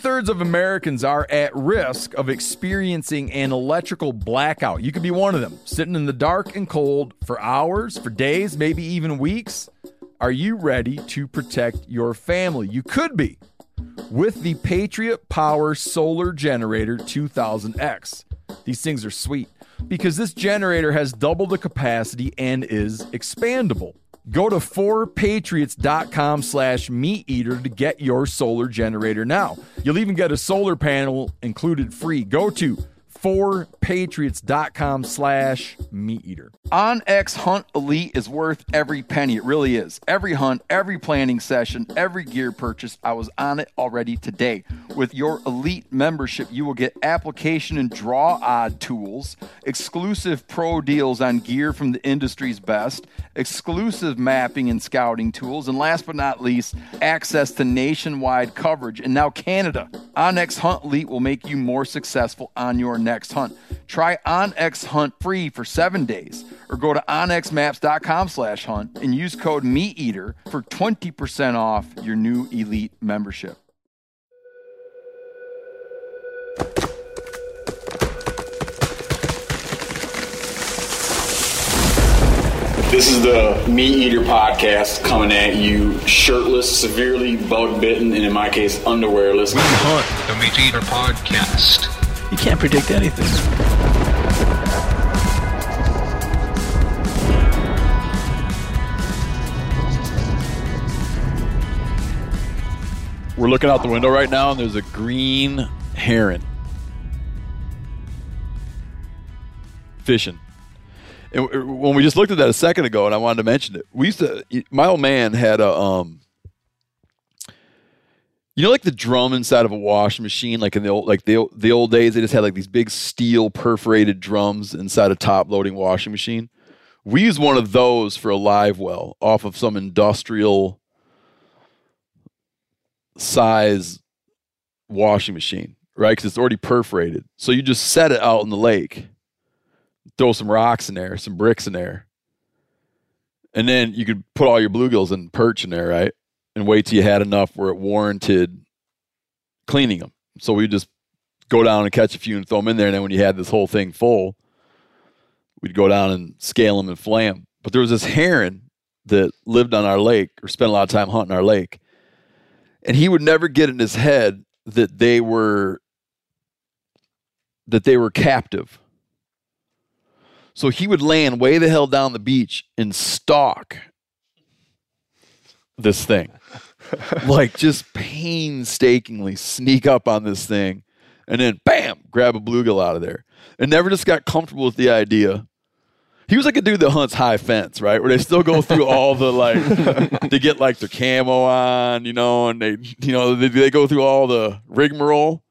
thirds of Americans are at risk of experiencing an electrical blackout. You could be one of them, sitting in the dark and cold for hours, for days, maybe even weeks. Are you ready to protect your family? You could be with the Patriot Power Solar Generator 2000X. These things are sweet because this generator has double the capacity and is expandable. Go to 4patriots.com slash meat eater to get your solar generator now. You'll even get a solar panel included free. Go to 4patriots.com slash meat eater. on OnX Hunt Elite is worth every penny. It really is. Every hunt, every planning session, every gear purchase, I was on it already today. With your Elite membership, you will get application and draw odd tools, exclusive pro deals on gear from the industry's best, exclusive mapping and scouting tools, and last but not least, access to nationwide coverage. And now Canada. On OnX Hunt Elite will make you more successful on your next hunt. Try OnX Hunt free for seven days or go to onxmaps.com slash hunt and use code MeatEater for 20% off your new Elite membership. This is the Meat Eater podcast coming at you shirtless, severely bug bitten, and in my case, underwearless. We hunt the Meat Eater podcast. You can't predict anything. We're looking out the window right now, and there's a green heron fishing. And when we just looked at that a second ago, and I wanted to mention it, we used to. My old man had a um, you know, like the drum inside of a washing machine, like in the old, like the the old days, they just had like these big steel perforated drums inside a top loading washing machine. We used one of those for a live well off of some industrial size washing machine, right? Because it's already perforated. So you just set it out in the lake, throw some rocks in there, some bricks in there, and then you could put all your bluegills and perch in there, right? And wait till you had enough where it warranted cleaning them. So we just go down and catch a few and throw them in there. And then when you had this whole thing full, we'd go down and scale them and flay them. But there was this heron that lived on our lake or spent a lot of time hunting our lake. And he would never get in his head that they were that they were captive. So he would land way the hell down the beach and stalk this thing. like just painstakingly sneak up on this thing and then bam, grab a bluegill out of there. And never just got comfortable with the idea. He was like a dude that hunts high fence, right? Where they still go through all the like, they get like their camo on, you know, and they, you know, they, they go through all the rigmarole.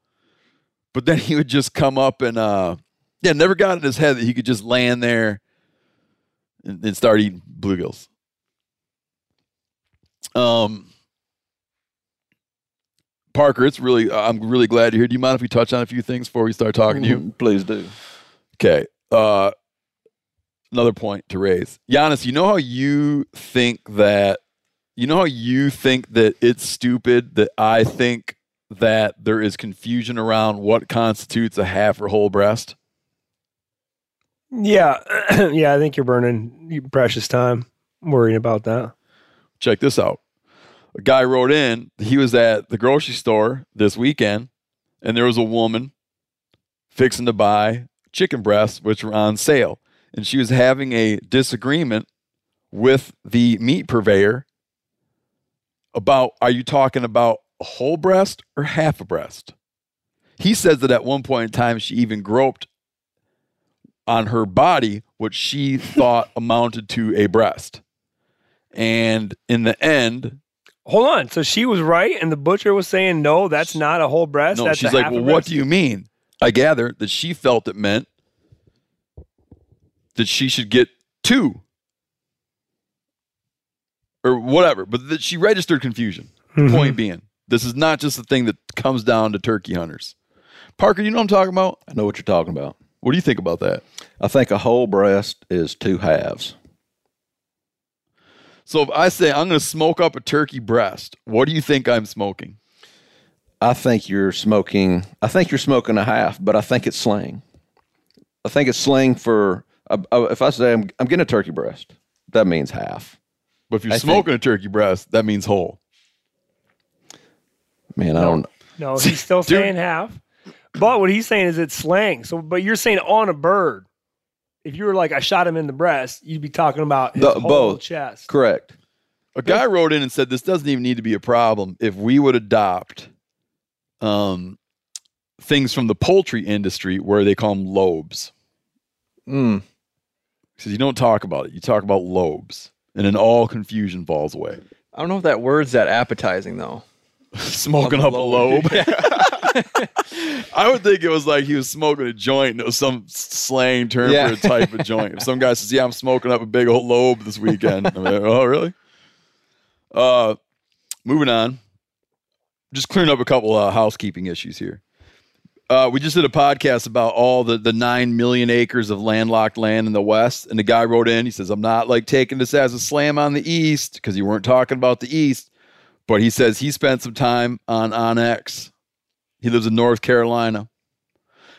But then he would just come up and, uh, yeah, never got in his head that he could just land there and, and start eating bluegills. Um, Parker, it's really I'm really glad you're here. Do you mind if we touch on a few things before we start talking to you? Please do. Okay. Uh, another point to raise, Janis. You know how you think that you know how you think that it's stupid that I think that there is confusion around what constitutes a half or whole breast. Yeah, yeah. I think you're burning precious time worrying about that. check this out. A guy wrote in, he was at the grocery store this weekend, and there was a woman fixing to buy chicken breasts, which were on sale. And she was having a disagreement with the meat purveyor about are you talking about a whole breast or half a breast? He says that at one point in time she even groped on her body what she thought amounted to a breast. And in the end, Hold on. So she was right, and the butcher was saying, no, that's not a whole breast. no, that's she's a like, half well, what do you mean? I gather that she felt it meant that she should get two or whatever, but that she registered confusion. Mhm. Point being, this is not just a thing that comes down to turkey hunters. Parker, you know what I'm talking about? I know what you're talking about. What do you think about that? I think a whole breast is two halves. So if I say I'm going to smoke up a turkey breast, what do you think I'm smoking? I think you're smoking. I think you're smoking a half, but I think it's slang. I think it's slang for. Uh, uh, if I say I'm, I'm getting a turkey breast, that means half. But if you're I think- smoking a turkey breast, that means whole. Man, I don't. No, he's still saying half. But what he's saying is it's slang. So, but you're saying on a bird. If you were like, I shot him in the breast, you'd be talking about his The- whole both. chest. Correct. A guy wrote in and said this doesn't even need to be a problem if we would adopt um, things from the poultry industry where they call them lobes. Mm. He says you don't talk about it; you talk about lobes, and then all confusion falls away. I don't know if that word's that appetizing though. Smoking up a lobe. I would think it was like he was smoking a joint. It was some slang term Yeah. for a type of joint. If some guy says, "Yeah, I'm smoking up a big old lobe this weekend," I'm like, "Oh, really?" Uh, moving on. Just clearing up a couple uh, housekeeping issues here. Uh, we just did a podcast about all the the nine million acres of landlocked land in the West, and the guy wrote in. He says, "I'm not like taking this as a slam on the East because you weren't talking about the East." But he says he spent some time on onX. He lives in North Carolina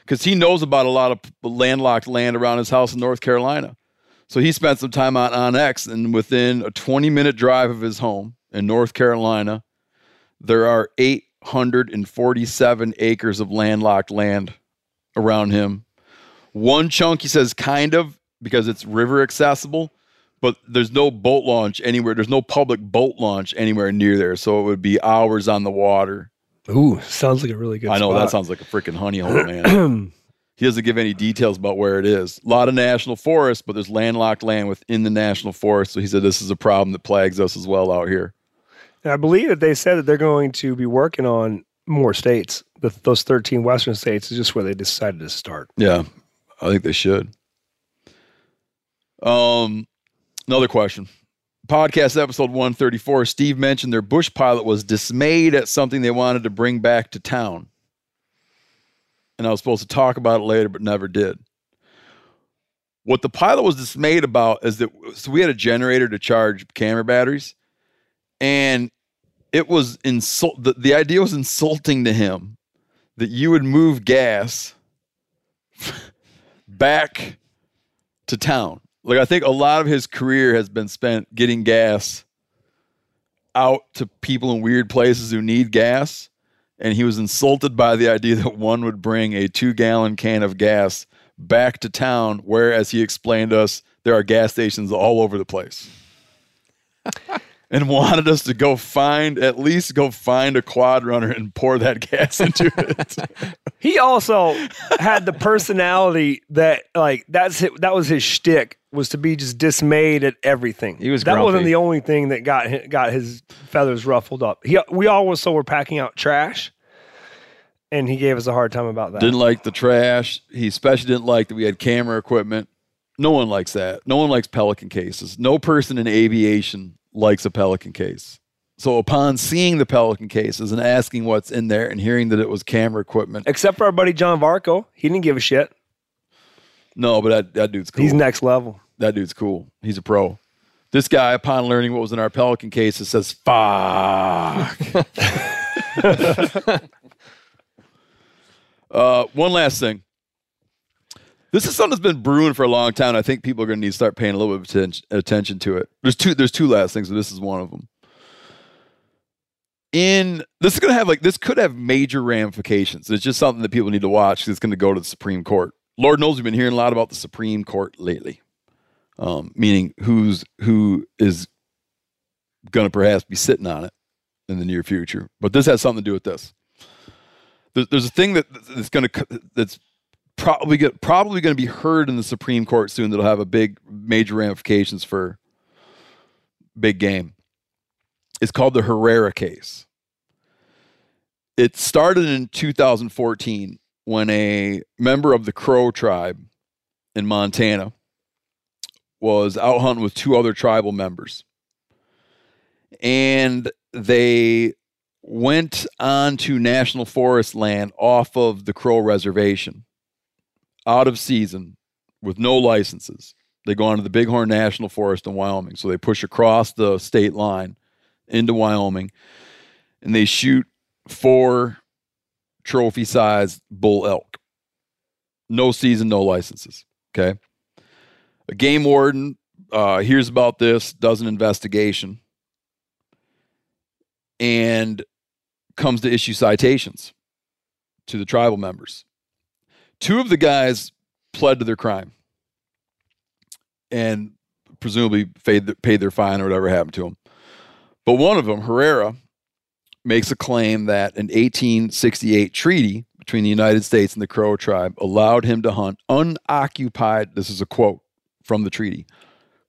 because he knows about a lot of landlocked land around his house in North Carolina. So he spent some time on onX, and within a 20 minute drive of his home in North Carolina, there are 847 acres of landlocked land around him. One chunk, he says, kind of because it's river accessible, but there's no boat launch anywhere. There's no public boat launch anywhere near there. So it would be hours on the water. Ooh, sounds like a really good I know that sounds like a freaking honey hole, man. he doesn't give any details about where it is. A lot of national forests, but there's landlocked land within the national forest. So he said this is a problem that plagues us as well out here. And I believe that they said that they're going to be working on more states. The, those 13 Western states is just where they decided to start. Yeah, I think they should. Um, another question. Podcast episode 134. Steve mentioned their bush pilot was dismayed at something they wanted to bring back to town. And I was supposed to talk about it later, but never did. What the pilot was dismayed about is that so we had a generator to charge camera batteries, and it was insult. The, the idea was insulting to him that you would move gas back to town. Like I think a lot of his career has been spent getting gas out to people in weird places who need gas. And he was insulted by the idea that one would bring a two gallon can of gas back to town, where, as he explained to us, there are gas stations all over the place. and wanted us to go find, at least go find a quad runner and pour that gas into it. He also had the personality that like that's hi- that was his shtick was to be just dismayed at everything. He was that wasn't the only thing that got got his feathers ruffled up. He we also were packing out trash, and he gave us a hard time about that. Didn't like the trash. He especially didn't like that we had camera equipment. No one likes that. No one likes Pelican cases. No person in aviation likes a Pelican case. So upon seeing the Pelican cases and asking what's in there and hearing that it was camera equipment, Except for our buddy John Varco, he didn't give a shit. no, but that, that dude's cool. He's next level. that dude's cool. He's a pro. This guy, upon learning what was in our Pelican cases, says, fuck. uh, one last thing. This is something that's been brewing for a long time. I think people are going to need to start paying a little bit of attention, attention to it. There's two. There's two last things, but this is one of them. In this is going to have like this could have major ramifications. It's just something that people need to watch it's going to go to the Supreme Court. Lord knows we've been hearing a lot about the Supreme Court lately um, meaning who's who is going to perhaps be sitting on it in the near future. But this has something to do with this. There- There's a thing that that's going to that's probably get probably going to be heard in the Supreme Court soon. That'll have a big major ramifications for big game. It's called the Herrera case. It started in 2014 when a member of the Crow tribe in Montana was out hunting with two other tribal members. And they went onto national forest land off of the Crow Reservation out of season with no licenses. They go onto the Bighorn National Forest in Wyoming. So they push across the state line into Wyoming and they shoot four trophy sized bull elk. No season, no licenses. Okay. A game warden uh, hears about this, does an investigation, and comes to issue citations to the tribal members. Two of the guys pled to their crime and presumably paid, their fine or whatever happened to them. But one of them, Herrera, makes a claim that an 1868 treaty between the United States and the Crow tribe allowed him to hunt unoccupied, this is a quote from the treaty,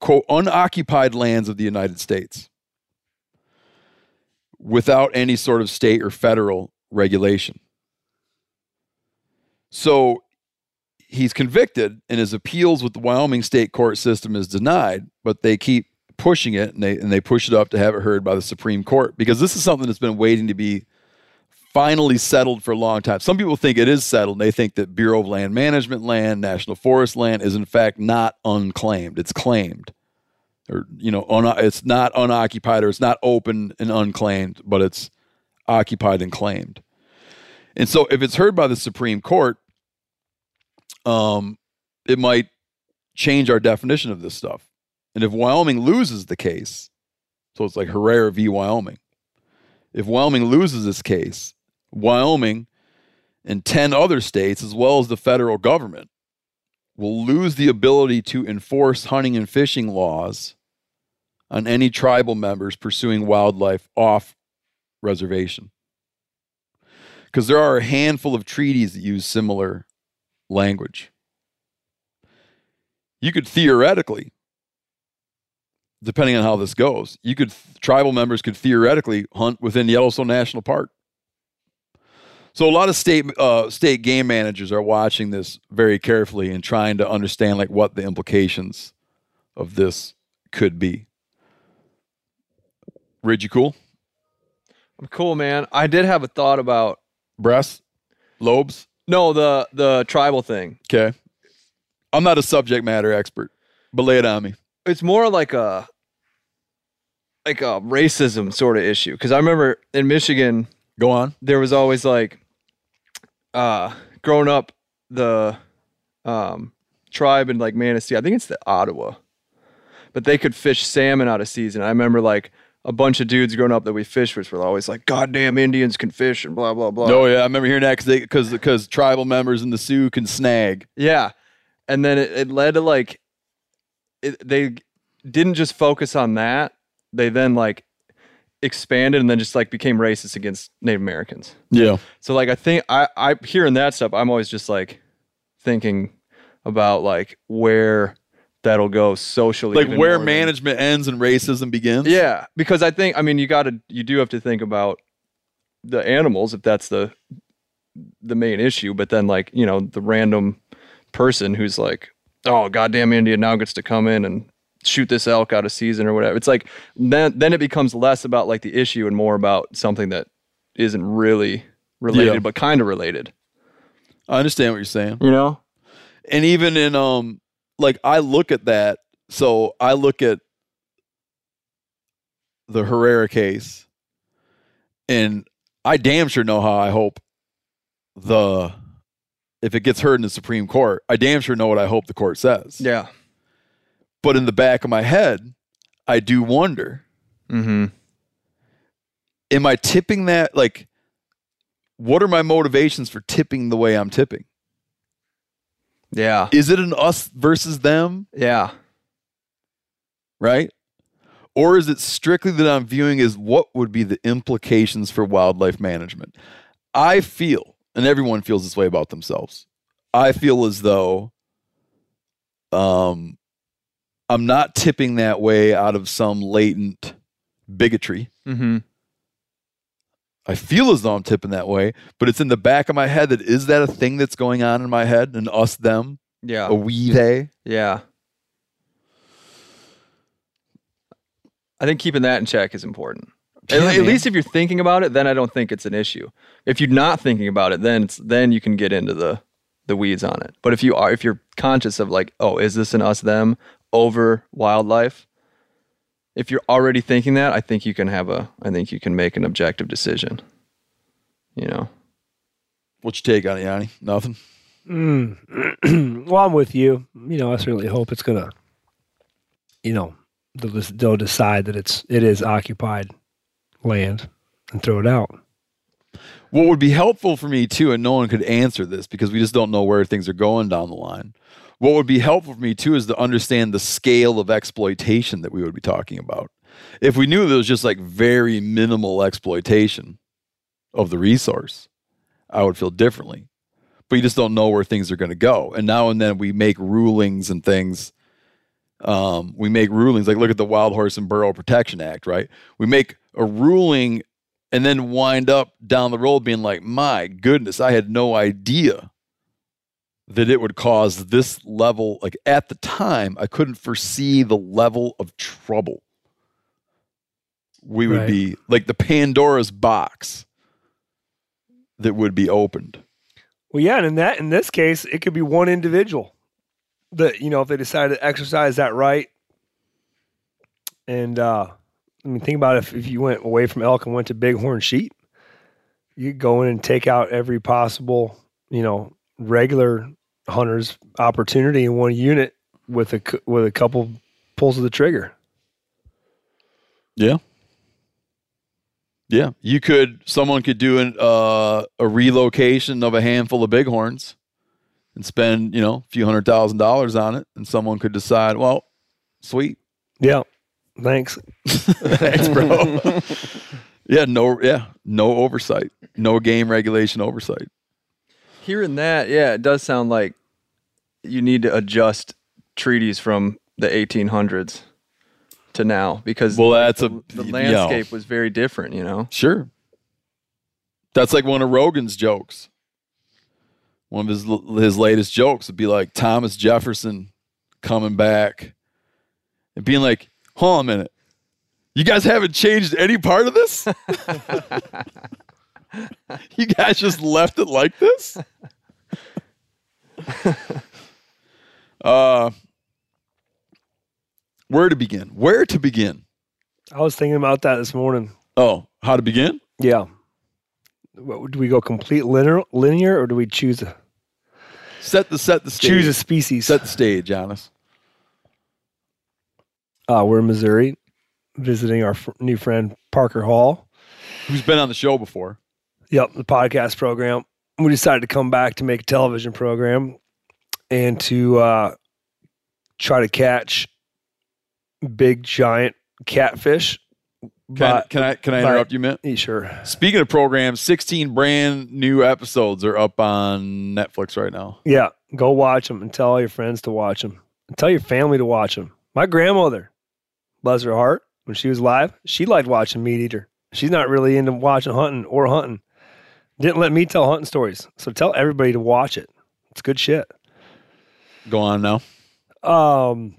quote, unoccupied lands of the United States without any sort of state or federal regulation. So he's convicted and his appeals with the Wyoming state court system is denied, but they keep pushing it and they and they push it up to have it heard by the Supreme Court because this is something that's been waiting to be finally settled for a long time. Some people think it is settled. They think that Bureau of Land Management land, National Forest land is in fact not unclaimed. It's claimed. Or you know, un- it's not unoccupied or it's not open and unclaimed, but it's occupied and claimed. And so if it's heard by the Supreme Court, um it might change our definition of this stuff. And if Wyoming loses the case, so it's like Herrera v. Wyoming. If Wyoming loses this case, Wyoming and 10 other states, as well as the federal government, will lose the ability to enforce hunting and fishing laws on any tribal members pursuing wildlife off reservation. Because there are a handful of treaties that use similar language. You could theoretically depending on how this goes, you could tribal members could theoretically hunt within Yellowstone National Park. So a lot of state uh, state game managers are watching this very carefully and trying to understand like what the implications of this could be. Ridge, you cool? I'm cool, man. I did have a thought about Breasts, lobes. No the the tribal thing. Okay, I'm not a subject matter expert, but lay it on me. It's more like a like a racism sort of issue because I remember in Michigan Go on. there was always like uh growing up the um tribe in like Manistee, I think it's the Ottawa. But they could fish salmon out of season. I remember like a bunch of dudes growing up that we fished with were always like, "Goddamn Indians can fish" and blah blah blah. Oh yeah, I remember hearing that because because tribal members in the Soo can snag. Yeah. And then it, it led to like it, they didn't just focus on that. They then like expanded and then just like became racist against Native Americans. Yeah. So like I think I I hearing that stuff, I'm always just like thinking about like where that'll go socially. Like where more than- management ends and racism begins. Yeah, because I think I mean you got to you do have to think about the animals if that's the the main issue, but then like you know the random person who's like, oh goddamn India now gets to come in and shoot this elk out of season or whatever. It's like then then it becomes less about like the issue and more about something that isn't really related Yeah. but kind of related. I understand what you're saying. You know? And even in um like I look at that, so I look at the Herrera case and I damn sure know how I hope the if it gets heard in the Supreme Court, I damn sure know what I hope the court says. Yeah. But in the back of my head, I do wonder Mm-hmm. am I tipping that? Like, what are my motivations for tipping the way I'm tipping? Yeah. Is it an us versus them, Yeah. right? Or is it strictly that I'm viewing as what would be the implications for wildlife management? I feel, and everyone feels this way about themselves, I feel as though um I'm not tipping that way out of some latent bigotry. Mm-hmm. I feel as though I'm tipping that way, but it's in the back of my head that is that a thing that's going on in my head? An us them, Yeah. a we they. Yeah. I think keeping that in check is important. At, Yeah, at man. least if you're thinking about it, then I don't think it's an issue. If you're not thinking about it, then it's then you can get into the the weeds on it. But if you are if you're conscious of like, oh, is this an us them over wildlife? If you're already thinking that, I think you can have a I think you can make an objective decision. You know. What's your take on it, Yanni? Nothing. Mm. well, I'm with you. You know, I certainly hope it's gonna, you know, they'll, they'll decide that it's it is occupied land and throw it out. What would be helpful for me too, and no one could answer this because we just don't know where things are going down the line. What would be helpful for me too is to understand the scale of exploitation that we would be talking about. If we knew there was just like very minimal exploitation of the resource, I would feel differently. But you just don't know where things are going to go. And now and then we make rulings and things. Um, we make rulings like look at the Wild Horse and Burro Protection Act, right? We make a ruling and then wind up down the road being like, my goodness, I had no idea that it would cause this level. Like at the time, I couldn't foresee the level of trouble. We would Right. be like the Pandora's box that would be opened. Well, yeah, and in that in this case, it could be one individual that you know if they decide to exercise that right. And uh I mean, think about if if you went away from elk and went to bighorn sheep, you go in and take out every possible you know regular hunter's opportunity in one unit with a with a couple pulls of the trigger. Yeah. Yeah. You could, someone could do an, uh, a relocation of a handful of bighorns and spend, you know, a few hundred thousand dollars on it. And someone could decide, well, sweet. Yeah, thanks. Thanks, bro. yeah. No, yeah. No oversight, no game regulation oversight. Hearing that, yeah, it does sound like you need to adjust treaties from the 1800s to now because Well, that's the, a- the landscape was very different, you know. Sure. That's like one of Rogan's jokes. One of his his latest jokes would be like Thomas Jefferson coming back and being like, "Hold on a minute, you guys haven't changed any part of this. you guys just left it like this." uh, where to begin? Where to begin? I was thinking about that this morning. Oh, how to begin? Yeah. What, do we go complete linear, linear or do we choose a Set the set the stage. choose a species? Set the stage, Janis. Uh, we're in Missouri, visiting our fr- new friend Parker Hall. Who's been on the show before? Yep, the podcast program. We decided to come back to make a television program and to uh, try to catch big giant catfish. Can, But can I can I interrupt you, Mint? Yeah, sure. Speaking of programs, 16 brand new episodes are up on Netflix right now. Yeah, go watch them and tell all your friends to watch them. And tell your family to watch them. My grandmother, bless her heart, when she was alive, she liked watching Meat Eater. She's not really into watching hunting or hunting. Didn't let me tell hunting stories. So tell everybody to watch it. It's good shit. Go on now. Um,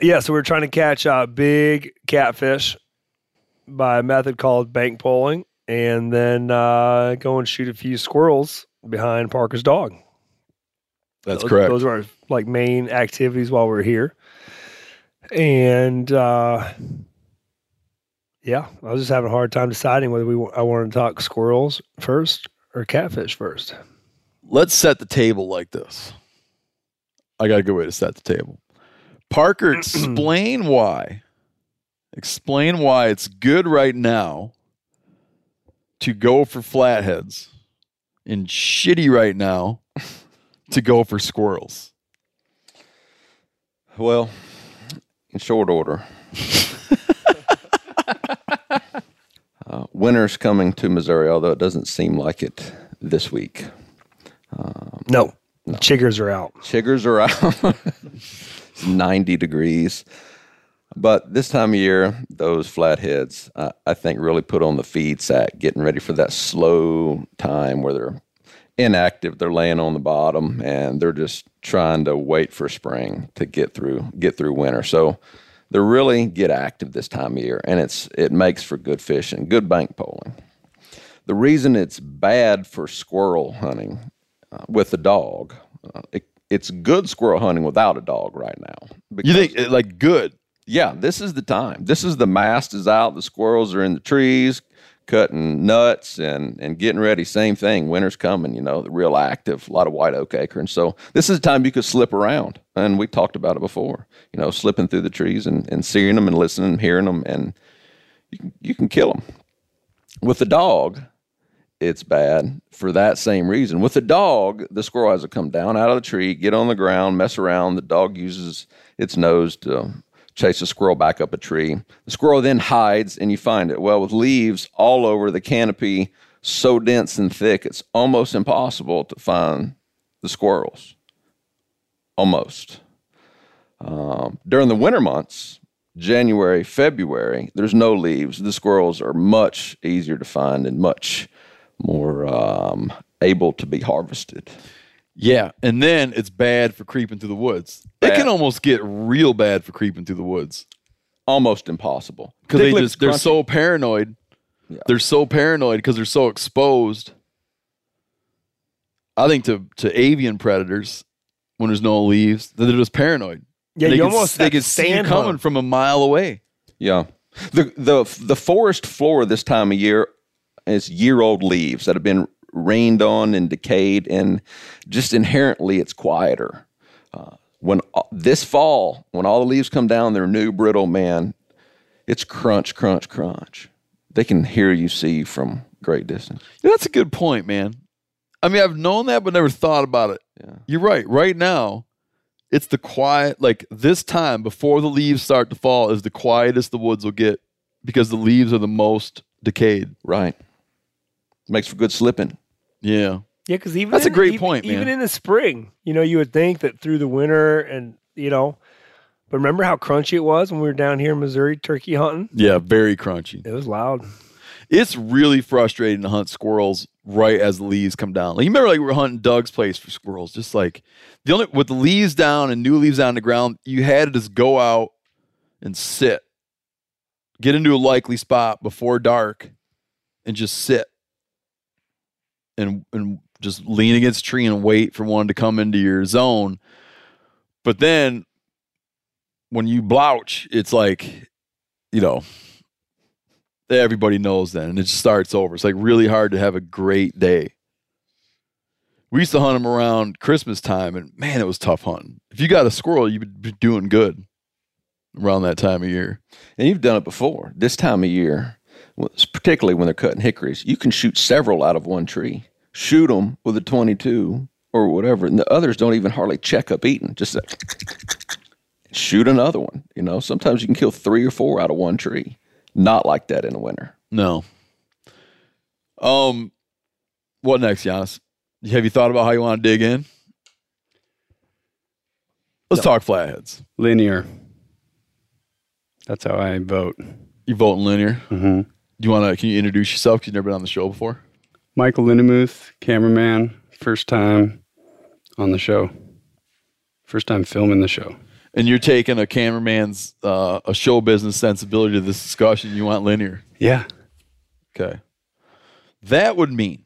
yeah, so we're trying to catch uh, big catfish by a method called bank poling, and then uh, go and shoot a few squirrels behind Parker's dog. That's those, correct. Those are our like main activities while we're here. And uh, yeah, I was just having a hard time deciding whether we wa- I wanted to talk squirrels first or catfish first. Let's set the table like this. I got a good way to set the table. Parker, explain why. Explain why it's good right now to go for flatheads and shitty right now to go for squirrels. Well, in short order, uh, winter's coming to Missouri, although it doesn't seem like it this week. No, No. chiggers are out. chiggers are out. it's 90 degrees. But this time of year, those flatheads, uh, I think, really put on the feed sack, getting ready for that slow time where they're inactive. They're laying on the bottom and they're just trying to wait for spring to get through get through winter. So they really get active this time of year, and it's it makes for good fishing, good bank poling. The reason it's bad for squirrel hunting uh, with a dog, uh, it, it's good squirrel hunting without a dog right now. You think uh, like good? yeah, this is the time. This is the mast is out. The squirrels are in the trees, cutting nuts and and getting ready. Same thing. Winter's coming. You know, the real active. A lot of white oak acorn. So this is the time you could slip around. And we talked about it before. You know, slipping through the trees and, and seeing them and listening, and hearing them, and you can you can kill them. With the dog, it's bad for that same reason. With the dog, the squirrel has to come down out of the tree, get on the ground, mess around. The dog uses its nose to chase the squirrel back up a tree. The squirrel then hides and you find it. Well, with leaves all over the canopy, so dense and thick, it's almost impossible to find the squirrels. Almost. Um, during the winter months, January, February, there's no leaves. The squirrels are much easier to find and much more um, able to be harvested. Yeah, and then it's bad for creeping through the woods. It can almost get real bad for creeping through the woods Almost impossible. because they just they're it's so paranoid. They're so paranoid because they're so exposed. I think to to avian predators when there's no leaves, that they're just paranoid. Yeah, they you can, almost they can see you coming from a mile away. Yeah. The the the forest floor this time of year is year old leaves that have been rained on and decayed, and just inherently it's quieter. Uh, when uh, this fall, when all the leaves come down, they're new, brittle. Man, it's crunch, crunch, crunch. They can hear you, see from great distance. Yeah, that's a good point, man. I mean, I've known that, but never thought about it. Yeah. You're right. Right now, it's the quiet, like this time before the leaves start to fall, is the quietest the woods will get because the leaves are the most decayed. Right. Makes for good slipping. Yeah. Yeah, because even That's a great even- point, man. Even in the spring, you know, you would think that through the winter and you know, but remember how crunchy it was when we were down here in Missouri turkey hunting? Yeah. Very crunchy. It was loud. It's really frustrating to hunt squirrels right as the leaves come down. Like you remember, like we were hunting Doug's place for squirrels. Just like the only with the leaves down and new leaves on the ground, you had to just go out and sit, get into a likely spot before dark, and just sit and and just lean against a tree and wait for one to come into your zone. But then when you blouch, it's like, you know, everybody knows then and it just starts over. It's like really hard to have a great day. We used to hunt them around Christmas time and man, it was tough hunting. If you got a squirrel, you'd be doing good around that time of year. And you've done it before. This time of year, particularly when they're cutting hickories, you can shoot several out of one tree. Shoot them with a 22 or whatever, and the others don't even hardly check up eating. Just uh, shoot another one. You know, sometimes you can kill three or four out of one tree. Not like that in the winter. No. Um, what next, Janis? Have you thought about how you want to dig in? Let's talk flatheads. Linear. That's how I vote. You voting linear? hmm Do you want to? Can you introduce yourself? Because you've never been on the show before. Michael Lindemuth, cameraman, first time on the show. First time filming the show. And you're taking a cameraman's uh, a show business sensibility to this discussion. You want linear. Yeah. Okay. That would mean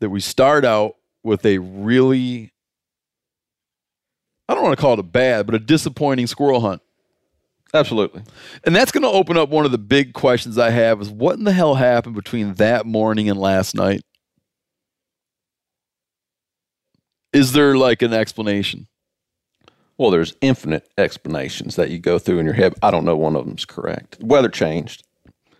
that we start out with a really, I don't want to call it a bad, but a disappointing squirrel hunt. Absolutely. And that's going to open up one of the big questions I have is what in the hell happened between that morning and last night? Is there like an explanation? Well, there's infinite explanations that you go through in your head. I don't know one of them's correct. Weather changed.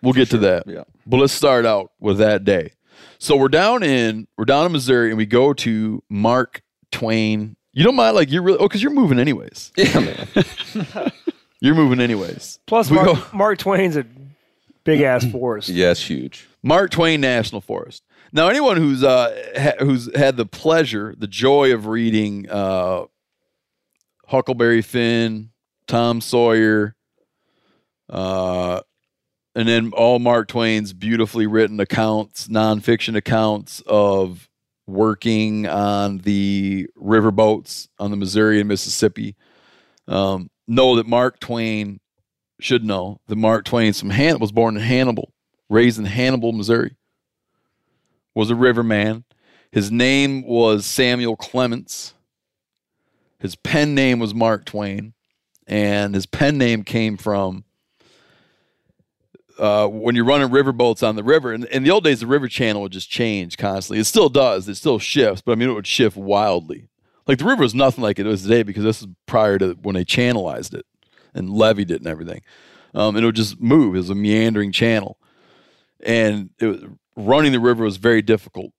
We'll get to that. Yeah. But let's start out with that day. So we're down in we're down in Missouri and we go to Mark Twain. You don't mind like you're really oh because you're moving anyways. Yeah, man. You're moving anyways. Plus, We Mark, go- Mark Twain's a big ass forest. yeah, it's huge. Mark Twain National Forest. Now, anyone who's uh, ha- who's had the pleasure, the joy of reading uh, Huckleberry Finn, Tom Sawyer, uh, and then all Mark Twain's beautifully written accounts, nonfiction accounts of working on the riverboats on the Missouri and Mississippi, um, know that Mark Twain should know that Mark Twain from Han- was born in Hannibal, raised in Hannibal, Missouri, was a riverman. His name was Samuel Clemens. His pen name was Mark Twain, and his pen name came from uh, when you're running riverboats on the river. And in the old days, the river channel would just change constantly. It still does. It still shifts, but I mean, it would shift wildly. Like the river was nothing like it is today because this is prior to when they channelized it and leveed it and everything. Um, and it would just move. It was a meandering channel, and it was, running the river was very difficult.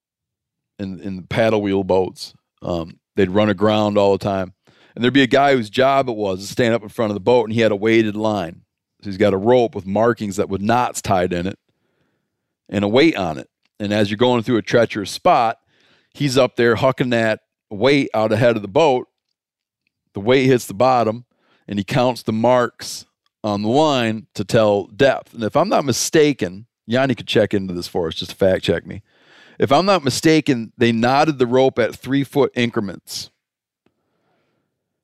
In in the paddle wheel boats, um, they'd run aground all the time, and there'd be a guy whose job it was to stand up in front of the boat, and he had a weighted line. So he's got a rope with markings that with knots tied in it, and a weight on it. And as you're going through a treacherous spot, he's up there hucking that weight out ahead of the boat. The weight hits the bottom, and he counts the marks on the line to tell depth. And if I'm not mistaken, Yanni could check into this for us, just to fact check me. If I'm not mistaken, they knotted the rope at three foot increments.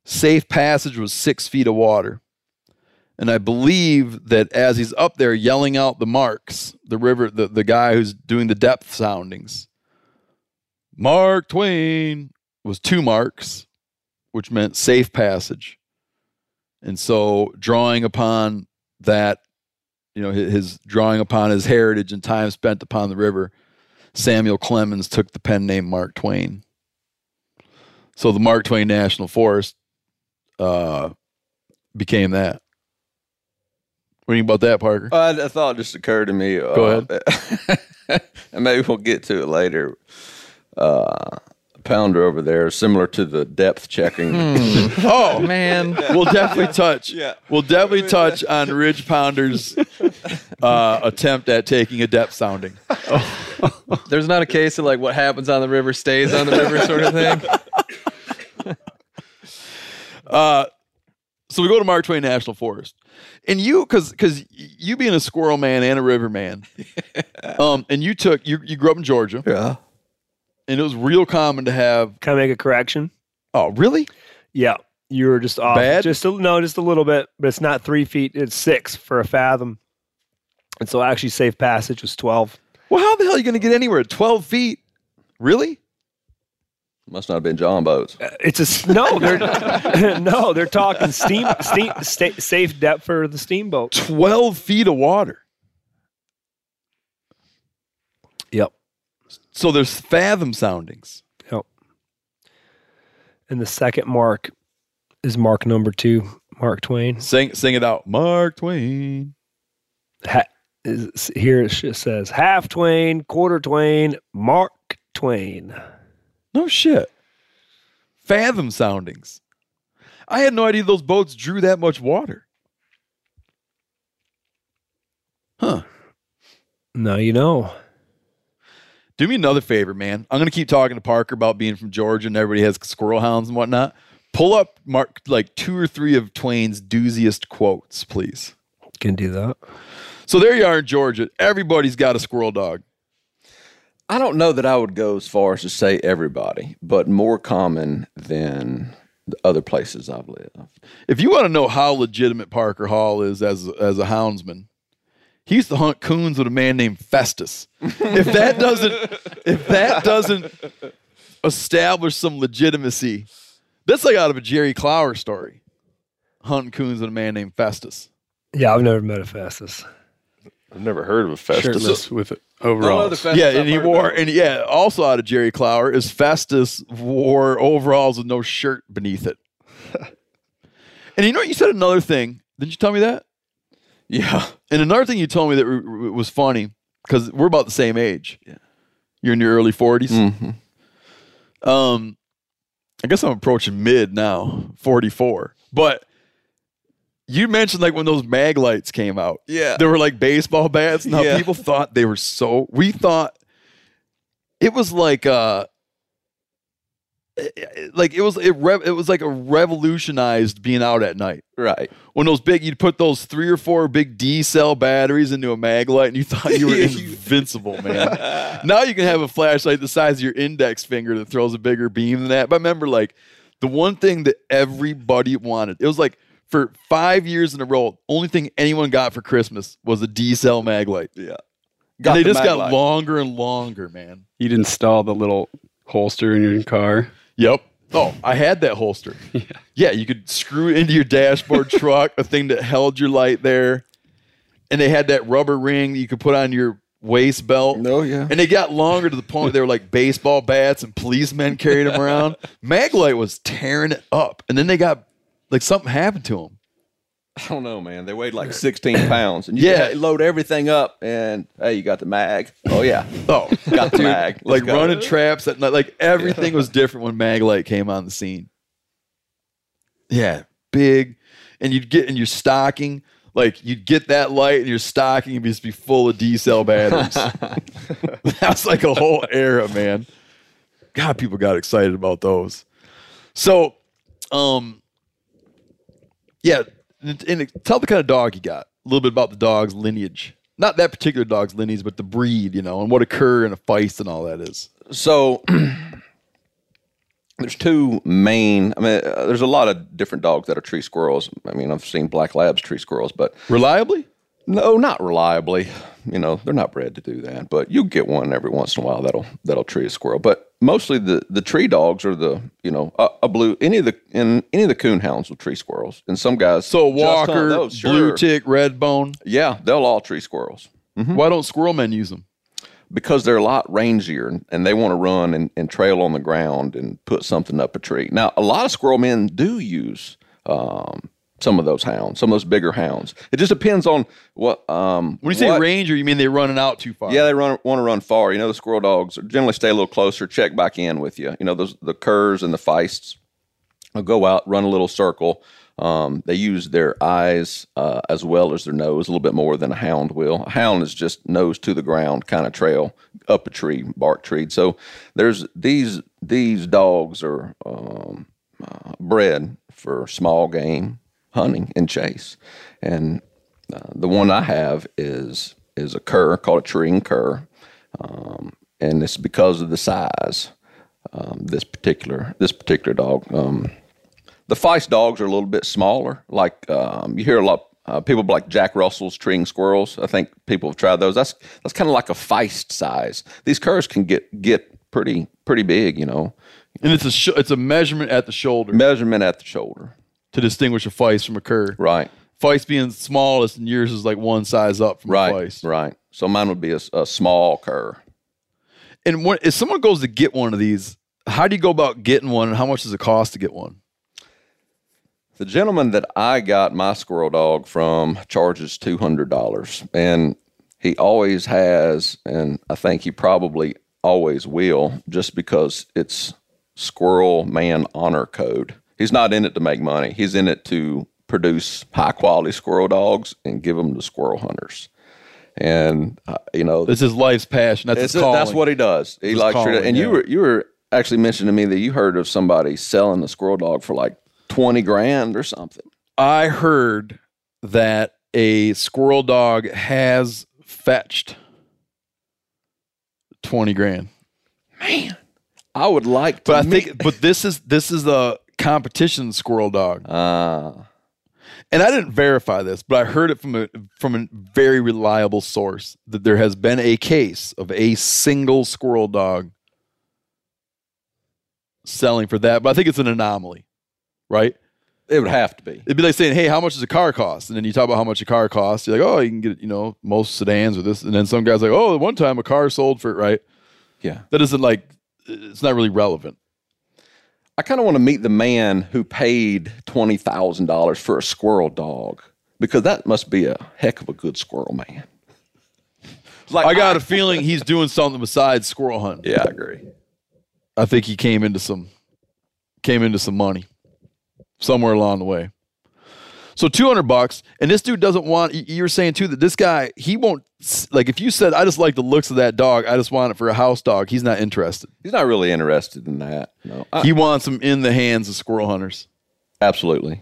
Safe passage was six feet of water. And I believe that as he's up there yelling out the marks, the river, the, the guy who's doing the depth soundings, Mark Twain was two marks, which meant safe passage. And so drawing upon that, you know, his, his drawing upon his heritage and time spent upon the river, Samuel Clemens took the pen name Mark Twain. So the Mark Twain National Forest uh, became that. What do you think about that, Parker? Uh, I thought just occurred to me. Uh, Go ahead. and maybe we'll get to it later. Uh, pounder over there, similar to the depth checking. oh Man, we'll definitely touch. Yeah. We'll definitely touch on Ridge Pounder's uh, attempt at taking a depth sounding. there's not a case of like what happens on the river stays on the river sort of thing. So we go to Mark Twain National Forest, and you, because because you being a squirrel man and a river man, um, and you took you you grew up in Georgia, yeah. And it was real common to have. Can I make a correction? Oh, really? Yeah, you were just off. Bad? Just a, no, just a little bit, but it's not three feet. It's six for a fathom, and so actually, safe passage was twelve. Well, how the hell are you going to get anywhere at twelve feet? Really? Must not have been John boats. Uh, it's a no. They're no. They're talking steam, steam, sta- safe depth for the steamboat. Twelve feet of water. Yep. So there's fathom soundings. Yep. And the second mark is mark number two, Mark Twain. Sing sing it out, Mark Twain. Ha- is, here it says half Twain, quarter Twain, Mark Twain. No shit. Fathom soundings. I had no idea those boats drew that much water. Huh. Now you know. Do me another favor, man. I'm gonna keep talking to Parker about being from Georgia and everybody has squirrel hounds and whatnot. Pull up Mark like two or three of Twain's dooziest quotes, please. Can do that. So there you are in Georgia. Everybody's got a squirrel dog. I don't know that I would go as far as to say everybody, but more common than the other places I've lived. If you want to know how legitimate Parker Hall is as as a houndsman, he used to hunt coons with a man named Festus. if that doesn't if that doesn't establish some legitimacy, that's like out of a Jerry Clower story. Hunting coons with a man named Festus. Yeah, I've never met a Festus. I've never heard of a Festus. Shirtless with overalls. Yeah, and he wore and yeah, also out of Jerry Clower is Festus wore overalls with no shirt beneath it. and you know, what? you said another thing. Didn't you tell me that? Yeah. And another thing you told me that r- r- was funny because we're about the same age. Yeah. You're in your early 40s. Mm-hmm. Um, I guess I'm approaching mid now, 44. But you mentioned like when those mag lights came out. Yeah. They were like baseball bats. Now Yeah. people thought they were so. We thought it was like uh Eh, eh, like it was it, rev- it was like a revolutionized being out at night. Right. When those big, you'd put those three or four big D cell batteries into a mag light, and you thought you were invincible, man. now you can have a flashlight the size of your index finger that throws a bigger beam than that. But remember, like the one thing that everybody wanted, it was like for five years in a row, only thing anyone got for Christmas was a D cell mag light. Yeah. and they the just got light. longer and longer, man. You'd install the little holster in your car. Yep. Oh, I had that holster. Yeah. yeah, you could screw it into your dashboard truck, a thing that held your light there. And they had that rubber ring that you could put on your waist belt. Oh, yeah. And they got longer to the point where they were like baseball bats and policemen carried them around. Maglite was tearing it up. And then they got like something happened to them. I don't know, man. They weighed like 16 pounds. And you Yeah. yeah. load everything up and hey, you got the mag. Oh yeah. Oh, Got the mag. Let's like go. running traps at night. Like everything was different when Maglite came on the scene. Yeah, big, and you'd get in your stocking. Like you'd get that light in your stocking and just be full of D cell batteries. That's like a whole era, man. God, people got excited about those. So, um, yeah, and, and tell the kind of dog you got. A little bit about the dog's lineage. Not that particular dog's lineage, but the breed, you know, and what a cur and a feist and all that is. So there's two main. I mean, uh, there's a lot of different dogs that are tree squirrels. I mean, I've seen black labs tree squirrels, but Reliably? no, not reliably. You know, they're not bred to do that. But you get one every once in a while that'll that'll tree a squirrel. But mostly the the tree dogs are the you know a, a blue any of the in any of the coon hounds will tree squirrels, and some guys So Walker, those, blue tick, red bone. yeah, they'll all tree squirrels. Why don't squirrel men use them? because they're a lot rangier and- and they want to run and, and trail on the ground and put something up a tree. Now, a lot of squirrel men do use um, some of those hounds, some of those bigger hounds. It just depends on what. Um, When you say what- ranger, you mean they're running out too far? yeah, they run want to run far. You know, the squirrel dogs generally stay a little closer, check back in with you. You know, those the curs and the feists will go out, run a little circle. Um, they use their eyes uh, as well as their nose a little bit more than a hound will. A hound is just nose to the ground kind of trail up a tree, bark tree. So there's these these dogs are um, uh, bred for small game hunting and chase, and uh, the one I have is is a cur called a treeing cur, um, and it's because of the size. Um, this particular this particular dog. Um, the feist dogs are a little bit smaller. Like um, you hear a lot uh, people like Jack Russell's treeing squirrels. I think people have tried those. That's that's kind of like a feist size. These curs can get get pretty pretty big. You know, And it's a sh- it's a measurement at the shoulder measurement at the shoulder. To distinguish a feist from a cur. Right. Feist being smallest and yours is like one size up from a Right. feist. Right. So mine would be a, a small cur. And when, if someone goes to get one of these, how do you go about getting one and how much does it cost to get one? The gentleman that I got my squirrel dog from charges two hundred dollars, and he always has, and I think he probably always will, just because it's Squirrel Man Honor Code. He's not in it to make money. He's in it to produce high quality squirrel dogs and give them to squirrel hunters. And uh, you know, This is life's passion. That's his that's what he does. He His likes calling, and you were you were actually mentioning to me that you heard of somebody selling a squirrel dog for like twenty grand or something. I heard that a squirrel dog has fetched 20 grand. Man, I would like to. But I meet- think but this is this is a competition squirrel dog. Ah, And I didn't verify this, but I heard it from a from a very reliable source that there has been a case of a single squirrel dog selling for that. But I think it's an anomaly, right? it would have to be. It'd be like saying, "Hey, how much does a car cost?" And then you talk about how much a car costs. You're like, "Oh, you can get you know most sedans or this." And then some guys like, "Oh, one time a car sold for right." Yeah, That isn't like it's not really relevant. I kind of want to meet the man who paid twenty thousand dollars for a squirrel dog because that must be a heck of a good squirrel man. Like I got a feeling he's doing something besides squirrel hunting. Yeah, I agree. I think he came into some came into some money somewhere along the way. So 200 bucks. And this dude doesn't want, you're saying too that this guy, he won't, s- like if you said, I just like the looks of that dog, I just want it for a house dog, he's not interested. He's not really interested in that. No, I- He wants them in the hands of squirrel hunters. absolutely.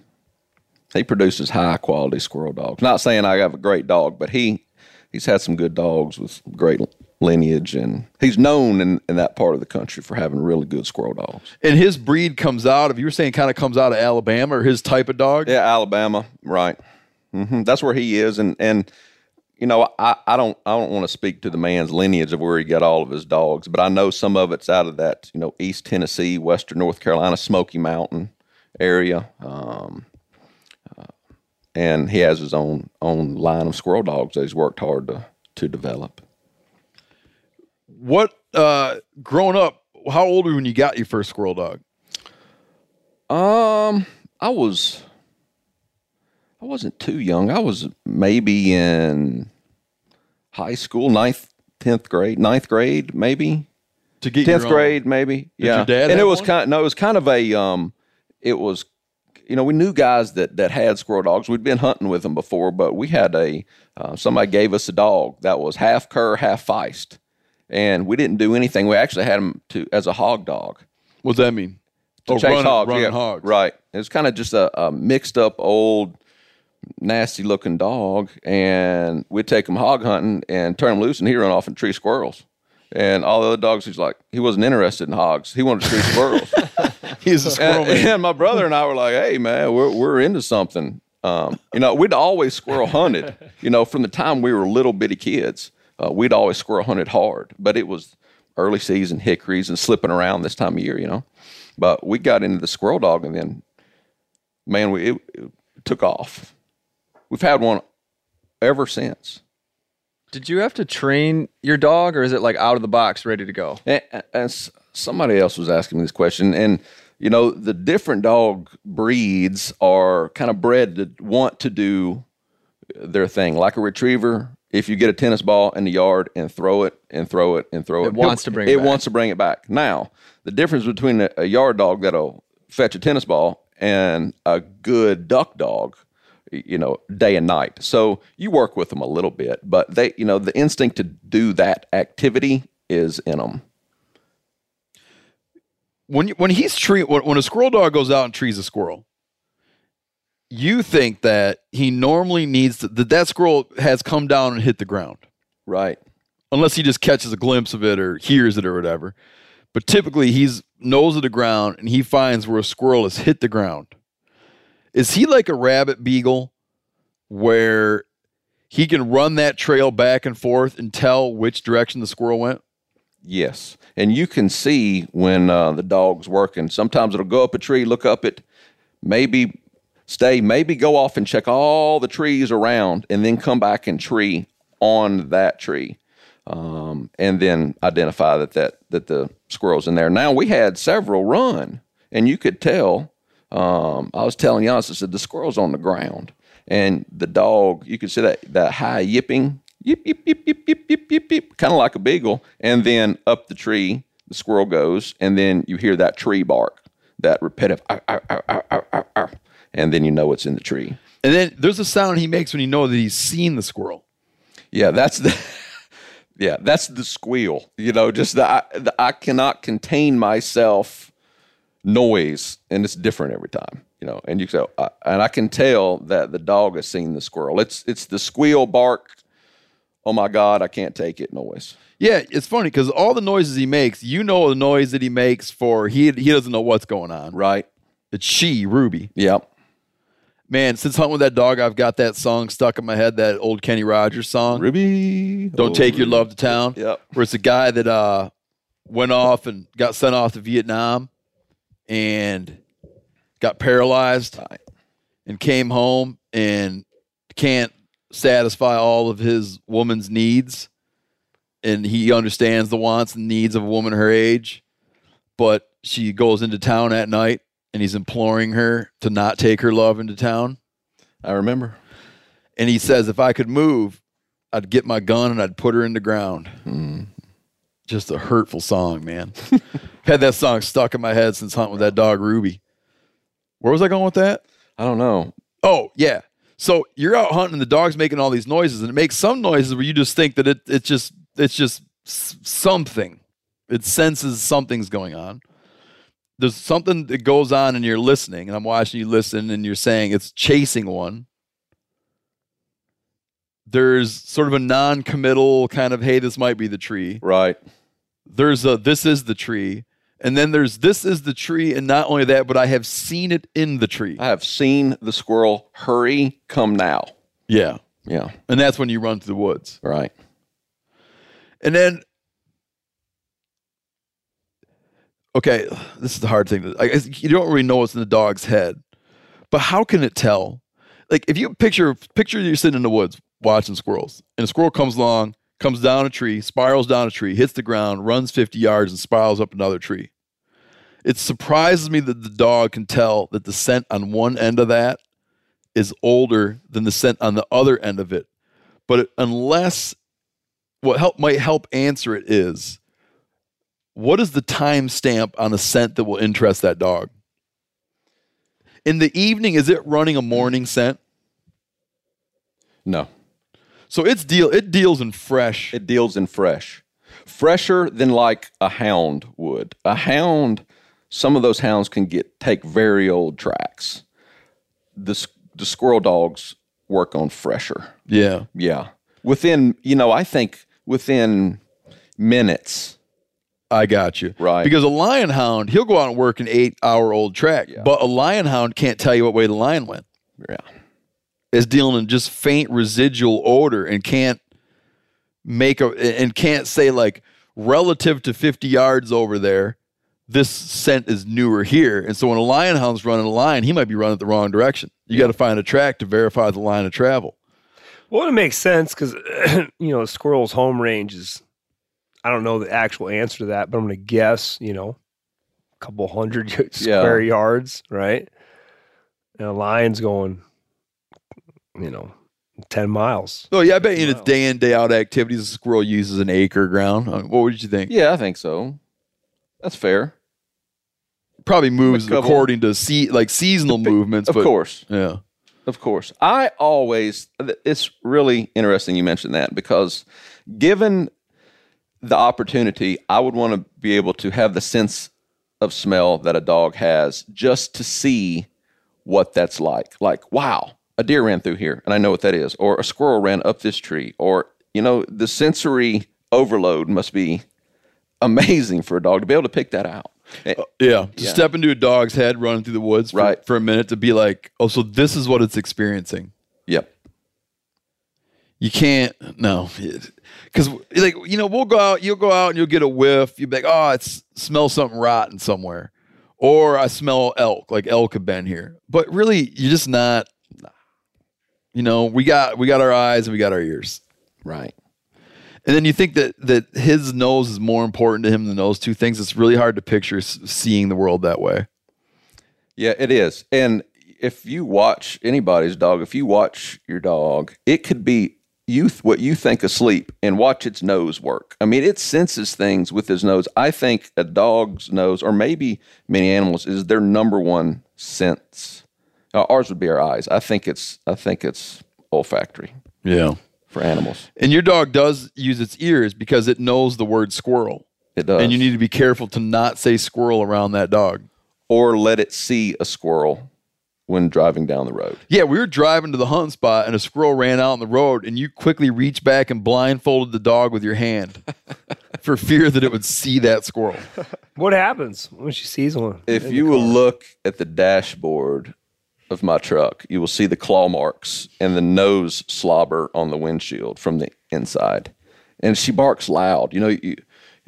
He produces high quality squirrel dogs. Not saying I have a great dog, but he he's had some good dogs with great lineage, and he's known in, in that part of the country for having really good squirrel dogs. And his breed comes out of, you were saying kind of comes out of Alabama or his type of dog? Yeah, Alabama, right? hmm That's where he is, and and you know, I, I don't I don't want to speak to the man's lineage of where he got all of his dogs, but I know some of it's out of that you know East Tennessee, Western North Carolina, Smoky Mountain area, um, uh, and he has his own own line of squirrel dogs that he's worked hard to to develop. What, uh, growing up, how old were you when you got your first squirrel dog? Um, I was I wasn't too young. I was maybe in high school, ninth, tenth grade, ninth grade, maybe To get tenth grade, maybe. Did yeah, and it was one? kind. no, it was kind of a um, it was. You know, we knew guys that that had squirrel dogs. We'd been hunting with them before, but we had a uh, somebody gave us a dog that was half cur, half feist, and we didn't do anything. We actually had him to as a hog dog What's that mean? to Oh, chase running- hogs. running yeah, hogs. Right. It was kind of just a, a mixed up old, nasty looking dog, and we'd take him hog hunting and turn him loose, and he'd run off and tree squirrels. And all the other dogs, he's like, he wasn't interested in hogs. He wanted to tree squirrels. He's a squirrel and, man. and my brother and I were like, hey, man, we're, we're into something. Um, you know, we'd always squirrel hunted. You know, from the time we were little bitty kids, uh, we'd always squirrel hunted hard. But it was early season hickories and slipping around this time of year, you know. But we got into the squirrel dog, and then, man, we it, it took off. We've had one ever since. Did you have to train your dog, or is it like out of the box, ready to go? And, and somebody else was asking me this question, and you know, the different dog breeds are kind of bred to want to do their thing. Like a retriever, if you get a tennis ball in the yard and throw it and throw it and throw it, It wants to bring it it back. wants to bring it back. Now, the difference between a, a yard dog that'll fetch a tennis ball and a good duck dog you know, day and night. So you work with them a little bit, but they, you know, the instinct to do that activity is in them. when you, when he's tree when, when a squirrel dog goes out and trees a squirrel, you think that he normally needs to that that squirrel has come down and hit the ground, Right. unless he just catches a glimpse of it or hears it or whatever. But typically, he's nose of the ground and he finds where a squirrel has hit the ground. Is he like a rabbit beagle, where he can run that trail back and forth and tell which direction the squirrel went? Yes. And you can see when uh, the dog's working. Sometimes it'll go up a tree, look up it, maybe stay, maybe go off and check all the trees around and then come back and tree on that tree. Um, and then identify that, that that the squirrel's in there. Now we had several run, and you could tell. Um, I was telling Janis, I said the squirrel's on the ground, and the dog. You could see that that high yipping, yip yip yip yip yip yip yip yip, kind of like a beagle. And then up the tree, the squirrel goes, and then you hear that tree bark, that repetitive, "Arr, arr, arr, arr, arr, arr, arr," and then you know it's in the tree. And then there's a sound he makes when you know that he's seen the squirrel. Yeah, that's the yeah, that's the squeal. You know, just the I, the I cannot contain myself noise, and it's different every time. You know, and you say, uh, and I can tell that the dog has seen the squirrel. It's it's the squeal bark. Oh my God, I can't take it noise. Yeah, it's funny because all the noises he makes, you know the noise that he makes for he he doesn't know what's going on. Right. It's she, Ruby. Yep. Man, since hunting with that dog, I've got that song stuck in my head, that old Kenny Rogers song. Ruby. Don't oh, take your love to town. Yep. Where it's a guy that uh went off and got sent off to Vietnam and got paralyzed Right. and came home and can't satisfy all of his woman's needs. And he understands the wants and needs of a woman her age. But she goes into town at night and he's imploring her to not take her love into town. I remember. And he says, if I could move, I'd get my gun and I'd put her in the ground. Mm. Just a hurtful song, man. Had that song stuck in my head since hunting with that dog Ruby. Where was I going with that? I don't know. Oh, yeah. So you're out hunting, and the dog's making all these noises, and it makes some noises where you just think that it it's just it's just something. It senses something's going on. There's something that goes on, and you're listening, and I'm watching you listen, and you're saying it's chasing one. There's sort of a non-committal kind of, hey, this might be the tree. Right. There's a this is the tree, and then there's this is the tree, and not only that, but I have seen it in the tree. I have seen the squirrel hurry, come now. Yeah, Yeah. and that's when you run through the woods. Right. And then, okay, this is the hard thing. I guess you don't really know what's in the dog's head, but how can it tell? Like if you picture picture you're sitting in the woods watching squirrels, and a squirrel comes along, comes down a tree, spirals down a tree, hits the ground, runs 50 yards, and spirals up another tree. It surprises me that the dog can tell that the scent on one end of that is older than the scent on the other end of it. But unless what help might help answer it is what is the time stamp on a scent that will interest that dog? In the evening, is it running a morning scent? No. So it's deal it deals in fresh. It deals in fresh. Fresher than like a hound would. A hound, some of those hounds can get take very old tracks. The the squirrel dogs work on fresher. yeah. Yeah. Within, you know, I think within minutes. I got you. Right. Because a lion hound, he'll go out and work an eight hour old track, but a lion hound can't tell you what way the lion went. Yeah. Is dealing in just faint residual odor and can't make a and can't say like relative to 50 yards over there, this scent is newer here. And so when a lion hound's running a line, he might be running the wrong direction. You got to find a track to verify the line of travel. Well, it makes sense because you know a squirrel's home range is. I don't know the actual answer to that, but I'm going to guess. You know, a couple hundred square yards, right? And a lion's going, you know, ten miles. Oh yeah, I bet you in its day in day out activities, a squirrel uses an acre ground. Uh, What would you think? Yeah, I think so. That's fair. Probably moves couple- according to see like seasonal movements. Of but, course. Yeah. Of course. I always, it's really interesting you mentioned that because given the opportunity, I would want to be able to have the sense of smell that a dog has just to see what that's like. Like, wow, a deer ran through here and I know what that is, or a squirrel ran up this tree, or, you know, the sensory overload must be amazing for a dog to be able to pick that out. Eh, Yeah. To Yeah. step into a dog's head running through the woods for, Right. for a minute to be like, oh, so this is what it's experiencing. Yep. You can't, no. Because, like, you know, we'll go out, you'll go out and you'll get a whiff. You'll be like, oh, it smells something rotten somewhere. Or I smell elk, like elk have been here. But really, you're just not, you know, we got we got our eyes and we got our ears. Right. And then you think that that his nose is more important to him than those two things. It's really hard to picture seeing the world that way. Yeah, it is. And if you watch anybody's dog, if you watch your dog, it could be youth what you think asleep and watch its nose work. I mean, it senses things with his nose. I think a dog's nose, or maybe many animals, is their number one sense. Uh, ours would be our eyes. I think it's. I think it's olfactory Yeah. for animals. And your dog does use its ears because it knows the word squirrel. It does. And you need to be careful to not say squirrel around that dog. or let it see a squirrel when driving down the road. Yeah, we were driving to the hunt spot and a squirrel ran out on the road and you quickly reached back and blindfolded the dog with your hand for fear that it would see that squirrel. What happens when she sees one? If you will look at the dashboard of my truck, you will see the claw marks and the nose slobber on the windshield from the inside. And she barks loud. You know, you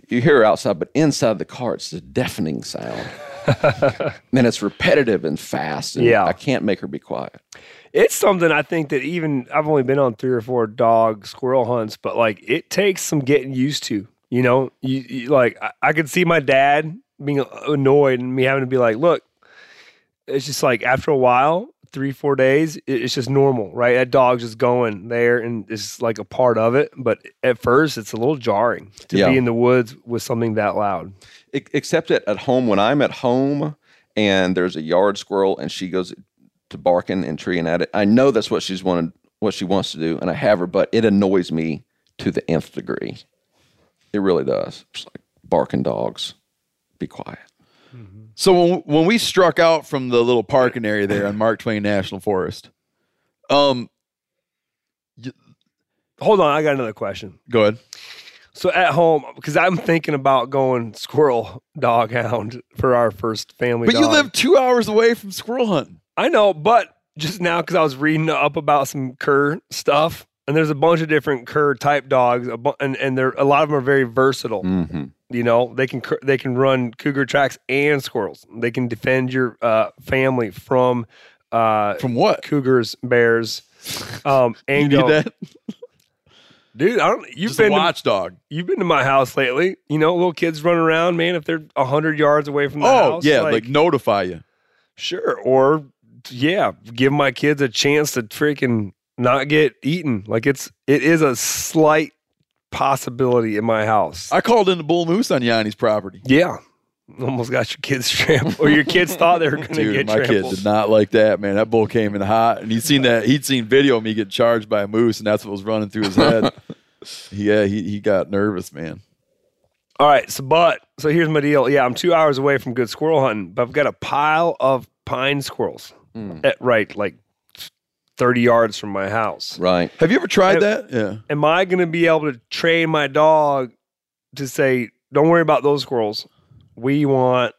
you hear her outside, but inside the car, it's a deafening sound. and it's repetitive and fast. And Yeah. I can't make her be quiet. It's something I think that even I've only been on three or four dog squirrel hunts, but like it takes some getting used to. You know, you, you like I, I could see my dad being annoyed and me having to be like, look, it's just like after a while, three four days, it's just normal, right? That dog's just going there and it's like a part of it. But at first, it's a little jarring to Yeah. be in the woods with something that loud. Except at, at home when i'm at home and there's a yard squirrel and she goes to barking and treeing at it. I know that's what she's wanted, what she wants to do, and I have her, but it annoys me to the nth degree. It really does. It's like barking dogs. Be quiet. So when, we struck out from the little parking area there on Mark Twain National Forest, um, Hold on, I got another question. go ahead. So at home, because I'm thinking about going squirrel dog hound for our first family. But you live two hours away from squirrel hunting. I know, but just now because I was reading up about some cur stuff, and there's a bunch of different cur type dogs, a bu- and and they're a lot of them are very versatile. Mm-hmm. You know, they can cur- they can run cougar tracks and squirrels. They can defend your uh, family from uh, From what? cougars, bears, um, You and need that? dude. I don't. You've Just a been to, watchdog. you've been to my house lately. You know, little kids running around, man. If they're hundred yards away from the house. Oh house, yeah, like, notify you. Sure. Or yeah, give my kids a chance to freaking not get eaten. Like it's it is a slight possibility in my house. I called in the bull moose on Janis's property. yeah. Almost got your kids trampled. Or your kids thought they were gonna Dude, get my kid did not like that, man. That bull came in hot, and he'd seen that. He'd seen video of me get charged by a moose, and that's what was running through his head. yeah, he he got nervous, man. All right, so but so here's my deal. Yeah, I'm two hours away from good squirrel hunting, but I've got a pile of pine squirrels hmm. at right like thirty yards from my house. Right. Have you ever tried Have- that? Yeah. am I going to be able to train my dog to say, "Don't worry about those squirrels. We want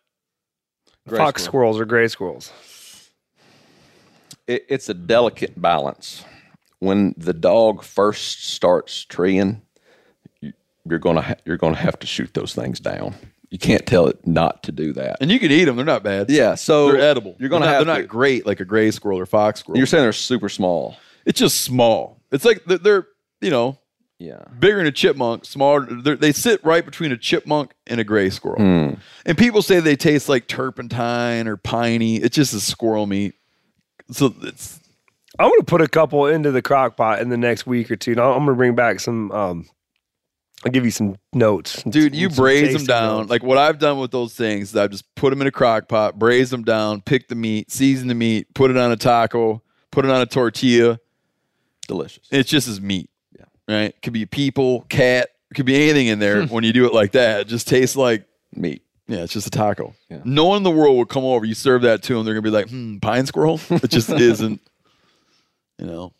Gray fox squirrel. squirrels or gray squirrels." It, it's a delicate balance. When the dog first starts treeing, you- you're gonna ha- you're gonna have to shoot those things down. You can't tell it not to do that. And you can eat them; they're not bad. Yeah, so they're edible. You're gonna they're not, have They're to, not great like a gray squirrel or fox squirrel. You're saying they're super small. it's just small. It's like they're, they're you know Yeah. bigger than a chipmunk, smaller. They're, they sit right between a chipmunk and a gray squirrel. Hmm. And people say they taste like turpentine or piney. It's just a squirrel meat. So it's I'm going to put a couple into the crock pot in the next week or two. And I'm going to bring back some. Um, I'll give you some notes, dude, you some braise them down. notes. Like what I've done with those things, is I've just put them in a crock pot, braise them down, pick the meat, season the meat, put it on a taco, put it on a tortilla. Delicious. It's just as meat. Yeah. Right? Could be people, cat, could be anything in there when you do it like that. It just tastes like Meat. Yeah, it's just a taco. Yeah. No one in the world would come over. You serve that to them, they're gonna be like, "Hmm, pine squirrel." It just isn't. You know.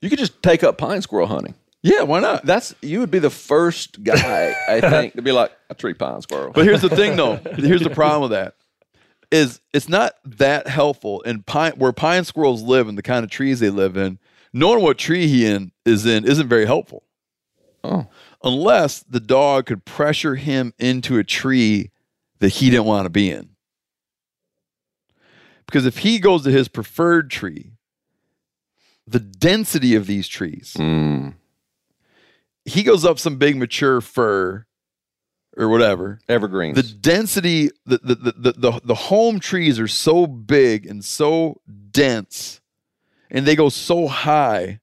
You could just take up pine squirrel hunting. Yeah, why not? That's you would be the first guy I think to be like a tree pine squirrel. But here's the thing, though. Here's the problem with that: is it's not that helpful in pine where pine squirrels live and the kind of trees they live in. Knowing what tree he in is in isn't very helpful. Oh. Unless the dog could pressure him into a tree that he didn't want to be in. Because if he goes to his preferred tree, the density of these trees, Mm. He goes up some big mature fir or whatever. Evergreens. The density, the the, the the the the home trees are so big and so dense, and they go so high.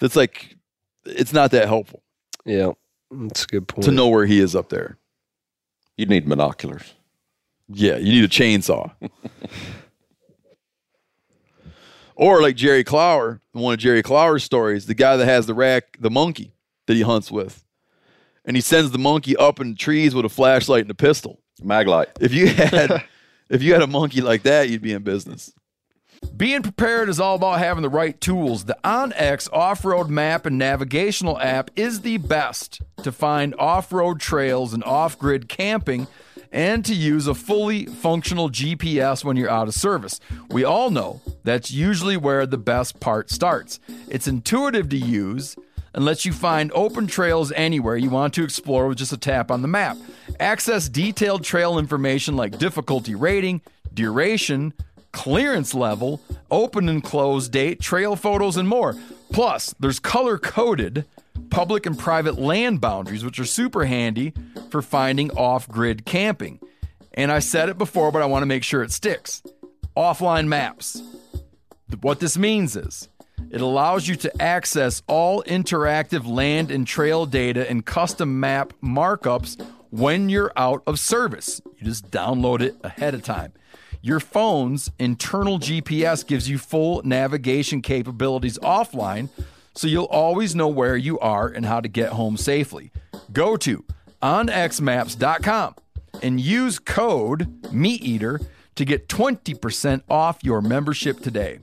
That's like, it's not that helpful yeah, that's a good point. to know where he is up there. You'd need binoculars. Yeah, you need a chainsaw. or like Jerry Clower, one of Jerry Clower's stories, the guy that has the rack, the monkey that he hunts with. And he sends the monkey up in trees with a flashlight and a pistol. Maglite. If you had if you had a monkey like that, you'd be in business. Being prepared is all about having the right tools. The onX off-road map and navigational app is the best to find off-road trails and off-grid camping and to use a fully functional GPS when you're out of service. We all know that's usually where the best part starts. It's intuitive to use and lets you find open trails anywhere you want to explore with just a tap on the map. Access detailed trail information like difficulty rating, duration, clearance level, open and close date, trail photos, and more. Plus, there's color coded public and private land boundaries, which are super handy for finding off grid camping. And I said it before, but I want to make sure it sticks. Offline maps. What this means is it allows you to access all interactive land and trail data and custom map markups when you're out of service. You just download it ahead of time. Your phone's internal GPS gives you full navigation capabilities offline, so you'll always know where you are and how to get home safely. Go to onxmaps.com and use code MeatEater to get 20% off your membership today.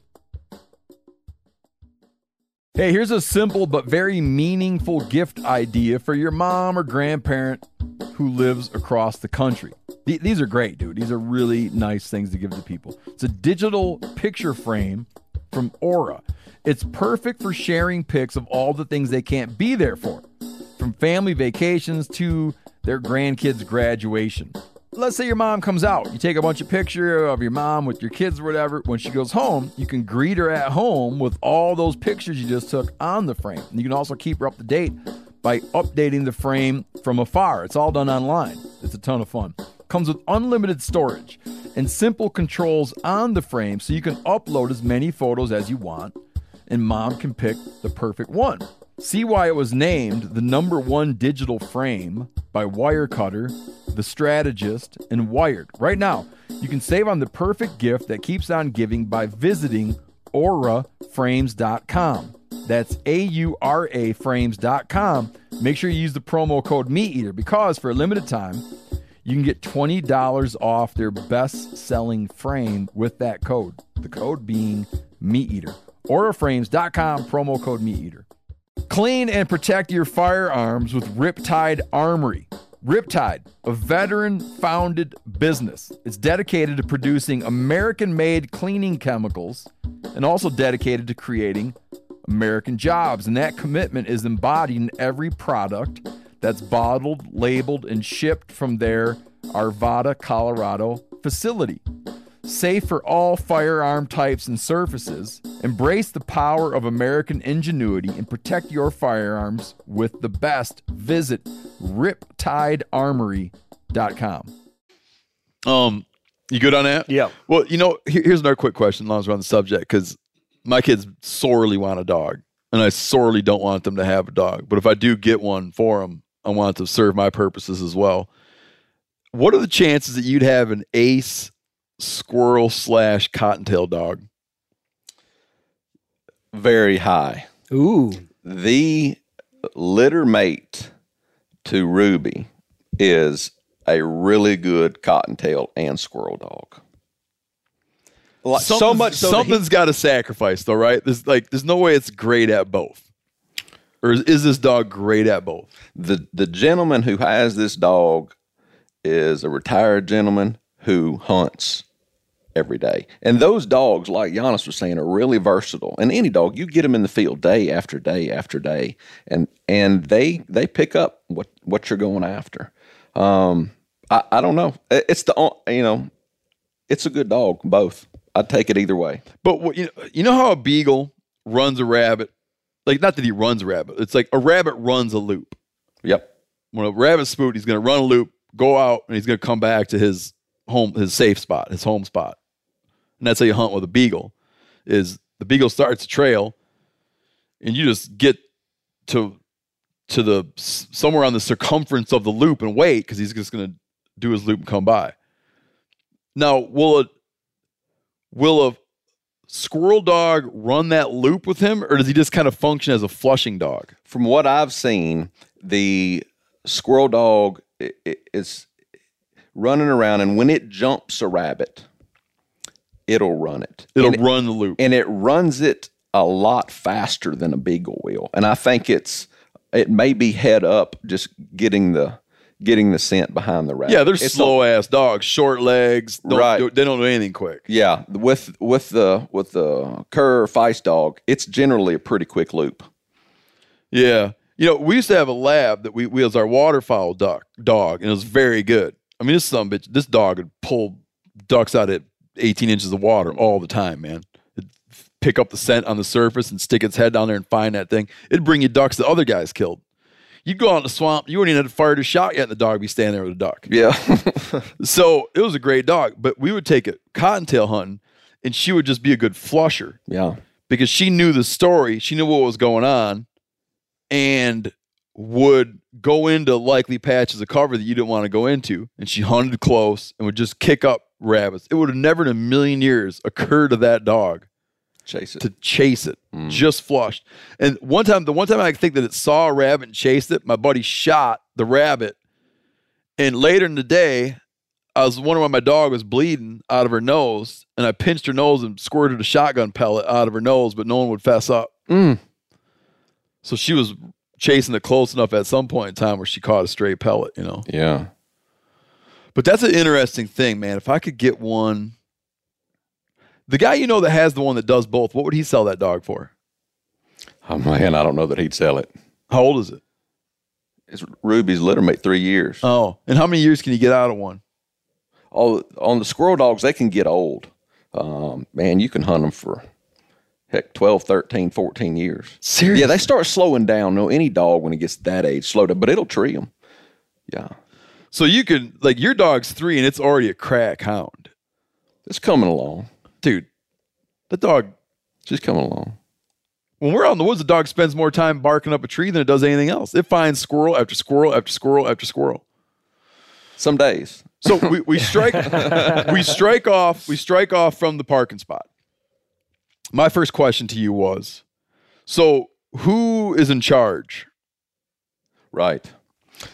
Hey, here's a simple but very meaningful gift idea for your mom or grandparent who lives across the country. Th- These are great, dude. These are really nice things to give to people. It's a digital picture frame from Aura. It's perfect for sharing pics of all the things they can't be there for, from family vacations to their grandkids' graduation. Let's say your mom comes out. You take a bunch of picture of your mom with your kids or whatever. When she goes home, you can greet her at home with all those pictures you just took on the frame. And you can also keep her up to date by updating the frame from afar. It's all done online. It's a ton of fun. Comes with unlimited storage and simple controls on the frame so you can upload as many photos as you want and mom can pick the perfect one. See why it was named the number one digital frame by Wirecutter, The Strategist, and Wired. Right now, you can save on the perfect gift that keeps on giving by visiting auraframes.com. That's A U R A frames.com. Make sure you use the promo code MeatEater because for a limited time, you can get $20 off their best selling frame with that code. The code being Meat MeatEater. Auraframes.com, promo code MeatEater. Clean and protect your firearms with Riptide Armory. Riptide, a veteran founded business. is dedicated to producing American made cleaning chemicals and also dedicated to creating American jobs. And that commitment is embodied in every product that's bottled, labeled, and shipped from their Arvada, Colorado facility. Safe for all firearm types and surfaces. Embrace the power of American ingenuity and protect your firearms with the best. Visit riptidearmory.com. Um, you good on that? Yeah. Well, you know, here- here's another quick question. As long as we're on the subject, because my kids sorely want a dog, and I sorely don't want them to have a dog. But if I do get one for them, I want it to serve my purposes as well. What are the chances that you'd have an ace squirrel slash cottontail dog? Very high. Ooh. The litter mate to Ruby is a really good cottontail and squirrel dog. Like, so much so something's got to sacrifice, though, right? There's like, there's no way it's great at both. Or is, is this dog great at both? the the gentleman who has this dog is a retired gentleman who hunts every day. And those dogs, like Janis was saying, are really versatile. And any dog, you get them in the field day after day after day, and and they they pick up what what you're going after. Um, I, I don't know. It's the you know, it's a good dog. Both. I'd take it either way. But what, you know, you know how a beagle runs a rabbit? Like, not that he runs a rabbit. It's like a rabbit runs a loop. Yep. When a rabbit's spooked, he's going to run a loop, go out, and he's going to come back to his home, his safe spot, his home spot. And that's how you hunt with a beagle. Is the beagle starts a trail, and you just get to to the somewhere on the circumference of the loop and wait because he's just going to do his loop and come by. Now, will a will a squirrel dog run that loop with him, or does he just kind of function as a flushing dog? From what I've seen, the squirrel dog is running around, and when it jumps a rabbit, it'll run it. It'll And run the loop. and it runs it a lot faster than a beagle will. And I think it's it may be head up, just getting the getting the scent behind the rabbit. Yeah, they're It's a- slow ass dogs, short legs. Don't Right. do- they don't do anything quick. yeah, with with the with the cur feist dog, it's generally a pretty quick loop. Yeah. You know, we used to have a lab that we, we was our waterfowl duck dog, and it was very good. I mean, this some bitch, this dog would pull ducks out at 18 inches of water all the time, man. It'd pick up the scent on the surface and stick its head down there and find that thing. It'd bring you ducks that other guys killed. You'd go out in the swamp, you wouldn't even have fired a shot yet, and the dog would be standing there with a duck. Yeah, So it was a great dog, but we would take it cottontail hunting, and she would just be a good flusher yeah, because she knew the story, she knew what was going on, and would go into likely patches of cover that you didn't want to go into. And she hunted close and would just kick up rabbits. It would have never in a million years occurred to that dog Chase it. to chase it, just flushed. And one time, the one time I think that it saw a rabbit and chased it, my buddy shot the rabbit. And later in the day, I was wondering why my dog was bleeding out of her nose, and I pinched her nose and squirted a shotgun pellet out of her nose, but no one would fess up. Mm. So she was chasing it close enough at some point in time where she caught a stray pellet, you know. Yeah. But that's an interesting thing, man. If I could get one, the guy you know that has the one that does both, what would he sell that dog for? Oh man, I don't know that he'd sell it. How old is it? It's Ruby's litter mate three years. Oh, and how many years can you get out of one? Oh, on the squirrel dogs, they can get old. Um, man, you can hunt them for heck 12, 13, 14 years. Seriously? Yeah, they start slowing down. No, any dog when it gets that age, slow down, but it'll tree them. Yeah, So you could like your dog's three and it's already a crack hound, it's coming along. dude. The dog. She's coming along. When we're out in the woods, the dog spends more time barking up a tree than it does anything else. It finds squirrel after squirrel after squirrel after squirrel. Some days. So we, we strike we strike off we strike off from the parking spot. My first question to you was, so who is in charge? Right.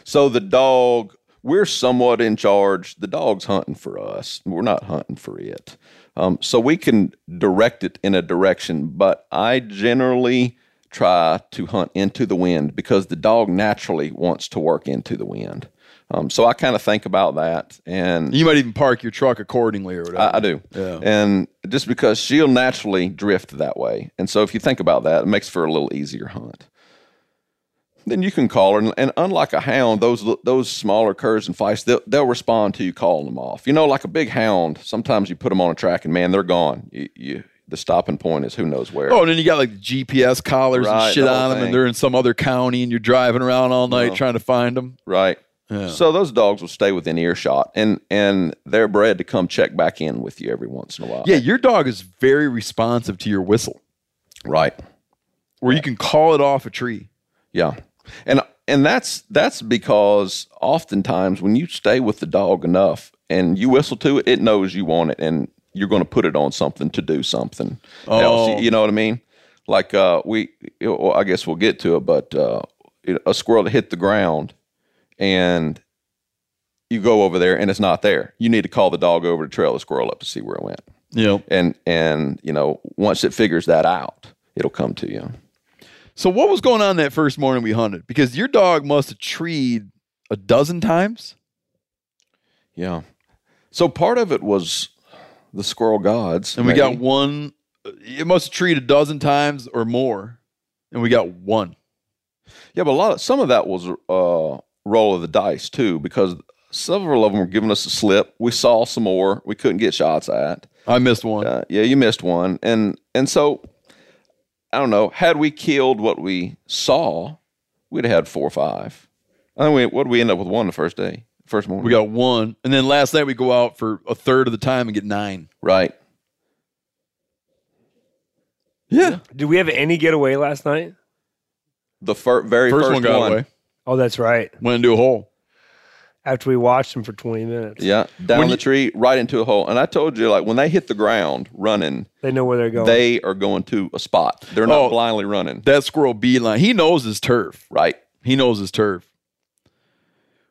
So the dog, we're somewhat in charge. The dog's hunting for us. We're not hunting for it. Um, so we can direct it in a direction, but I generally try to hunt into the wind because the dog naturally wants to work into the wind. Um, so I kind of think about that, and You might even park your truck accordingly or whatever. I, I do. Yeah. And just because she'll naturally drift that way. And so if you think about that, it makes for a little easier hunt. Then you can call her, and, and unlike a hound, those those smaller curs and feists, they'll, they'll respond to you calling them off. You know, like a big hound, sometimes you put them on a track, and man, they're gone. You, you, the stopping point is who knows where. Oh, and then you got like the GPS collars Right, and shit the on them, thing. and they're in some other county, and you're driving around all night No. trying to find them. right. Yeah. So those dogs will stay within earshot, and and they're bred to come check back in with you every once in a while. Yeah, your dog is very responsive to your whistle, right. where you can call it off a tree. Yeah. And and that's that's because oftentimes when you stay with the dog enough and you whistle to it, it knows you want it and you're going to put it on something to do something. Oh. You- You know what I mean? Like uh, we, well, I guess we'll get to it, but uh, a squirrel that hit the ground and you go over there and it's not there. You need to call the dog over to trail the squirrel up to see where it went. Know. And and you know once it figures that out, it'll come to you. So what was going on that first morning we hunted? Because your dog must have treed a dozen times. Yeah. So part of it was the squirrel gods. And we maybe. got one. It must have treed a dozen times or more, and we got one. Yeah, but a lot of some of that was uh, roll of the dice too, because several of them were giving us a slip. We saw some more we couldn't get shots at. I missed one. Uh, yeah, you missed one, and and so I don't know. Had we killed what we saw, we'd have had four or five. I think we what did we end up with one the first day, first morning. we got one, and then last night we go out for a third of the time and get nine. right. Yeah, Did we have any getaway last night? The fir- very first, first, one got away. Oh, that's right. Went into a hole. After we watched them for 20 minutes. Yeah, down When the you- tree, right into a hole. And I told you, like when they hit the ground running, They know where they're going. they are going to a spot. They're not Oh. blindly running. That squirrel beeline. He knows his turf. Right. He knows his turf.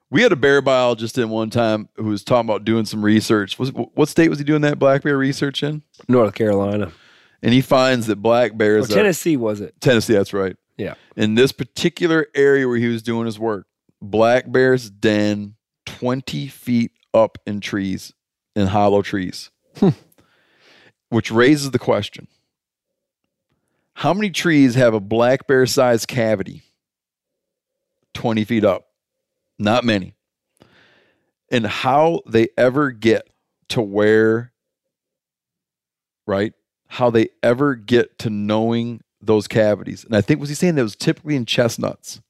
We had a bear biologist in one time who was talking about doing some research. Was what state was he doing that black bear research in? North Carolina. And he finds that black Or bears are Tennessee, was it? Tennessee. That's right. Yeah. In this particular area where he was doing his work, black bears den twenty feet up in trees, in hollow trees, hmm. which raises the question: How many trees have a black bear sized cavity? Twenty feet up. Not many. And how they ever get to where, right? How they ever get to knowing those cavities. And I think was he saying that was typically in chestnuts.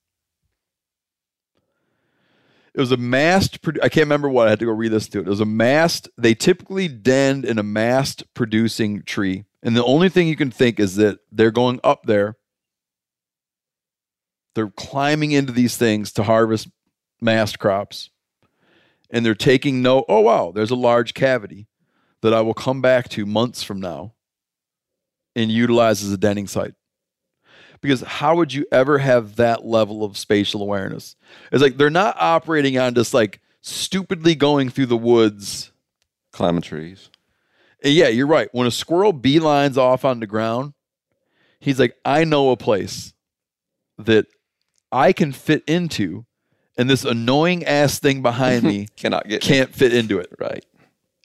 It was a mast. I can't remember what. I had to go read this to it. Was a mast. They typically dend in a mast producing tree, and the only thing you can think is that they're going up there. They're climbing into these things to harvest mast crops, and they're taking no. Oh wow, there's a large cavity. that I will come back to months from now and utilize as a denning site. Because how would you ever have that level of spatial awareness? It's like they're not operating on just like stupidly going through the woods. Climbing trees. And yeah, you're right. When a squirrel beelines off on the ground, he's like, I know a place that I can fit into, and this annoying ass thing behind me Cannot get can't fit into it. right.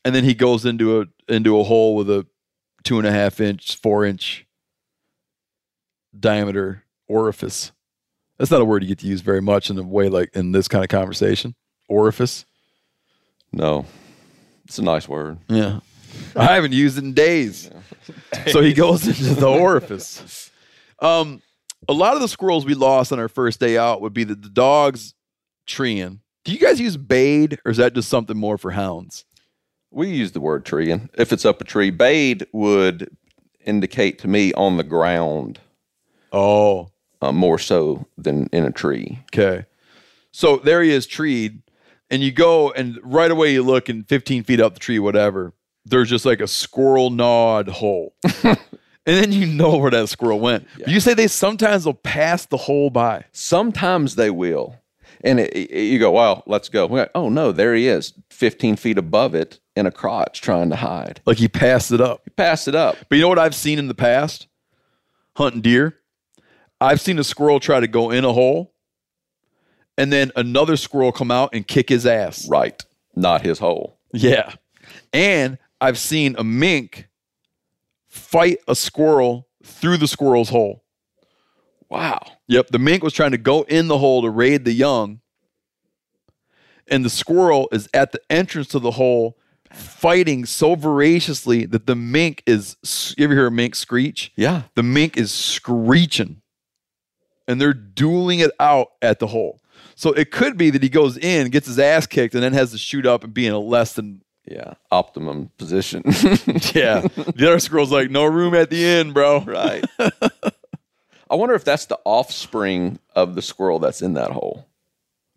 And then he goes into a into a hole with a two and a half inch, four inch diameter orifice. That's not a word you get to use very much in a way like in this kind of conversation. Orifice. No. It's a nice word. Yeah. I haven't used it in days. So he goes into the orifice. Um, a lot of the squirrels we lost on our first day out would be the, the dogs treeing. Do you guys use bade or is that just something more for hounds? We use the word treeing. If it's up a tree, bade would indicate to me on the ground Oh, uh, more so than in a tree. okay. So there he is treed, and you go and right away you look and 15 feet up the tree, whatever, there's just like a squirrel gnawed hole. and then you know where that squirrel went. But you say they sometimes will pass the hole by. Sometimes they will. And it, it- you go, well, let's go. Like, oh, no, there he is, 15 feet above it in a crotch trying to hide. Like he passed it up. He passed it up. But you know what I've seen in the past? Hunting deer. I've seen a squirrel try to go in a hole and then another squirrel come out and kick his ass. Right. Not his hole. Yeah. And I've seen a mink fight a squirrel through the squirrel's hole. Wow. Yep. The mink was trying to go in the hole to raid the young. And the squirrel is at the entrance to the hole fighting so voraciously that the mink is. You ever hear a mink screech? Yeah. The mink is screeching and they're dueling it out at the hole. So it could be that he goes in, gets his ass kicked, and then has to shoot up and be in a less than. Yeah. Optimum position. Yeah. the other squirrel's like, no room at the end, bro. right. I wonder if that's the offspring of the squirrel that's in that hole.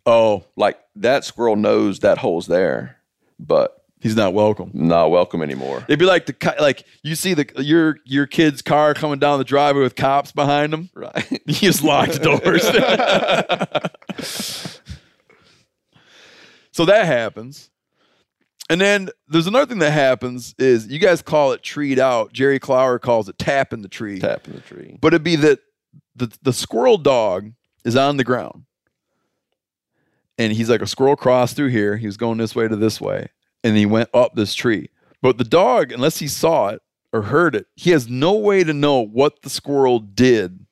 Oh, Like that squirrel knows that hole's there, but he's not welcome. not welcome anymore. It'd be like the like you see the your your kid's car coming down the driveway with cops behind him. Right. You just lock the doors. so that happens. And then there's another thing that happens is you guys call it treed out. Jerry Clower calls it tapping the tree. Tapping the tree. But it'd be that the, the squirrel dog is on the ground. And he's like a squirrel crossed through here. He was going this way to this way. And he went up this tree. But the dog, unless he saw it or heard it, he has no way to know what the squirrel did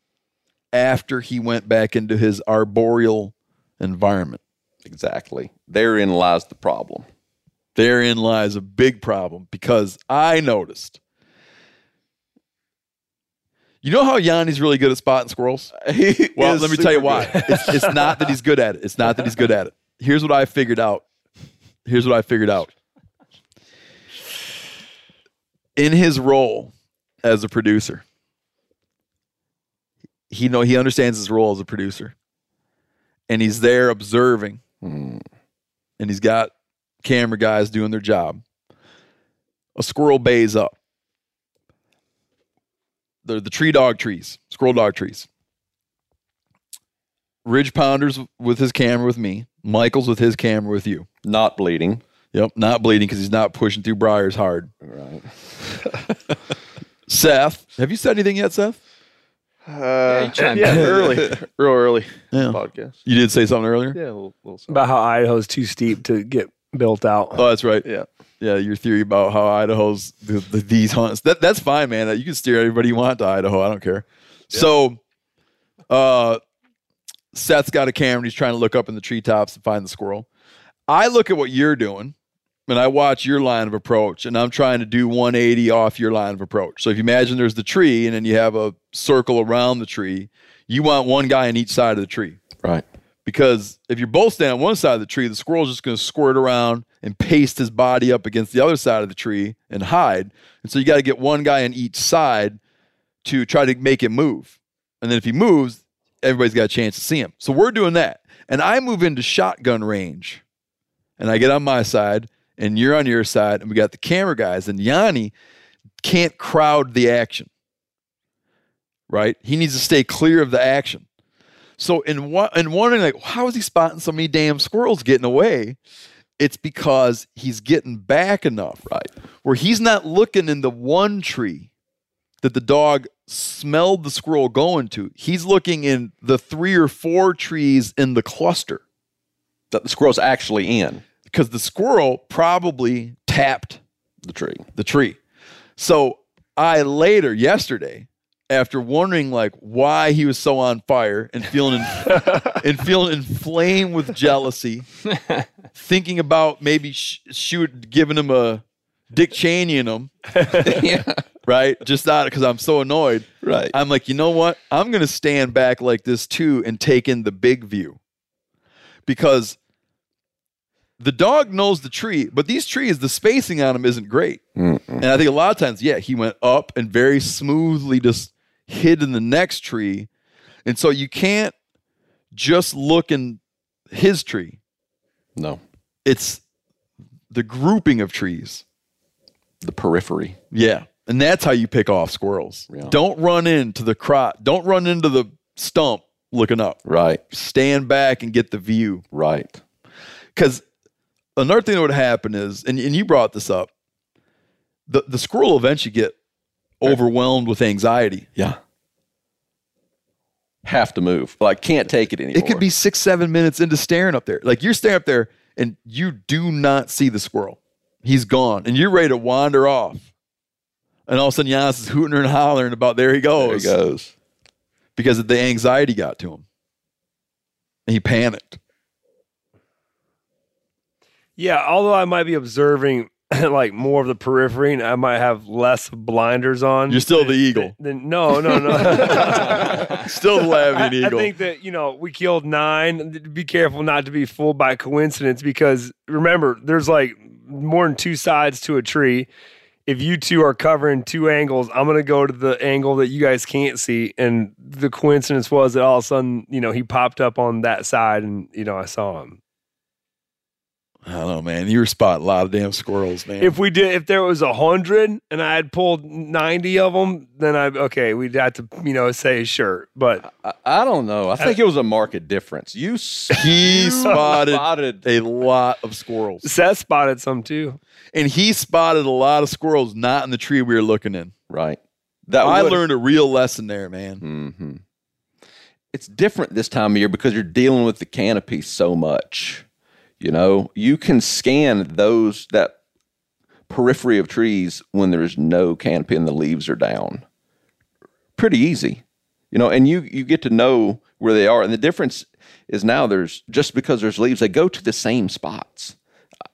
after he went back into his arboreal environment. Exactly. Therein lies the problem. Therein lies a big problem because I noticed. You know how Janis really good at spotting squirrels? Well, let me tell you why. It's, it's not that he's good at it. It's not that he's good at it. Here's what I figured out. Here's what I figured out. In his role as a producer, he know he understands his role as a producer, and he's there observing, hmm. and he's got camera guys doing their job. A squirrel bays up. They're the tree dog trees, squirrel dog trees. Ridge Pounders with his camera with me. Michael's with his camera with you. Not bleeding. Yep, not bleeding because he's not pushing through briars hard. Right. Seth, have you said anything yet, Seth? Uh, chimed yeah, early, real early Yeah. podcast. You did say something earlier? Yeah, a little, little something. About how Idaho's too steep to get built out. Oh, that's right. Yeah. Yeah, your theory about how Idaho's the, the, these hunts. That that's fine, man. You can steer everybody you want to Idaho. I don't care. So, uh, Seth's got a camera. and He's trying to look up in the treetops and find the squirrel. I look at what you're doing, and I watch your line of approach, and I'm trying to do 180 off your line of approach. So if you imagine there's the tree, and then you have a circle around the tree, you want one guy on each side of the tree Right. because if you're both standing on one side of the tree, the squirrel's just going to squirt around and paste his body up against the other side of the tree and hide. And so you got to get one guy on each side to try to make him move. And then if he moves, everybody's got a chance to see him. So we're doing that. And I move into shotgun range. And I get on my side and you're on your side, and we got the camera guys, and Janis can't crowd the action. Right? He needs to stay clear of the action. So in in wondering like how is he spotting so many damn squirrels getting away? It's because he's getting back enough, right? Where he's not looking in the one tree that the dog smelled the squirrel going to. He's looking in the three or four trees in the cluster That the squirrel's actually in because the squirrel probably tapped the tree. the tree. So I later yesterday, after wondering like why he was so on fire and feeling and feeling inflamed with jealousy, thinking about maybe sh- shoot giving him a Dick Cheney in him, yeah. right? Just out because I'm so annoyed. Right. I'm like, you know what? I'm gonna stand back like this too and take in the big view because the dog knows the tree, but these trees, the spacing on them isn't great. And I think a lot of times, yeah, he went up and very smoothly just hid in the next tree. And so you can't just look in his tree. No. It's the grouping of trees. The periphery. Yeah. And that's how you pick off squirrels. Yeah. Don't run into the crop. Don't run into the stump looking up. Right. Stand back and get the view. Right. Because another thing that would happen is, and, and you brought this up, the, the squirrel will eventually get overwhelmed with anxiety. Yeah. Have to move. Like can't take it anymore. It could be six, seven minutes into staring up there. Like you're staring up there and you do not see the squirrel. He's gone. And you're ready to wander off. And all of a sudden Janis is hooting and hollering about there he goes. there goes. he goes. Because the anxiety got to him. And he panicked. Yeah, although I might be observing like more of the periphery, and I might have less blinders on. You're still the eagle. Then no, no, no. Still the I, laughing I eagle. think that you know we killed nine. Be careful not to be fooled by coincidence because remember, there's like more than two sides to a tree. If you two are covering two angles, I'm gonna go to the angle that you guys can't see. And the coincidence was that all of a sudden, you know, he popped up on that side, and you know, I saw him. I don't know, man. You were spotting a lot of damn squirrels, man. If we did, if there was a hundred and I had pulled ninety of them, then I okay, we'd have to, you know, say sure. But I, I don't know. I think it was a market difference. You he spotted spotted a lot of squirrels. Seth spotted some too. And he spotted a lot of squirrels not in the tree we were looking in. right. That I would- learned a real lesson there, man. Mhm. It's different this time of year because you're dealing with the canopy so much. You know, you can scan those that periphery of trees when there's no canopy and the leaves are down. Pretty easy. You know, and you you get to know where they are. And the difference is now there's just because there's leaves, they go to the same spots.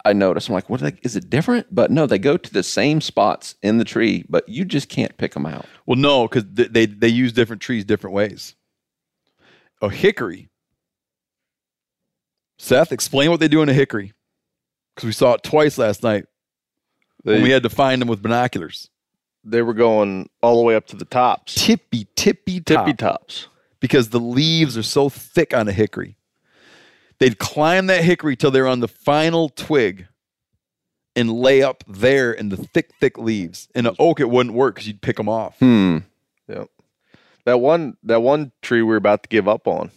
I notice. I'm like, what? They, is it different? But no, they go to the same spots in the tree, but you just can't pick them out. Well, no, because they, they they use different trees different ways. A hickory. Seth, explain what they do in a hickory. Because we saw it twice last night They, when we had to find them with binoculars. they were going all the way up to the tops, Tippy, tippy, top. tippy tops. because the leaves are so thick on a hickory. They'd climb that hickory till they're on the final twig and lay up there in the thick, thick leaves. In an oak, it wouldn't work because you'd pick them off. Hmm. Yep. That one that one tree we were about to give up on.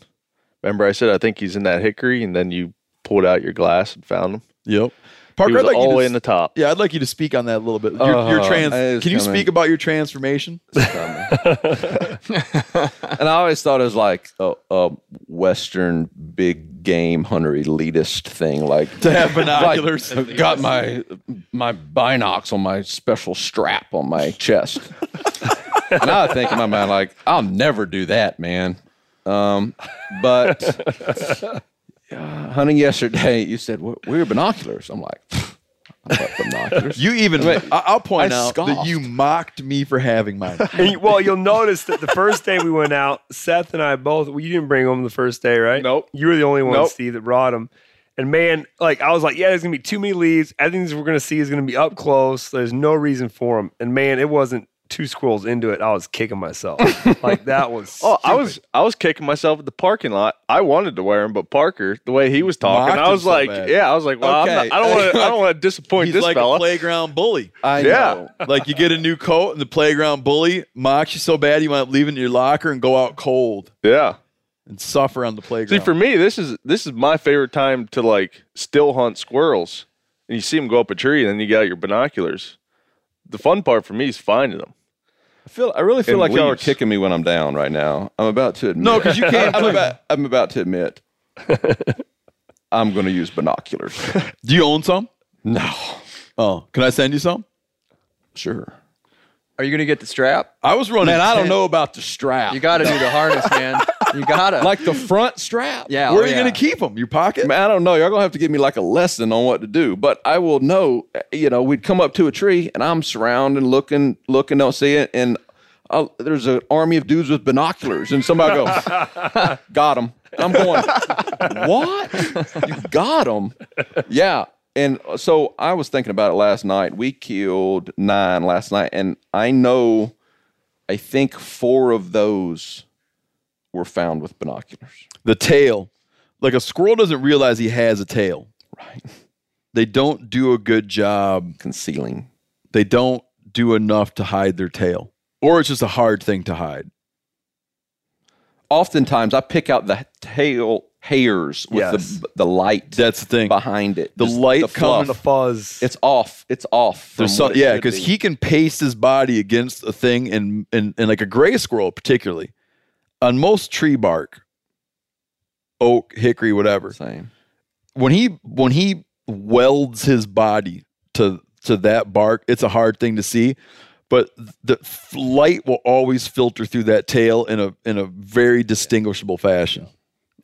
Remember I said I think he's in that hickory and then you pulled out your glass and found him. Yep. He Parker, was I'd like all you the way s- in the top. Yeah, I'd like you to speak on that a little bit. Your, your Uh, trans. it is Can you coming. speak about your transformation? And I always thought it was like a, a Western big game hunter elitist thing, like To have binoculars. Like, got my my binocs on my special strap on my chest. and I think in my mind, like, I'll never do that, man. Um, but uh, hunting yesterday, you said "Where- where are binoculars? I'm like, I got binoculars. You even. I, I'll point I out that scoffed. you mocked me for having mine. And you- well, you'll notice that the first day we went out, Seth and I both. Well, you didn't bring them the first day, right? Nope. You were the only one, Nope. Steve, that brought them. And man, like I was like, yeah, there's gonna be too many leaves. Everything we're gonna see is gonna be up close. There's no reason for them. And man, it wasn't two squirrels into it, I was kicking myself. like that was. Oh, I was I was kicking myself at the parking lot. I wanted to wear them, but Parker, the way he was talking, Mocked I was like, bad. yeah, I was like, well, I'm Okay. not, I don't want to, I don't want to disappoint He's this like fella. a playground bully. I Yeah. know. like you get a new coat and the playground bully mocks you so bad you wind up leaving your locker and go out cold yeah. and suffer on the playground. See, for me, this is this is my favorite time to like still hunt squirrels, and you see them go up a tree, and then you got your binoculars. The fun part for me is finding them. I feel. I really feel And like y'all are kicking me when I'm down right now. I'm about to admit. No, 'cause you can't I'm about, I'm about to admit. I'm going to use binoculars. Do you own some? No. Oh, can I send you some? Sure. Are you gonna get the strap? I was running. Man, I don't know about the strap. You got to do the harness, man. You gotta. like the front strap. yeah. Oh Where oh, are you yeah. going to keep them? Your pocket? Man, I don't know. Y'all gonna have to give me like a lesson on what to do. But I will know. You know, we'd come up to a tree and I'm surrounding, looking, looking, don't see it, and I'll, there's an army of dudes with binoculars, and somebody goes, "Got him." I'm going, "What? You got him?" Yeah. And so I was thinking about it last night. We killed nine last night, and I know, I think four of those were found with binoculars. The tail. Like a squirrel doesn't realize he has a tail. Right. They don't do a good job. Concealing. They don't do enough to hide their tail. Or it's just a hard thing to hide. oftentimes I pick out the tail hairs with Yes. the the light That's the thing. behind it. The Just light fluff. coming- the fuzz. It's off. It's off. There's some, yeah, because be. he can paste his body against a thing, and, and and like a gray squirrel, particularly on most tree bark, oak, hickory, whatever. same. When he when he welds his body to to that bark, it's a hard thing to see, but the light will always filter through that tail in a in a very distinguishable fashion.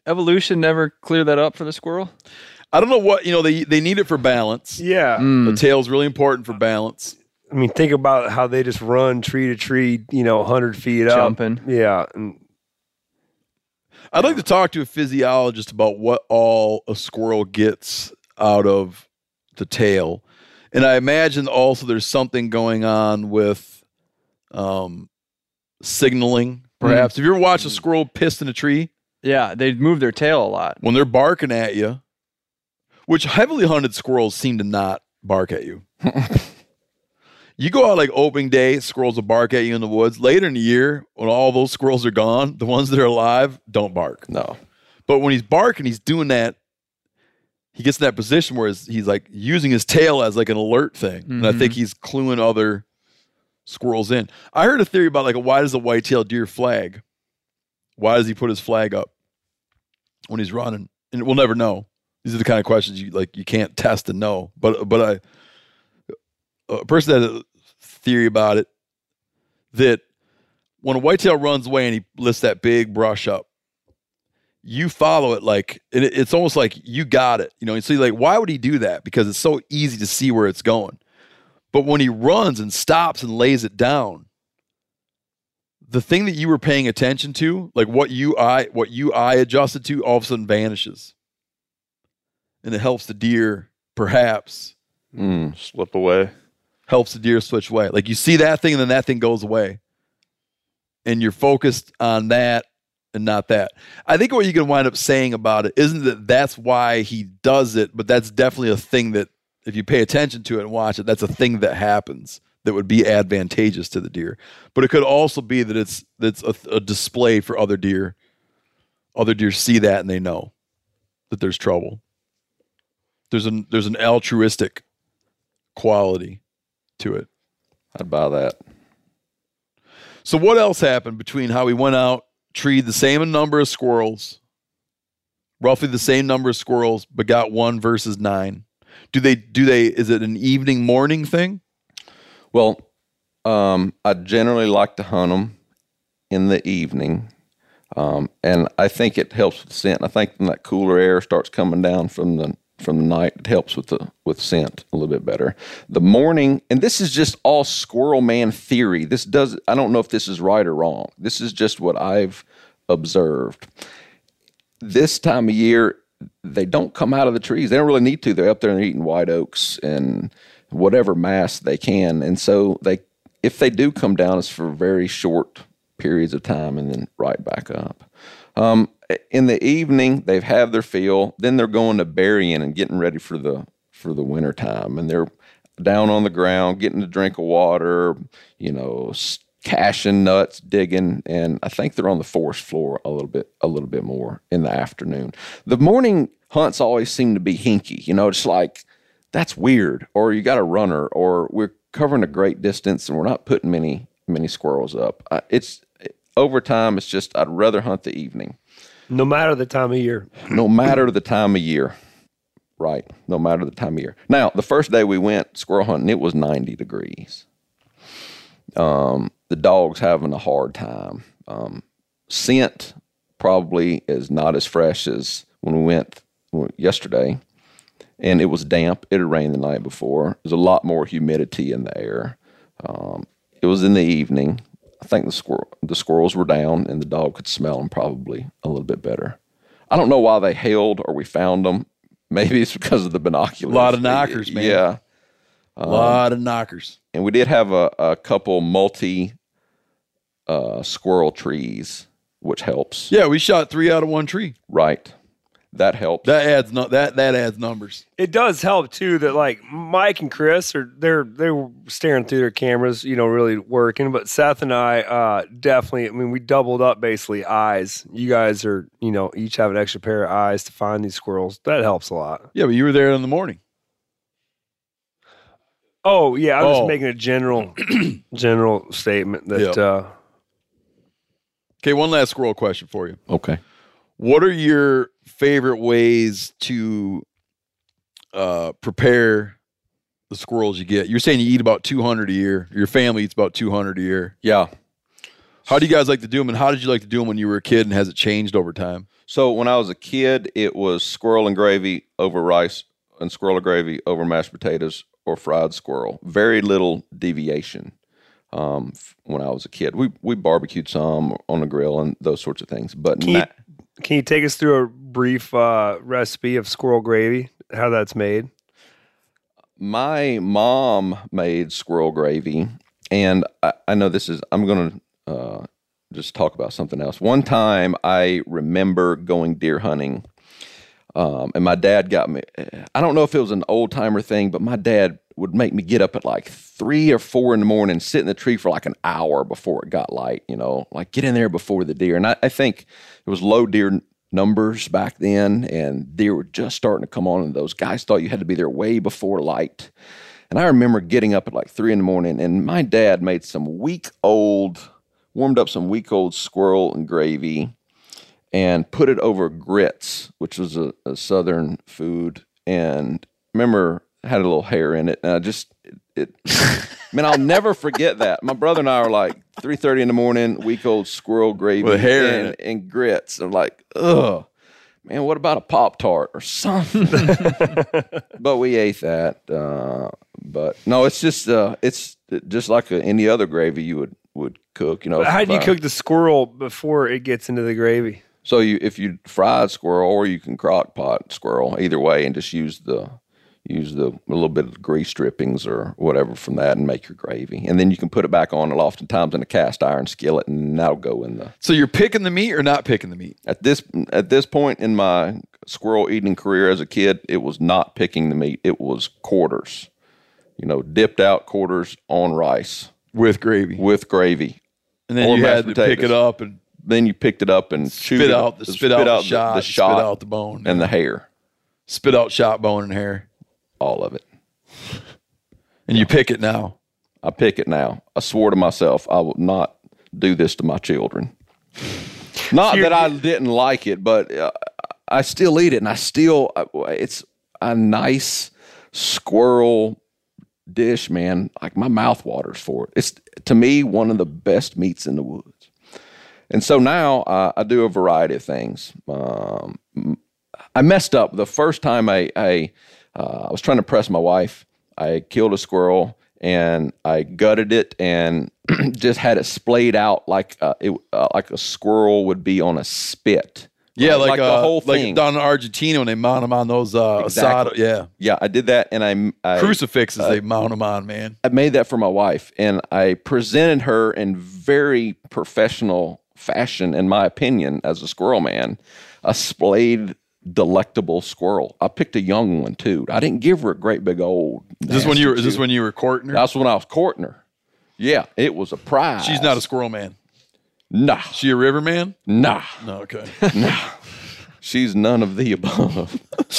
Evolution never cleared that up for the squirrel. I don't know what you know. They they need it for balance. yeah. Hmm. The tail's really important for balance. I mean, think about how they just run tree to tree, you know, 100 feet up. Jumping. Yeah. And I'd like to talk to a physiologist about what all a squirrel gets out of the tail. And I imagine also there's something going on with um, signaling, perhaps. Have you ever watched a squirrel pissed in a tree Yeah, they move their tail a lot. when they're barking at you? Which heavily hunted squirrels seem to not bark at you. you go out like opening day, squirrels will bark at you in the woods. Later in the year, when all those squirrels are gone, the ones that are alive don't bark. No. But when he's barking, he's doing that. He gets in that position where he's, he's like using his tail as like an alert thing, and I think mm-hmm. he's cluing other squirrels in. I heard a theory about like why does a white-tailed deer flag? Why does he put his flag up when he's running? And we'll never know. These are the kind of questions you like you can't test and know. But but I a person had a theory about it that when a whitetail runs away and he lifts that big brush up, you follow it like it, it's almost like you got it. You know, and so you're like, why would he do that? Because it's so easy to see where it's going. But when he runs and stops and lays it down, the thing that you were paying attention to, like what you eye what you eye adjusted to, all of a sudden vanishes. And it helps the deer, perhaps, Mm. Slip away. Helps the deer switch way. Like you see that thing and then that thing goes away. And you're focused on that and not that. I think what you can wind up saying about it isn't that that's why he does it, but that's definitely a thing that if you pay attention to it and watch it, that's a thing that happens that would be advantageous to the deer. But it could also be that it's that's a, a display for other deer. Other deer see that and they know that there's trouble. There's an there's an altruistic quality to it. I'd buy that. So what else happened between how we went out, treed the same number of squirrels, roughly the same number of squirrels, but got one versus nine? Do they do they is it an evening morning thing? Well, um, I generally like to hunt them in the evening. Um, and I think it helps with scent. I think when that cooler air starts coming down from the from the night, it helps with the with scent a little bit better. The morning, and this is just all squirrel man theory. This does I don't know if this is right or wrong. This is just what I've observed. This time of year, they don't come out of the trees. They don't really need to. They're up there and eating white oaks and whatever mass they can, and so they if they do come down, it's for very short periods of time and then right back up. Um, in the evening, they've had their fill. Then they're going to burying and getting ready for the for the winter time, and they're down on the ground, getting a drink of water, you know, caching nuts, digging, and I think they're on the forest floor a little bit, a little bit more in the afternoon. The morning hunts always seem to be hinky, you know, it's like that's weird, or you got a runner, or we're covering a great distance and we're not putting many many squirrels up. I, it's over time. It's just I'd rather hunt the evening, No matter the time of year. no matter the time of year. Right, no matter the time of year. Now, the first day we went squirrel hunting, it was ninety degrees. Um, the dog's having a hard time. Um, scent probably is not as fresh as when we went yesterday and it was damp. It had rained the night before. There's a lot more humidity in the air. Um, it was in the evening. I think the squirrel, the squirrels were down, and the dog could smell them probably a little bit better. I don't know why they hailed or we found them. Maybe it's because of the binoculars. A lot of knockers, man. Yeah, A lot of knockers. and we did have a, a couple multi uh, squirrel trees, which helps. Yeah, we shot three out of one tree. Right, that helps. That adds no, that that adds numbers. It does help too that like Mike and Chris are they're they're staring through their cameras, you know, really working. But Seth and I uh definitely I mean we doubled up basically eyes. You guys are, you know, each have an extra pair of eyes to find these squirrels. That helps a lot. Yeah, but you were there in the morning. Oh yeah, I'm Oh. just making a general general statement that Yep. uh Okay, one last squirrel question for you. okay. What are your favorite ways to uh, prepare the squirrels you get? You're saying you eat about 200 a year. Your family eats about 200 a year. Yeah. How do you guys like to do them, and how did you like to do them when you were a kid, and has it changed over time? So when I was a kid, it was squirrel and gravy over rice and squirrel and gravy over mashed potatoes or fried squirrel. Very little deviation. Um, f- when I was a kid, we we barbecued some on the grill and those sorts of things. But Can you- can you take us through a brief uh recipe of squirrel gravy, how that's made? my mom made squirrel gravy, and I, I know this is. I'm going to uh, just talk about something else. One time, I remember going deer hunting, um, and my dad got me. I don't know if it was an old timer thing, but my dad would make me get up at like three or four in the morning, sit in the tree for like an hour before it got light. You know, like get in there before the deer. And I, I think it was low deer numbers back then, and they were just starting to come on, and those guys thought you had to be there way before light. And I remember getting up at like three in the morning, and my dad made some week old, warmed up some week old squirrel and gravy, and put it over grits, which was a, a southern food. And remember, had a little hair in it, and I just it. it Man, I'll never forget that. My brother and I are like three thirty in the morning, week old squirrel gravy With hair in and, it. and grits. I'm like, ugh, man, what about a pop tart or something? but we ate that. Uh, but no, it's just uh, it's just like a, any other gravy you would would cook. You know, How do you cook the squirrel before it gets into the gravy? So you if you fried squirrel or you can crock pot squirrel, either way, and just use the use the a little bit of grease drippings or whatever from that and make your gravy, and then you can put it back on. And oftentimes in a cast iron skillet, and that'll go in the. So you're picking the meat or not picking the meat? At this at this point in my squirrel eating career as a kid, it was not picking the meat; it was quarters. You know, dipped out quarters on rice With gravy. with gravy. And then Or you had to pick it up and Then you picked it up and chewed spit it- out the spit, out, the shot, the spit shot out the bone, and the hair, spit out shot bone and hair. All of it. And you pick it now. I pick it now. I swore to myself I will not do this to my children. Not you're- that I didn't like it, but uh, I still eat it, and I still it's a nice squirrel dish, man. Like my mouth waters for it. It's to me one of the best meats in the woods. And so now uh, I do a variety of things. Um, I messed up the first time I I, uh, I was trying to press my wife. I killed a squirrel and I gutted it and just had it splayed out like uh, it uh, like a squirrel would be on a spit Yeah, like, like the uh, whole like thing. down in Argentina when they mount them on those uh, Exactly. asado- yeah, Yeah, I did that, and I, I crucifixes uh, they mount them on, man. I made that for my wife, and I presented her in very professional fashion, in my opinion, as a squirrel man, a splayed, delectable squirrel. I picked a young one too. I didn't give her a great big old. Is this when you were? Is this when you were courting her? That's when I was courting her. Yeah, it was a prize. She's not a squirrel man. nah, She a river man? nah. No, okay. Nah. She's none of the above.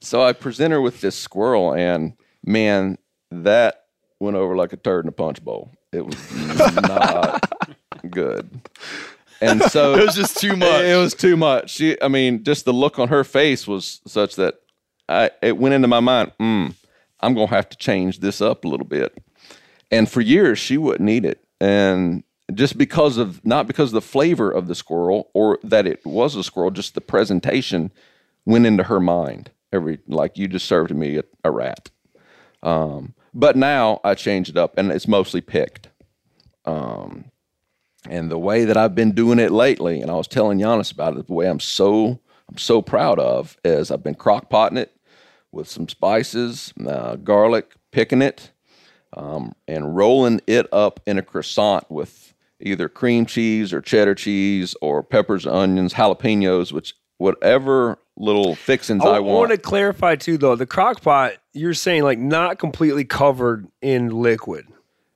so I present her with this squirrel, and man, that went over like a turd in a punch bowl. It was not good. And so it was just too much. It was too much. She, I mean, just the look on her face was such that I, it went into my mind. Mm, I'm gonna have to change this up a little bit. And for years, she wouldn't eat it, and just because of not because of the flavor of the squirrel or that it was a squirrel, just the presentation went into her mind. Every like you just served me a, a rat. Um, but now I changed it up, and it's mostly picked. Um, and the way that I've been doing it lately, and I was telling Janis about it, the way I'm so I'm so proud of is I've been crock potting it with some spices, uh, garlic, picking it, um, and rolling it up in a croissant with either cream cheese or cheddar cheese or peppers, onions, jalapenos, which whatever little fixings I, I, want. I want to clarify too, though. The crock pot, you're saying like not completely covered in liquid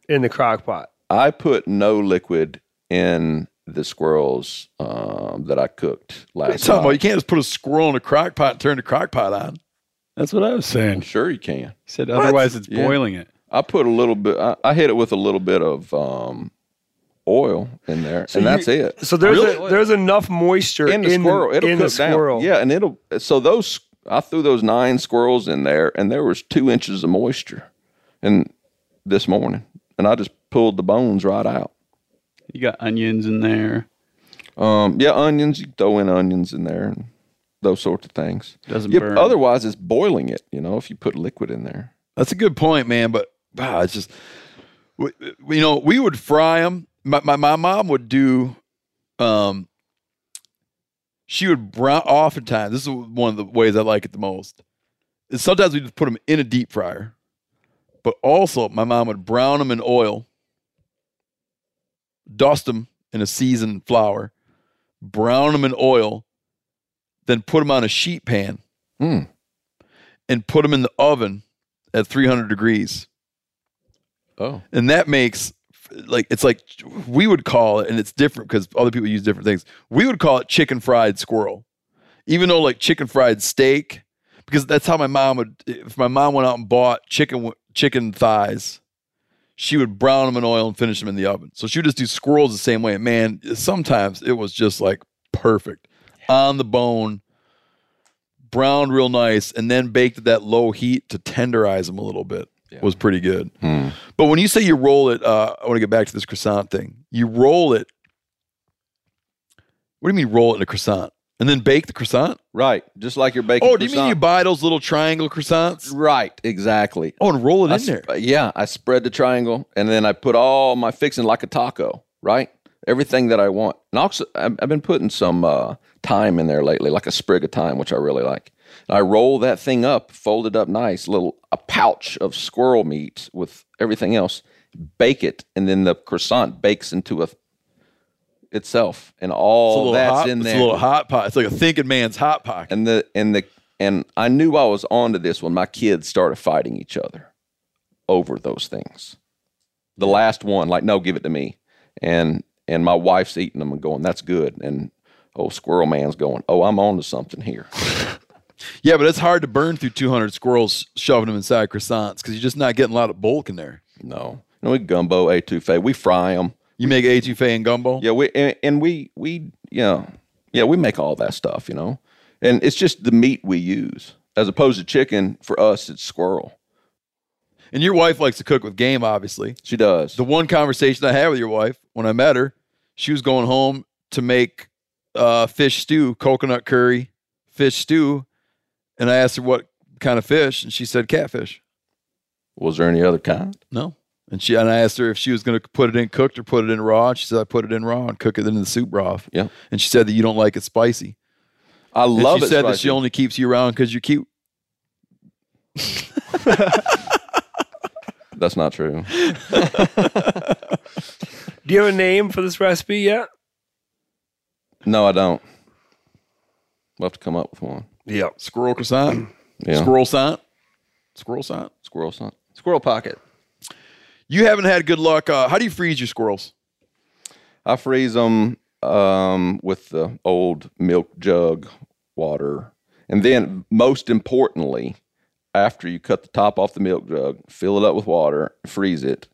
in the crock pot. I put no liquid in the squirrels um, that I cooked What are you last talking about? You can't just put a squirrel in a crock pot and turn the crock pot on. That's what I was saying. He Sure, you can. said otherwise it's Yeah. boiling it. I put a little bit. I, I hit it with a little bit of um, oil in there, and you- that's it. So there's Really? a, there's enough moisture in the squirrel, it'll in cook the down. squirrel. Yeah, and it'll. So those, I threw those nine squirrels in there, and there was two inches of moisture, and this morning, and I just pulled the bones right out. You got onions in there. Um, yeah, onions. You throw in onions in there, and those sorts of things. Doesn't Yeah, burn. otherwise, it's boiling it. You know, if you put liquid in there. That's a good point, man. But wow, it's just we, you know we would fry them. My, my my mom would do. Um, she would brown. Oftentimes, this is one of the ways I like it the most. Is sometimes we just put them in a deep fryer, but also my mom would brown them in oil, dust them in a seasoned flour, brown them in oil, then put them on a sheet pan Hmm. and put them in the oven at 300 degrees. Oh, And that makes like it's like we would call it, and it's different because other people use different things. We would call it chicken fried squirrel, even though like chicken fried steak, because that's how my mom would. If my mom went out and bought chicken chicken thighs, she would brown them in oil and finish them in the oven. So she would just do squirrels the same way. Man, sometimes it was just like perfect on the bone, browned real nice, and then baked at that low heat to tenderize them a little bit. Was pretty good. But when you say you roll it, uh, I want to get back to this croissant thing. You roll it. What do you mean roll it in a croissant and then bake the croissant? right. Just like you're baking. Oh, do you mean you buy those little triangle croissants? Right. Exactly. Oh, and roll it I in there. sp- yeah, I spread the triangle and then I put all my fixing like a taco, right? Everything that I want. And also, I've, I've been putting some uh, thyme in there lately, like a sprig of thyme, which I really like. And I roll that thing up, fold it up nice, little a pouch of squirrel meat with everything else, bake it, and then the croissant bakes into a itself, and all that's hot, in It's a little hot pot. It's like a thinking man's hot pocket. and the and the and I knew I was onto this when my kids started fighting each other over those things. The last one, like, no, give it to me, and and my wife's eating them and going, that's good, and oh, Squirrel Man's going, oh, I'm on to something here. Yeah, but it's hard to burn through 200 squirrels shoving them inside croissants because you're just not getting a lot of bulk in there. No, no, we gumbo etouffee, we fry them. You make etouffee and gumbo? Yeah, we and, and we we yeah yeah we make all that stuff, you know, and it's just the meat we use as opposed to chicken. For us, it's squirrel. And your wife likes to cook with game, obviously. She does. The one conversation I had with your wife when I met her, she was going home to make uh, fish stew, coconut curry, fish stew. And I asked her what kind of fish, and she said catfish. Was there any other kind? No. And she and I asked her if she was going to put it in cooked or put it in raw. And she said I put it in raw and cook it in the soup broth. Yeah. And she said that you don't like it spicy. I And love she it. said that she only keeps you around because you're cute. That's not true. Do you have a name for this recipe yet? No, I don't. We'll have to come up with one. Yeah. Squirrel croissant. Yeah. Squirrel sant. Squirrel sant. Squirrel son. Squirrel pocket. You haven't had good luck. Uh, how do you freeze your squirrels? I freeze them um, with the old milk jug water. And then, most importantly, after you cut the top off the milk jug, fill it up with water, freeze it.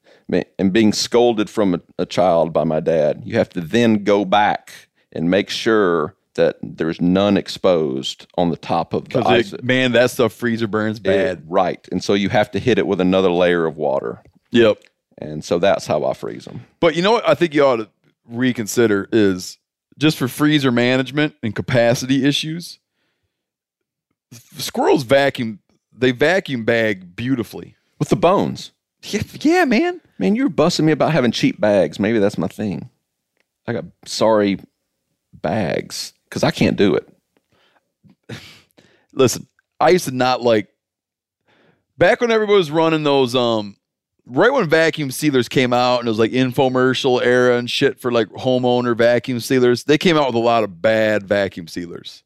And being scolded from a, a child by my dad, you have to then go back and make sure that there's none exposed on the top of the ice. Because man, that stuff freezer burns bad. It- right. And so you have to hit it with another layer of water. Yep. And so that's how I freeze them. But you know what I think you ought to reconsider is just for freezer management and capacity issues. Squirrels vacuum they vacuum bag beautifully. With the bones. Yeah, yeah, man. Man, you're busting me about having cheap bags. Maybe that's my thing. I got sorry bags because I can't do it. Listen, I used to not like back when everybody was running those um right when vacuum sealers came out and it was like infomercial era and shit for like homeowner vacuum sealers, they came out with a lot of bad vacuum sealers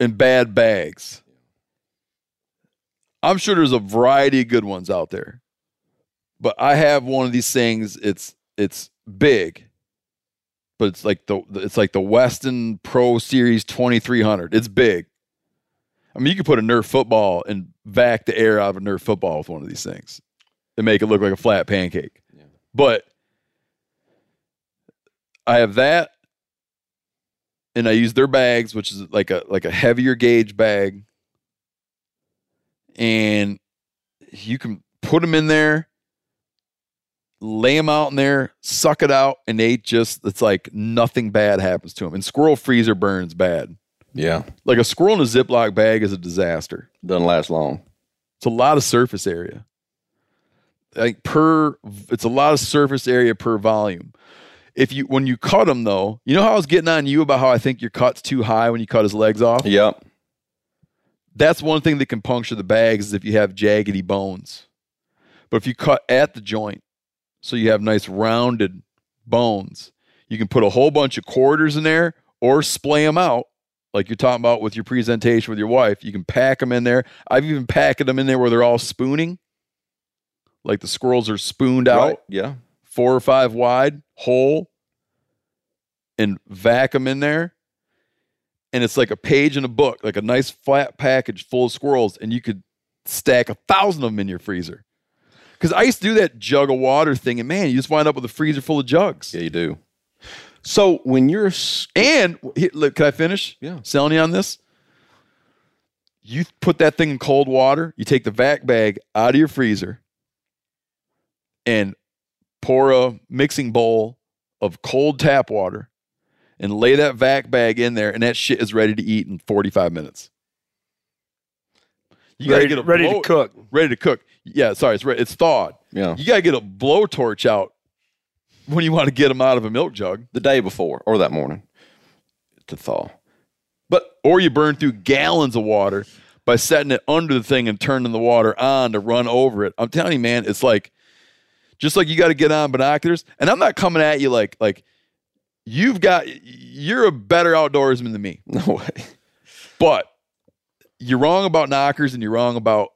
and bad bags. I'm sure there's a variety of good ones out there. But I have one of these things, it's it's big. But it's like the it's like the Weston Pro Series 2300. It's big. I mean, you could put a Nerf football and vac the air out of a Nerf football with one of these things and make it look like a flat pancake. But I have that, and I use their bags, which is like a like a heavier gauge bag, and you can put them in there, lay them out in there, suck it out, and they just it's like nothing bad happens to them. And squirrel freezer burns bad. Yeah. Like a squirrel in a Ziploc bag is a disaster. Doesn't last long. It's a lot of surface area. Like per, it's a lot of surface area per volume. If you when you cut them though, you know how I was getting on you about how I think your cut's too high when you cut his legs off. Yep. That's one thing that can puncture the bags is if you have jaggedy bones. But if you cut at the joint, so you have nice rounded bones, you can put a whole bunch of quarters in there or splay them out, like you're talking about with your presentation with your wife. You can pack them in there. I've even packed them in there where they're all spooning, like the squirrels are spooned out Yeah. four or five wide, whole, and vac them in there. And it's like a page in a book, like a nice flat package full of squirrels, and you could stack a thousand of them in your freezer. Because I used to do that jug of water thing, and man, you just wind up with a freezer full of jugs. Yeah, you do. So when you're And look, can I finish? Yeah. Selling you on this. You put that thing in cold water. You take the vac bag out of your freezer and pour a mixing bowl of cold tap water and lay that vac bag in there, and that shit is ready to eat in 45 minutes. You gotta get a ready blow- to cook. Ready to cook. Yeah, sorry, it's re- it's thawed. yeah You gotta get a blowtorch out when you want to get them out of a milk jug. the day before or that morning to thaw. But or you burn through gallons of water by setting it under the thing and turning the water on to run over it. I'm telling you, man, it's like just like you got to get on binoculars. And I'm not coming at you like like you've got you're a better outdoorsman than me, No way. but you're wrong about knockers and you're wrong about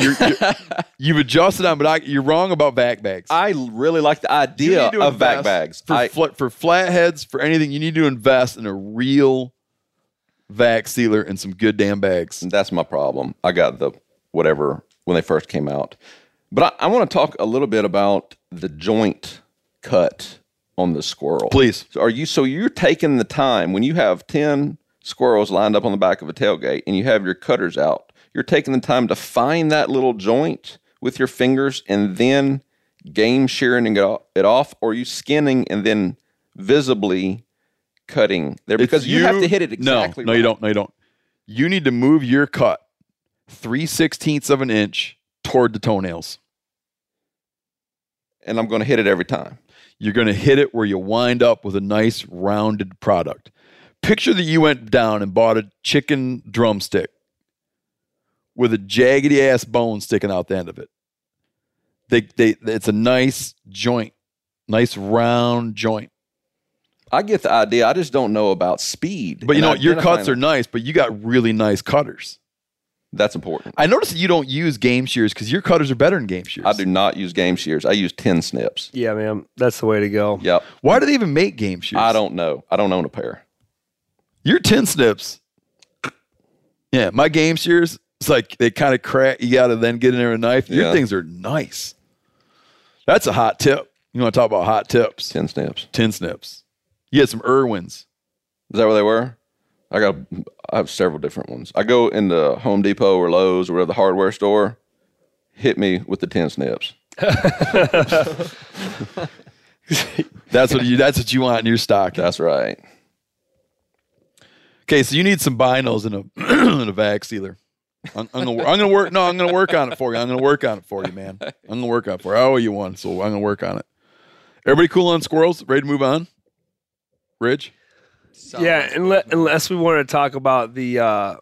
you're, you're, you've adjusted on binoc- You're wrong about vac bags. I really like the idea of back bags. for I, flat for flatheads for anything. You need to invest in a real vac sealer and some good damn bags. That's my problem. I got the whatever when they first came out. But I, I want to talk a little bit about the joint cut on the squirrel. Please. So are you so you're taking the time when you have 10 squirrels lined up on the back of a tailgate and you have your cutters out, you're taking the time to find that little joint with your fingers and then game shearing it off, or are you skinning and then visibly cutting there because It's you, have to hit it exactly No, no, you don't. No, you don't. You need to move your cut three sixteenths of an inch toward the toenails. and I'm going to hit it every time. You're going to hit it where you wind up with a nice rounded product. Picture that you went down and bought a chicken drumstick with a jaggedy ass bone sticking out the end of it. They, they, it's a nice joint, nice round joint. I get the idea. I just don't know about speed. But you know, your cuts are nice, but you got really nice cutters. That's important. I noticed that you don't use game shears because your cutters are better than game shears. I do not use game shears. I use tin snips. Yeah, man, that's the way to go. Yep. Why do they even make game shears? I don't know. I don't own a pair. Your tin snips. Yeah, my game shears. It's like they kind of crack. You got to then get in there with a knife. Your Yeah. things are nice. That's a hot tip. You want to talk about hot tips? Ten snips. Ten snips. You had some Irwins. Is that where they were? I got. I have several different ones. I go into Home Depot or Lowe's or whatever the hardware store. Hit me with the ten snips. That's what you. That's what you want in your stock. That's right. Okay, so you need some binos and a and a vac sealer. I'm, I'm gonna I'm gonna work. No, I'm gonna work on it for you. I'm gonna work on it for you, man. I'm gonna work on it for you. I owe you one, so I'm gonna work on it. Everybody cool on squirrels? Ready to move on? Ridge? Yeah, unless, unless we want to talk about the uh,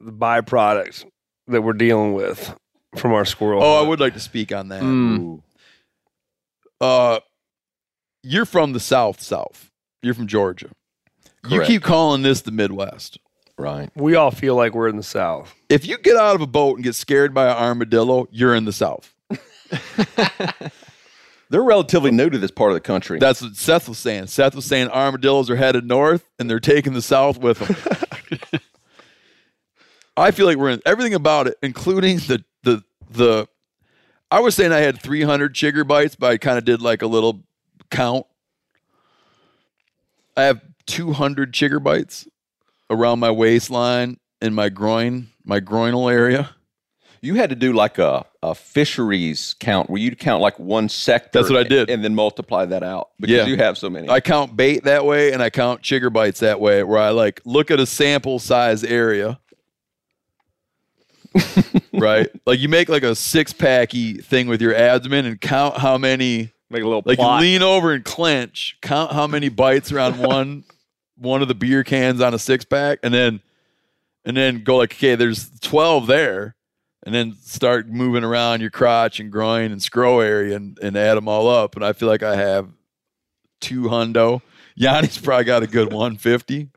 the byproducts that we're dealing with from our squirrel. Oh, I would like to speak on that. Mm. Uh, you're from the South, South. You're from Georgia. You keep calling this the Midwest. Right. We all feel like we're in the South. If you get out of a boat and get scared by an armadillo, you're in the South. They're relatively new to this part of the country. That's what Seth was saying. Seth was saying armadillos are headed north and they're taking the South with them. I feel like we're in everything about it, including the the the. I was saying I had 300 chigger bites, but I kind of did like a little count. I have 200 chigger bites around my waistline and my groin, my groinal area. you had to do like a, a fisheries count where you'd count like one sector. That's what I did. And then multiply that out because Yeah. you have so many. I count bait that way and I count chigger bites that way, where I like look at a sample size area. right? Like you make like a six packy thing with your abdomen and count how many Make a little like plot. you lean over and clench, count how many bites are on one one of the beer cans on a six pack, and then and then go like, okay, there's twelve there, and then start moving around your crotch and groin and scroll area and, and add them all up. And I feel like I have two hundo. Janis's probably got a good one fifty.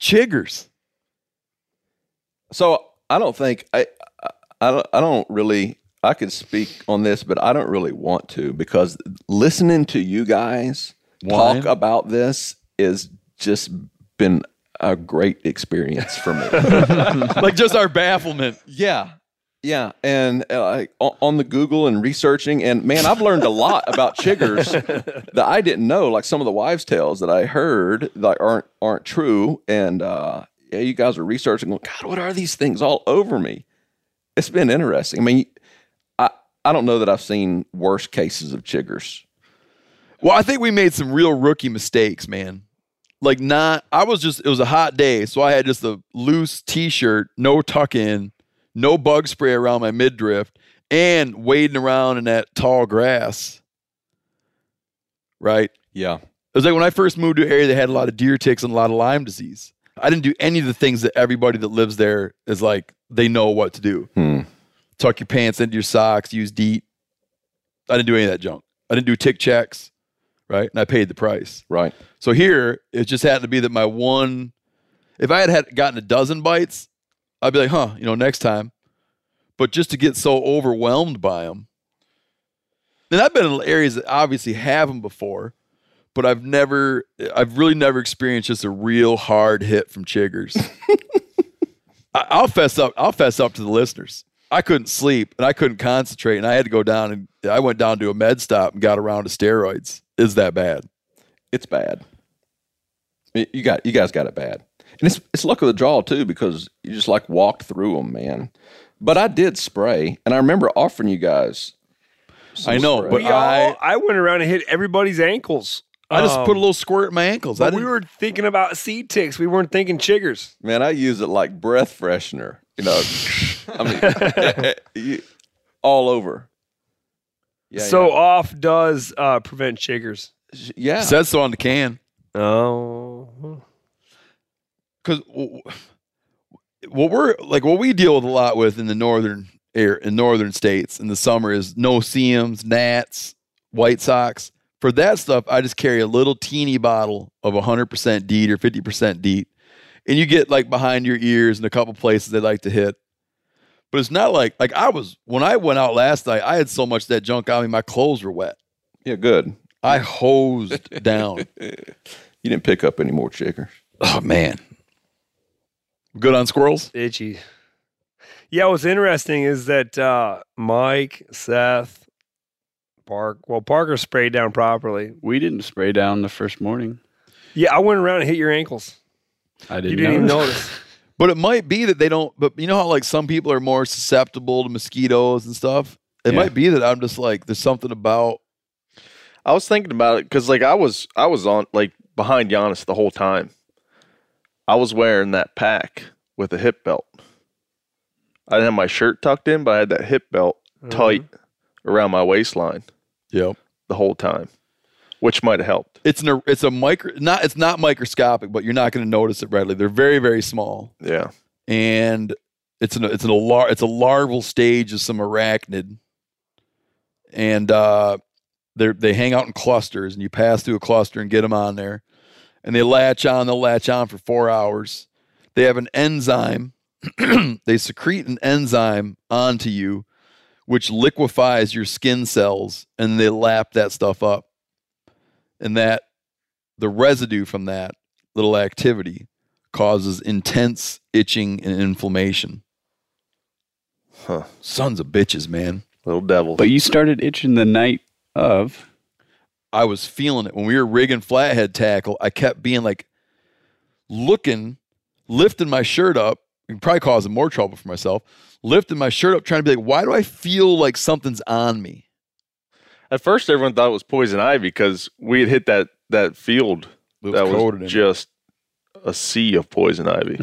Chiggers. So I don't think I, I don't I don't really I could speak on this, but I don't really want to because listening to you guys Whine? talk about this is just been a great experience for me. like just our bafflement. yeah. Yeah, and uh, on on the Google and researching, and man, I've learned a lot about chiggers that I didn't know. Like some of the wives' tales that I heard that aren't aren't true, and uh, yeah, you guys are researching. Going, God, what are these things all over me? It's been interesting. I mean, I I don't know that I've seen worse cases of chiggers. Well, I think we made some real rookie mistakes, man. Like not I was just it was a hot day, so I had just a loose t-shirt, no tuck in, no bug spray around my midriff, and wading around in that tall grass. Right? Yeah, It was like when I first moved to an area that had a lot of deer ticks and a lot of Lyme disease. I didn't do any of the things that everybody that lives there is like they know what to do. Hmm. Tuck your pants into your socks, use DEET. I didn't do any of that junk. I didn't do tick checks, right? And I paid the price. right. So here, it just happened to be that my one, if I had, had gotten a dozen bites, I'd be like, huh, you know, next time. But just to get so overwhelmed by them, and I've been in areas that obviously have them before, but I've never, I've really never experienced just a real hard hit from chiggers. I, I'll fess up, I'll fess up to the listeners. I couldn't sleep and I couldn't concentrate, and I had to go down and I went down to a med stop and got around to steroids. Is that bad? It's bad. Y- You got you guys got it bad, and it's it's luck of the draw too because you just like walked through them, man. But I did spray, and I remember offering you guys. some I know, spray. but We all, I- I went around and hit everybody's ankles. I just Um, put a little squirt in my ankles. But we were thinking about seed ticks. We weren't thinking chiggers. man, I use it like breath freshener. You know, I mean, you- all over. Yeah, so yeah. off does uh, prevent chiggers. yeah. Says so on the can. Oh, Mm-hmm. because what we're like what we deal with a lot with in the northern air in northern states in the summer is no-see-ums, gnats, white socks. For that stuff, I just carry a little teeny bottle of 100% DEET or 50% DEET, and you get like behind your ears and a couple places they like to hit. But it's not like like I was when I went out last night. I had so much of that junk on me, my clothes were wet. yeah, good. I hosed down. You didn't pick up any more chiggers. Oh man, good on squirrels. itchy. Yeah, what's interesting is that uh, Mike, Seth, Park. Well, Parker sprayed down properly. We didn't spray down the first morning. Yeah, I went around and hit your ankles. I didn't, you didn't even notice. notice. But it might be that they don't. But you know how like some people are more susceptible to mosquitoes and stuff. It Yeah. might be that I'm just like there's something about. I was thinking about it because like I was I was on like behind Janis the whole time. I was wearing that pack with a hip belt. I didn't have my shirt tucked in, but I had that hip belt tight around my waistline Yep. the whole time, which might have helped. It's an it's a micro not it's not microscopic, but you're not going to notice it readily. They're very very small, Yeah. and it's an it's an alar- it's a larval stage of some arachnid, and uh, they they hang out in clusters, and you pass through a cluster and get them on there, and they latch on. They'll latch on for four hours. They have an enzyme. they secrete an enzyme onto you, which liquefies your skin cells, and they lap that stuff up. And that the residue from that little activity causes intense itching and inflammation. Huh. Sons of bitches, man. Little devil. But you started itching the night of. I was feeling it when we were rigging flathead tackle. I kept being like looking, lifting my shirt up, and probably causing more trouble for myself. Lifting my shirt up, trying to be like, why do I feel like something's on me? At first, everyone thought it was poison ivy because we had hit that that field was that was just a sea of poison ivy.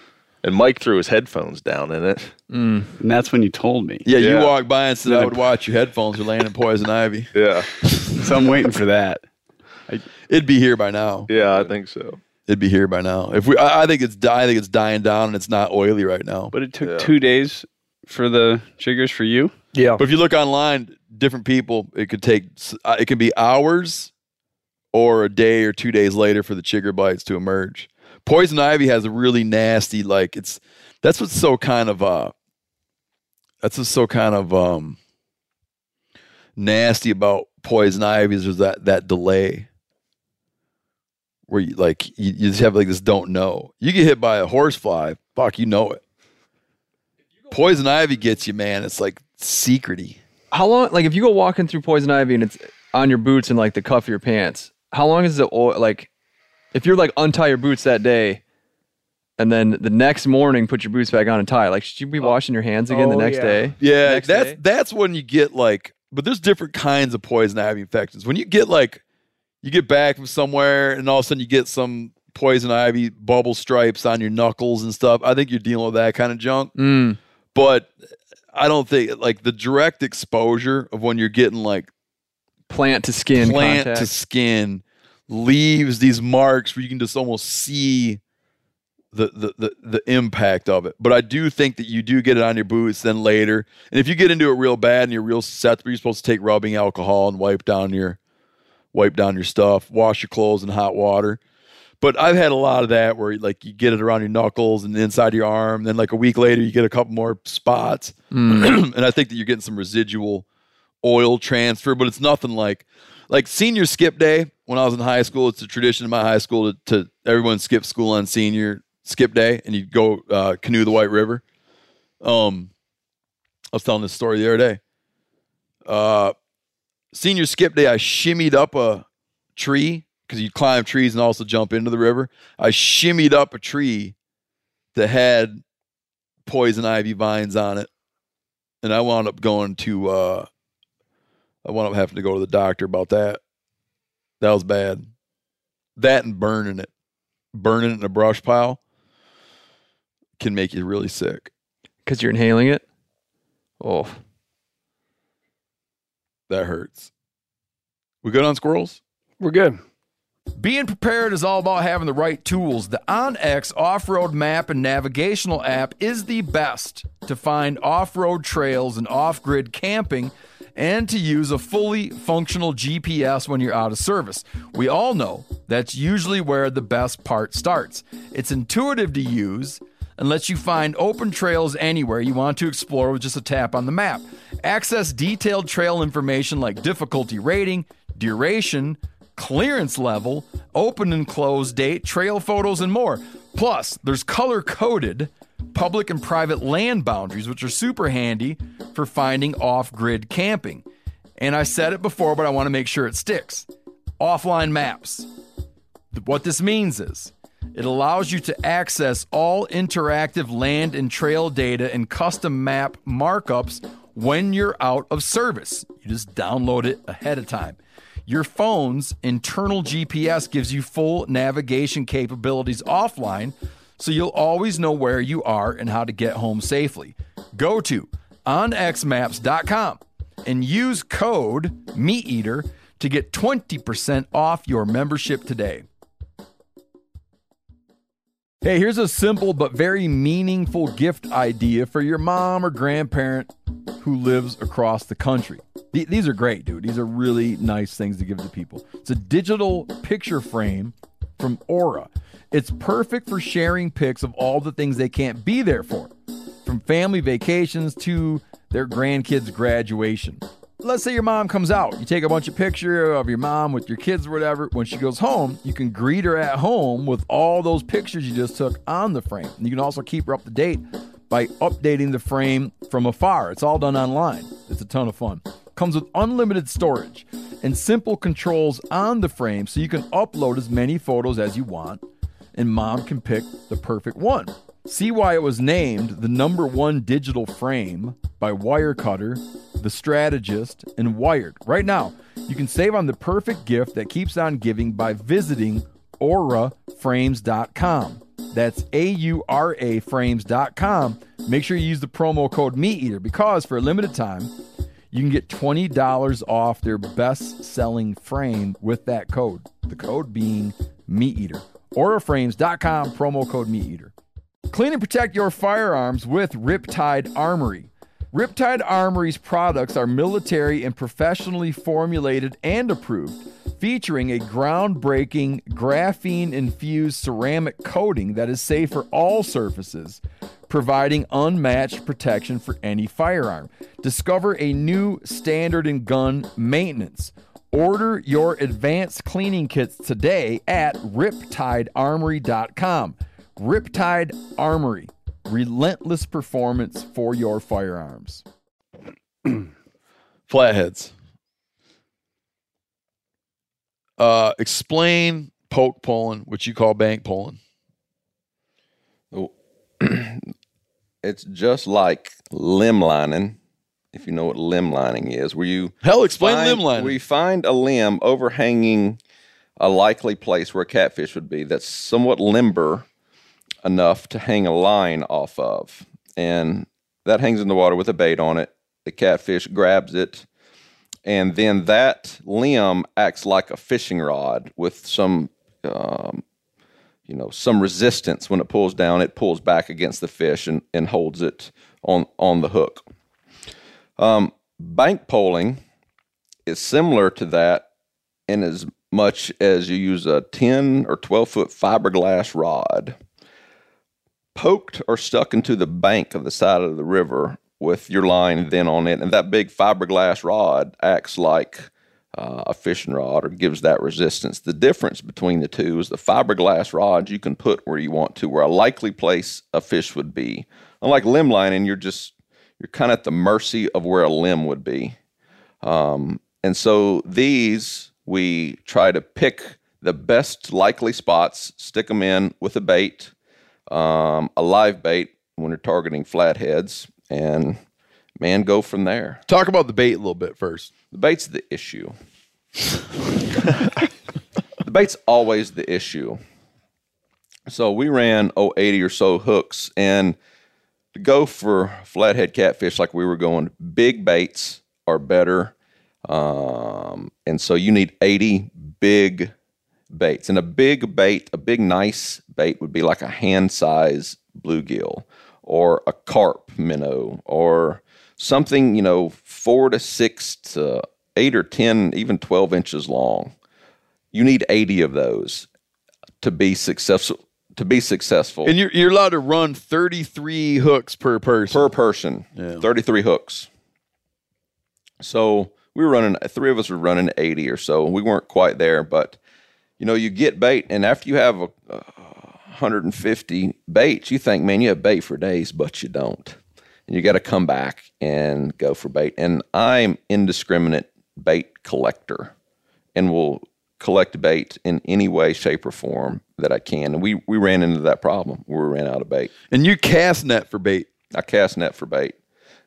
and Mike threw his headphones down in it. And that's when you told me. Yeah, you Yeah. walked by and said Then I I- would watch your headphones are laying in poison ivy. Yeah, So I'm waiting for that. It'd be here by now. yeah, I think so. It'd be here by now. If we, I, I think it's, di- I think it's dying down and it's not oily right now. But it took Yeah. two days for the chiggers for you. Yeah. But if you look online, different people, it could take, uh, it can be hours or a day or two days later for the chigger bites to emerge. Poison ivy has a really nasty, like it's, that's what's so kind of, uh, that's just so kind of, um, nasty about poison ivy is that, that delay where you like, you, you just have like this don't know. You get hit by a horsefly, fuck, you know it. Poison ivy gets you, man. It's like secrety. How long? Like, if you go walking through poison ivy and it's on your boots and like the cuff of your pants, how long is the oil? Like, if you're like untie your boots that day, and then the next morning put your boots back on and tie, like, should you be washing your hands again the Oh, next yeah. day? Yeah, Next that's day? that's when you get like, but there's different kinds of poison ivy infections. When you get like, you get back from somewhere and all of a sudden you get some poison ivy bubble stripes on your knuckles and stuff. I think you're dealing with that kind of junk. Mm. But I don't think like the direct exposure of when you're getting like Plant to skin plant contact. to skin leaves these marks where you can just almost see the, the the the impact of it. But I do think that you do get it on your boots then later. And if you get into it real bad and you're real set, you're supposed to take rubbing alcohol and wipe down your wipe down your stuff, wash your clothes in hot water. But I've had a lot of that where like you get it around your knuckles and inside your arm. Then like a week later, you get a couple more spots, Mm. and I think that you're getting some residual oil transfer. But it's nothing like like senior skip day when I was in high school. It's a tradition in my high school to, to everyone skip school on senior skip day, and you go uh, canoe the White River. Um, I was telling this story the other day. Uh, senior skip day, I shimmied up a tree because you climb trees and also jump into the river. I shimmied up a tree that had poison ivy vines on it, and I wound up going to. Uh, I wound up having to go to the doctor about that. That was bad. That and burning it, burning it in a brush pile, can make you really sick. because you're inhaling it. Oh, that hurts. We good on squirrels? We're good. Being prepared is all about having the right tools. The onX off road map and navigational app is the best to find off road trails and off grid camping and to use a fully functional GPS when you're out of service. We all know that's usually where the best part starts. It's intuitive to use and lets you find open trails anywhere you want to explore with just a tap on the map. Access detailed trail information like difficulty rating, duration, clearance level, open and close date, trail photos, and more. Plus, there's color coded public and private land boundaries, which are super handy for finding off grid camping. And I said it before, but I want to make sure it sticks. Offline maps. What this means is it allows you to access all interactive land and trail data and custom map markups when you're out of service. You just download it ahead of time. Your phone's internal GPS gives you full navigation capabilities offline, so you'll always know where you are and how to get home safely. Go to onxmaps.com and use code MeatEater to get 20% off your membership today. Hey, here's a simple but very meaningful gift idea for your mom or grandparent who lives across the country. Th- these are great, dude. These are really nice things to give to people. It's a digital picture frame from Aura. It's perfect for sharing pics of all the things they can't be there for, from family vacations to their grandkids' graduation. Let's say your mom comes out. You take a bunch of pictures of your mom with your kids or whatever. When she goes home, you can greet her at home with all those pictures you just took on the frame. And you can also keep her up to date by updating the frame from afar. It's all done online. It's a ton of fun. Comes with unlimited storage and simple controls on the frame so you can upload as many photos as you want and mom can pick the perfect one. See why it was named the number one digital frame by Wirecutter, The Strategist, and Wired. Right now, you can save on the perfect gift that keeps on giving by visiting auraframes.com. That's A U R A frames.com. Make sure you use the promo code MeatEater because for a limited time, you can get $20 off their best selling frame with that code. The code being Meat MeatEater. Auraframes.com, promo code MeatEater. Clean and protect your firearms with Riptide Armory. Riptide Armory's products are military and professionally formulated and approved, featuring a groundbreaking graphene infused ceramic coating that is safe for all surfaces, providing unmatched protection for any firearm. Discover a new standard in gun maintenance. Order your advanced cleaning kits today at riptidearmory.com. Riptide Armory, relentless performance for your firearms. Flatheads. Uh, explain poke poling, which you call bank poling. Oh, it's just like limb lining, if you know what limb lining is, where you Hell, explain find, limb lining. We find a limb overhanging a likely place where a catfish would be that's somewhat limber enough to hang a line off of. And that hangs in the water with a bait on it. The catfish grabs it, and then that limb acts like a fishing rod with some, um, you know, some resistance. When it pulls down, it pulls back against the fish and, and holds it on on the hook. Um, bank poling is similar to that in as much as you use a 10 or 12 foot fiberglass rod poked or stuck into the bank of the side of the river with your line then on it. And that big fiberglass rod acts like uh, a fishing rod or gives that resistance. The difference between the two is the fiberglass rods you can put where you want to, where a likely place a fish would be. Unlike limb lining, you're just you're kind of at the mercy of where a limb would be. Um, and so these we try to pick the best likely spots, stick them in with a bait, um, a live bait when you're targeting flatheads, and man, go from there. Talk about the bait a little bit first. The bait's the issue. the bait's always the issue. So we ran oh 80 or so hooks, and to go for flathead catfish like we were going, big baits are better. Um, and so you need 80 big baits. And a big bait, a big nice bait would be like a hand size bluegill or a carp minnow or something, you know, four to six to eight or 10, even 12 inches long. You need 80 of those to be successful. To be successful And you're, you're allowed to run 33 hooks per person. per person, Yeah. 33 hooks. So we were running, three of us were running 80 or so. We weren't quite there, but you know, you get bait, and after you have a, uh, 150 baits, you think, man, you have bait for days, but you don't. And you got to come back and go for bait. And I'm indiscriminate bait collector and will collect bait in any way, shape, or form that I can. And we, we ran into that problem where we ran out of bait. And you cast net for bait. I cast net for bait.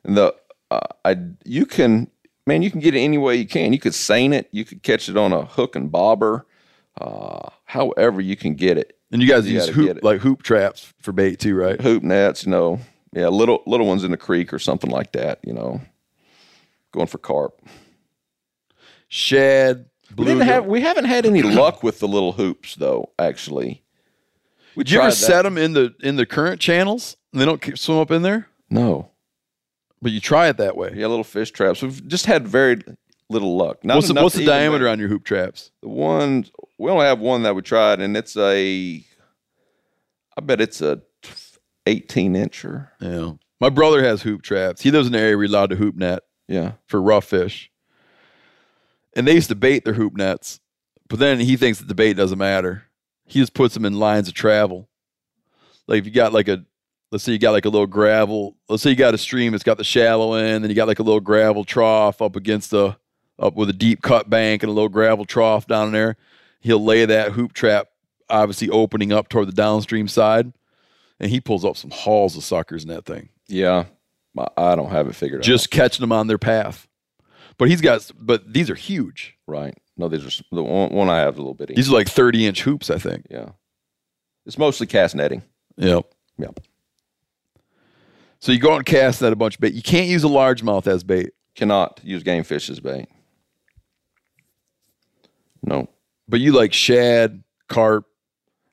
And the uh, I you can man, you can get it any way you can. You could seine it, you could catch it on a hook and bobber, uh, however you can get it. And you guys You use hoop like hoop traps for bait too, right? Hoop nets, you know, yeah, little little ones in the creek or something like that. You know, going for carp. Shad. We didn't have we haven't had any luck with the little hoops though. Actually, we Did you ever that. set them in the in the current channels and they don't keep, swim up in there? No, But you try it that way. yeah, little fish traps. We've just had very little luck. Not what's the, what's the diameter make- on your hoop traps? The one we only have one that we tried, and it's a. I bet it's a eighteen incher. Yeah. My brother has hoop traps. He lives in an area where you're allowed to hoop net Yeah, for rough fish. And they used to bait their hoop nets, but then he thinks that the bait doesn't matter. He just puts them in lines of travel. Like if you got like a, let's say you got like a little gravel. Let's say you got a stream. It's got the shallow end, then you got like a little gravel trough up against the, up with a deep cut bank and a little gravel trough down there. He'll lay that hoop trap, obviously opening up toward the downstream side, and he pulls up some hauls of suckers in that thing yeah. I- don't have it figured just catching them on their path. But he's got, but these are huge. Right. No, these are the one, one I have a little bitty. These are like 30 inch hoops, I think. yeah. It's mostly cast netting. Yep. Yep. So you go out and cast that a bunch of bait. You can't use a largemouth as bait, Cannot use game fish as bait. No. but you like shad, carp.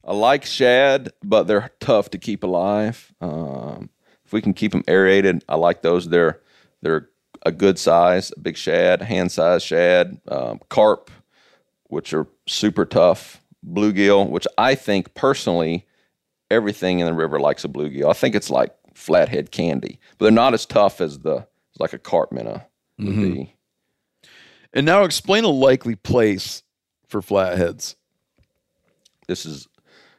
I like shad, but they're tough to keep alive. Um, if we can keep them aerated, I like those. They're they're a good size, a big shad, hand size shad, um, carp, which are super tough. Bluegill, which I think personally, everything in the river likes a bluegill. I think it's like flathead candy, but they're not as tough as the like a carp minnow would be. And now explain a likely place for flatheads. this is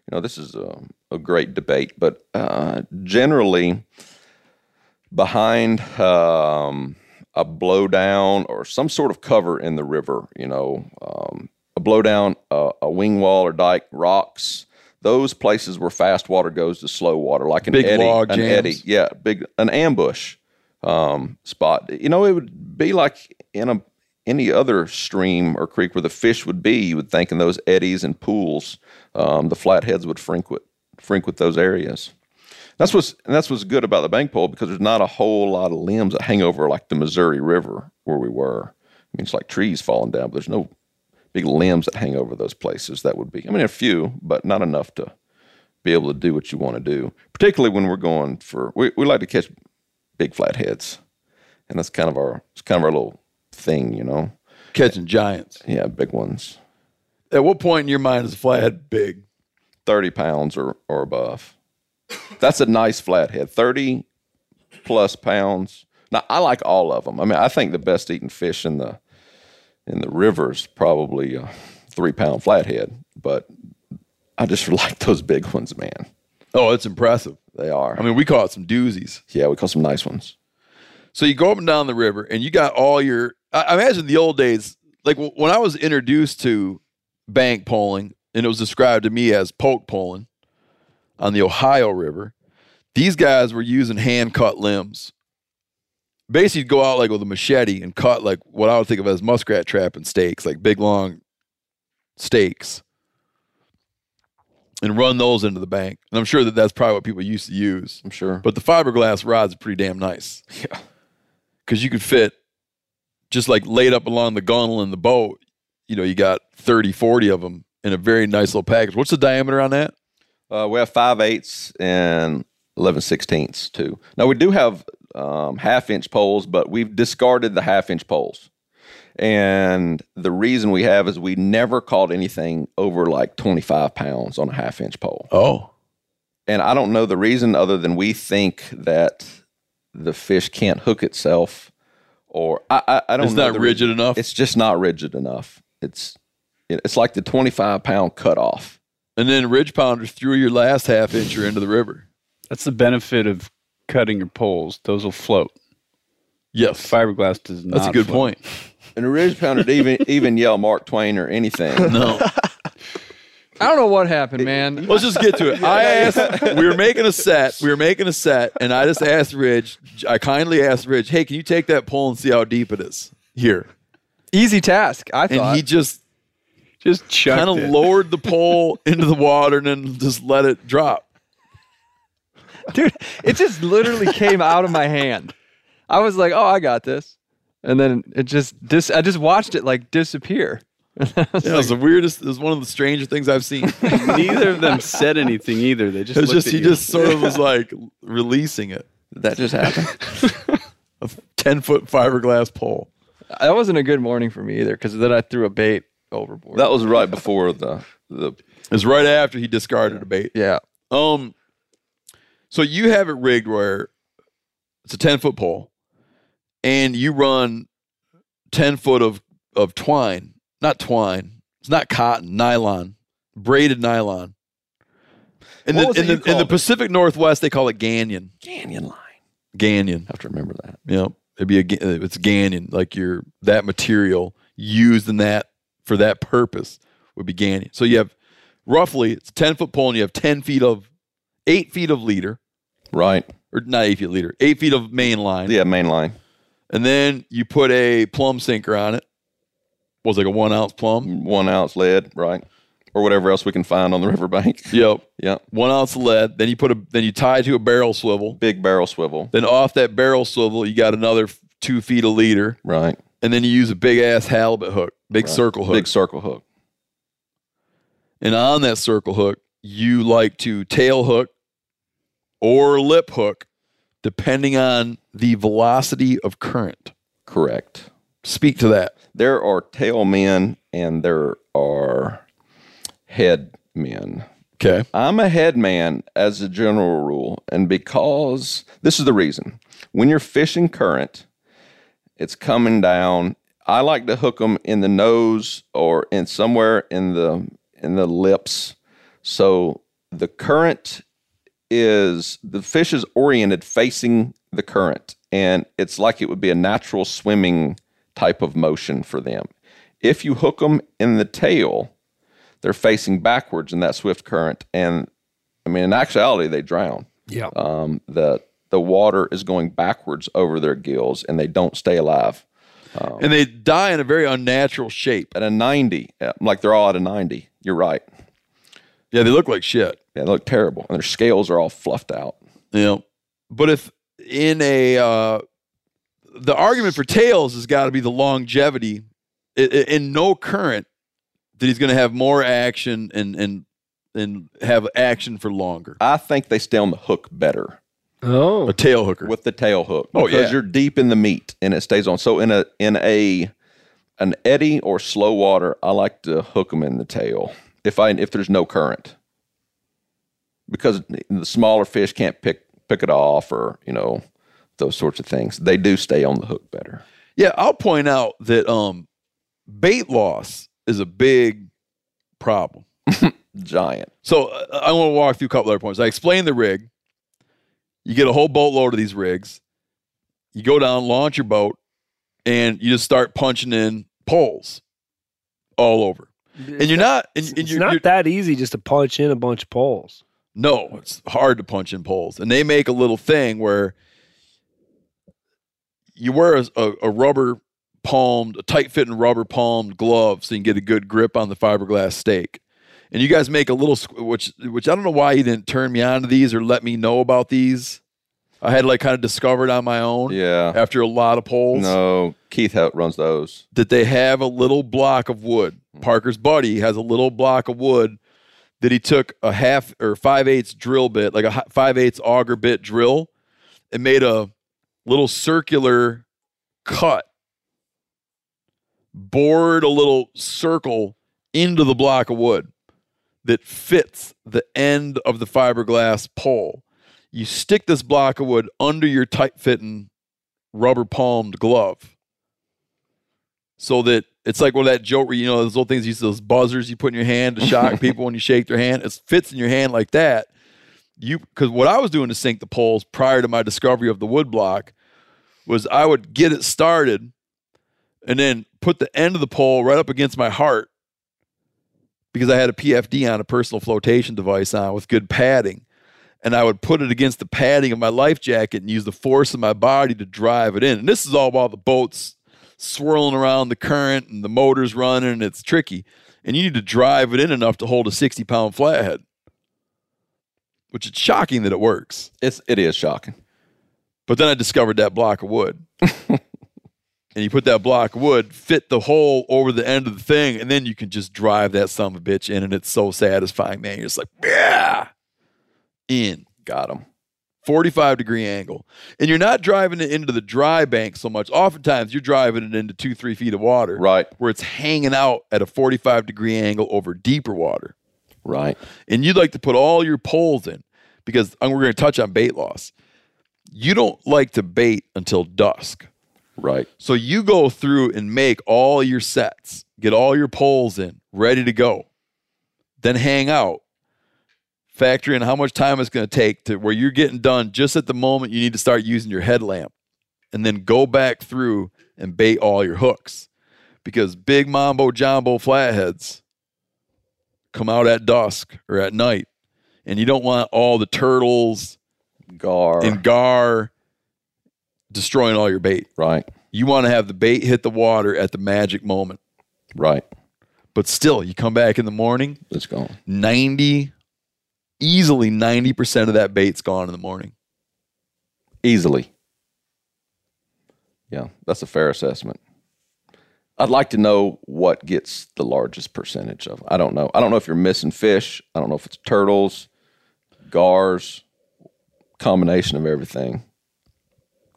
you know this is a, a great debate but uh, generally behind um, a blowdown or some sort of cover in the river you know um, a blowdown uh, a wing wall or dike rocks those places where fast water goes to slow water like an Big eddy an jams. eddy yeah big an ambush um, spot you know it would be like in a any other stream or creek where the fish would be, you would think in those eddies and pools, um, the flatheads would frequent frequent those areas. That's what's that's what's good about the bank pole because there's not a whole lot of limbs that hang over like the Missouri River where we were. I mean, it's like trees falling down, but there's no big limbs that hang over those places. That would be, I mean, a few, but not enough to be able to do what you want to do. Particularly when we're going for, we, we like to catch big flatheads, and that's kind of our, it's kind of our little thing, you know. Catching giants. Yeah, big ones. At what point in your mind is a flathead big? 30 pounds or, or above. That's a nice flathead. 30 plus pounds. Now I like all of them. I mean, I think the best eating fish in the in the river is probably a three pound flathead, but I just like those big ones, man. Oh, it's impressive. They are. I mean, we caught some doozies. yeah, we caught some nice ones. So you go up and down the river, and you got all your. I I imagine the old days, like w- when I was introduced to bank poling, and it was described to me as poke poling on the Ohio River. These guys were using hand cut limbs. Basically, you'd go out like with a machete and cut like what I would think of as muskrat trap and stakes, like big long stakes, and run those into the bank. And I'm sure that that's probably what people used to use. I'm sure. But the fiberglass rods are pretty damn nice. Yeah. Because you could fit just like laid up along the gunnel in the boat, you know, you got 30, 40 of them in a very nice little package. What's the diameter on that? Uh, we have five eighths and eleven sixteenths too. Now we do have um, half inch poles, but we've discarded the half inch poles. And the reason we have is we never caught anything over like 25 pounds on a half inch pole. Oh, And I don't know the reason other than we think that the fish can't hook itself or I, I, I don't It's know not rigid reason. enough? It's just not rigid enough. It's it's like the 25 pound cutoff. and then ridge pounders threw your last half incher into the river. That's the benefit of cutting your poles. Those will float. Yes, Fiberglass does not. that's a good float. point. And a ridge pounder to even even yell Mark Twain or anything. No, I don't know what happened, man. let's just get to it. I asked, we were making a set, we were making a set, and I just asked Ridge, I kindly asked Ridge, hey, can you take that pole and see how deep it is here? Easy task. I thought. And he just Just kind of lowered the pole into the water and then just let it drop. dude it just literally came out of my hand i was like oh i got this and then it just dis- i just watched it like disappear Yeah, it was the weirdest. It was one of the stranger things I've seen. Neither of them said anything either. They just It was just at he you. just sort of was like releasing it. That just happened. A ten foot fiberglass pole. that wasn't a good morning for me either because then i threw a bait overboard that was right before the the It was right after he discarded a bait. yeah Um, so you have it rigged where it's a ten foot pole, and you run ten foot of of twine, not twine. It's not cotton, nylon, braided nylon. In What the in the, in the? Pacific Northwest, they call it gangion. canyon line. Gangion. have to remember that. You know, it'd be a uh, it's gangion, like your that material used in that for that purpose would be gangion. So you have roughly it's a ten foot pole, and you have ten feet of eight feet of leader, Right. or not eight feet of leader, eight feet of main line, Yeah, main line. and then you put a plumb sinker on it. Was like a one ounce plum, One ounce lead, right? Or whatever else we can find on the riverbank. Yep, Yep. one ounce of lead. Then you put a then you tie to a barrel swivel. Big barrel swivel. Then off that barrel swivel, you got another two feet of leader, Right. and then you use a big ass halibut hook, big Right. circle hook. Big circle hook. And on that circle hook, you like to tail hook or lip hook, depending on the velocity of current. Correct. Speak to that. There are tail men and there are head men. Okay. I'm a head man as a general rule, and because this is the reason. When you're fishing current, it's coming down. I like to hook them in the nose or in somewhere in the in the lips, so the current is the fish is oriented facing the current, and it's like it would be a natural swimming type of motion for them. If you hook them in the tail, they're facing backwards in that swift current, and I mean, in actuality, they drown. Yeah. Um, the the water is going backwards over their gills, and they don't stay alive. And they die in a very unnatural shape. At a ninety, yeah, like they're all at a ninety. You're right. Yeah, they look like shit. Yeah, they look terrible, and their scales are all fluffed out. You know. But if in a uh the argument for tails has got to be the longevity I- I- in no current that he's going to have more action and and and have action for longer. I think they stay on the hook better Oh. A tail hooker. with the tail hook Oh, because yeah. you're deep in the meat and it stays on. So in a in a an eddy or slow water, I like to hook them in the tail if I if there's no current because the smaller fish can't pick pick it off or you know those sorts of things. They do stay on the hook better. Yeah, I'll point out that um bait loss is a big problem. Giant. So uh, I want to walk through a couple other points. I explained the rig. You get a whole boatload of these rigs. You go down, launch your boat, and you just start punching in poles all over. And you're not. And, and It's you're, not you're- that easy just to punch in a bunch of poles. no, it's hard to punch in poles. And they make a little thing where you wear a, a, a rubber palmed, a tight fitting rubber palmed glove so you can get a good grip on the fiberglass stake. And you guys make a little, which which I don't know why you didn't turn me on to these or let me know about these. I had like kind of discovered on my own Yeah. after a lot of poles No, Keith runs those. that they have a little block of wood. Hmm. Parker's buddy has a little block of wood that he took a half or five eighths drill bit, like a five eighths auger bit drill, and made a little circular cut, bored a little circle into the block of wood that fits the end of the fiberglass pole. You stick this block of wood under your tight fitting rubber palmed glove so that it's like one of that joke where you know those little things you use those buzzers you put in your hand to shock people when you shake their hand. It fits in your hand like that. You because what I was doing to sink the poles prior to my discovery of the wood block was I would get it started and then put the end of the pole right up against my heart because I had a PFD on a personal flotation device on with good padding. And I would put it against the padding of my life jacket and use the force of my body to drive it in. And this is all while the boat's swirling around the current and the motor's running and it's tricky. And you need to drive it in enough to hold a 60 pound flathead, which is shocking that it works. It's it is shocking. But then I discovered that block of wood. and you put that block of wood, fit the hole over the end of the thing, and then you can just drive that son of a bitch in, and it's so satisfying, man. You're just like, yeah, in. Got him. 45 degree angle. And you're not driving it into the dry bank so much. Oftentimes you're driving it into two, three feet of water. Right. Where it's hanging out at a 45 degree angle over deeper water. Right. And you'd like to put all your poles in because and we're going to touch on bait loss. You don't like to bait until dusk. Right. So you go through and make all your sets, get all your poles in, ready to go. Then hang out. Factor in how much time it's going to take to where you're getting done just at the moment you need to start using your headlamp. And then go back through and bait all your hooks. Because big mambo jumbo flatheads come out at dusk or at night. And you don't want all the turtles Gar. and gar destroying all your bait. right. You want to have the bait hit the water at the magic moment. Right. But still, you come back in the morning, It's gone. 90, easily 90% of that bait's gone in the morning. Easily. Yeah, that's a fair assessment. I'd like to know what gets the largest percentage of. I don't know. I don't know if you're missing fish. I don't know if it's turtles, gars, combination of everything.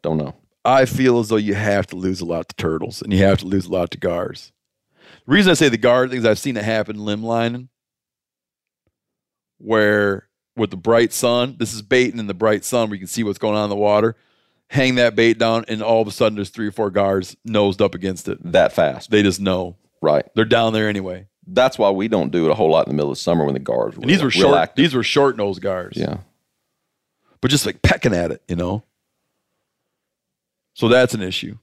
Don't know. I feel as though you have to lose a lot to turtles and you have to lose a lot to gars. The reason I say the gar things, I've seen it happen limb lining, where with the bright sun, this is baiting in the bright sun where you can see what's going on in the water. Hang that bait down, and all of a sudden there's three or four gars nosed up against it. That fast. They just know Right. they're down there anyway. That's why we don't do it a whole lot in the middle of summer when the gars And these were real short. active. These were short nosed gars. Yeah. but just like pecking at it, you know. So that's an issue.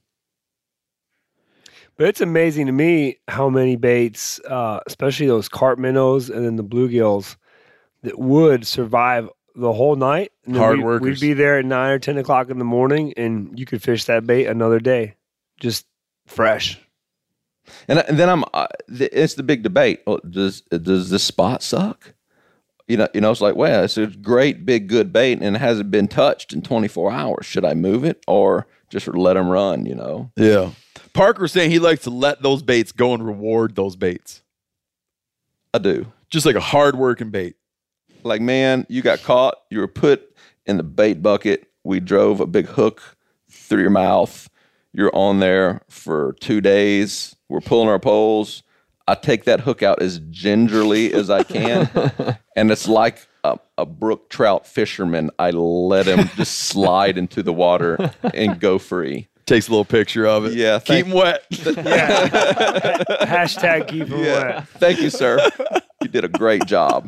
But it's amazing to me how many baits, uh, especially those carp minnows and then the bluegills, that would survive the whole night. And Hard we'd, workers. We'd be there at nine or ten o'clock in the morning, and you could fish that bait another day, just fresh. And, and then I'm. Uh, th- it's the big debate. Well, does does this spot suck? You know, you know, it's like, well, it's a great, big, good bait, and it hasn't been touched in 24 hours. Should I move it or just let them run? You know, Yeah. Parker was saying he likes to let those baits go and reward those baits, I do. just like a hard working bait. Like, man, you got caught. You were put in the bait bucket. We drove a big hook through your mouth. You're on there for two days. We're pulling our poles. I take that hook out as gingerly as I can, and it's like a, a brook trout fisherman. I let him just slide into the water and go free. Takes a little picture of it. Yeah, Keep thank- them wet. Hashtag keep 'em wet. Thank you, sir. You did a great job.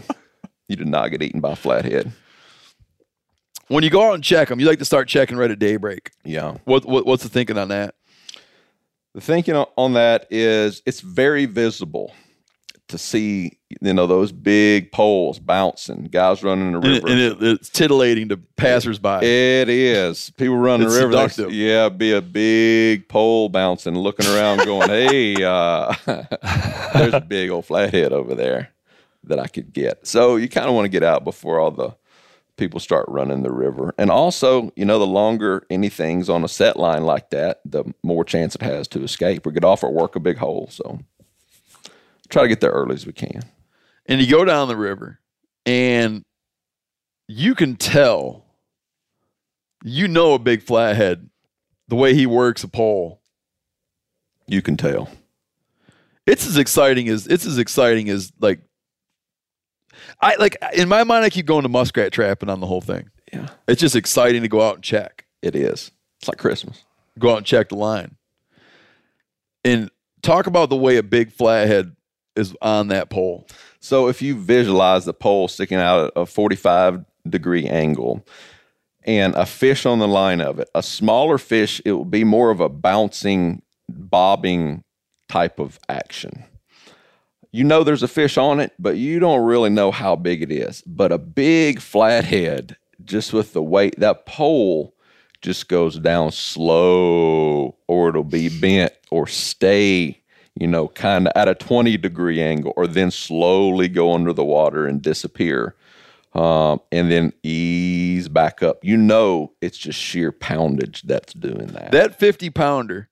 You did not get eaten by a flathead. when you go out and check them, you like to start checking right at daybreak. Yeah. What, what What's the thinking on that? The thinking on- that is it's very visible to see, you know, those big poles bouncing, guys running the And, river. it, and it, it's titillating to passersby. It is. People running the river. seductive. Yeah, be a big pole bouncing, looking around, going, "Hey, uh, there's a big old flathead over there that I could get." So you kind of want to get out before all the people start running the river. And also, you know, the longer anything's on a set line like that, the more chance it has to escape or get off or work a big hole. So try to get there early as we can. and you go down the river and you can tell you know a big flathead the way he works a pole You can tell. it's as exciting as it's as exciting as like i like in my mind i keep going to muskrat trapping on the whole thing Yeah. it's just exciting to go out and check It is. It's like Christmas. go out and check the line and talk about the way a big flathead is on that pole So if you visualize the pole sticking out at a 45 degree angle and a fish on the line of it, a smaller fish, it will be more of a bouncing, bobbing type of action. You know there's a fish on it, but you don't really know how big it is. But a big flathead, just with the weight, that pole just goes down slow, or it'll be bent or stay, you know, kind of at a 20 degree angle, or then slowly go under the water and disappear. Um, and then ease back up. You know, it's just sheer poundage that's doing that. that 50 pounder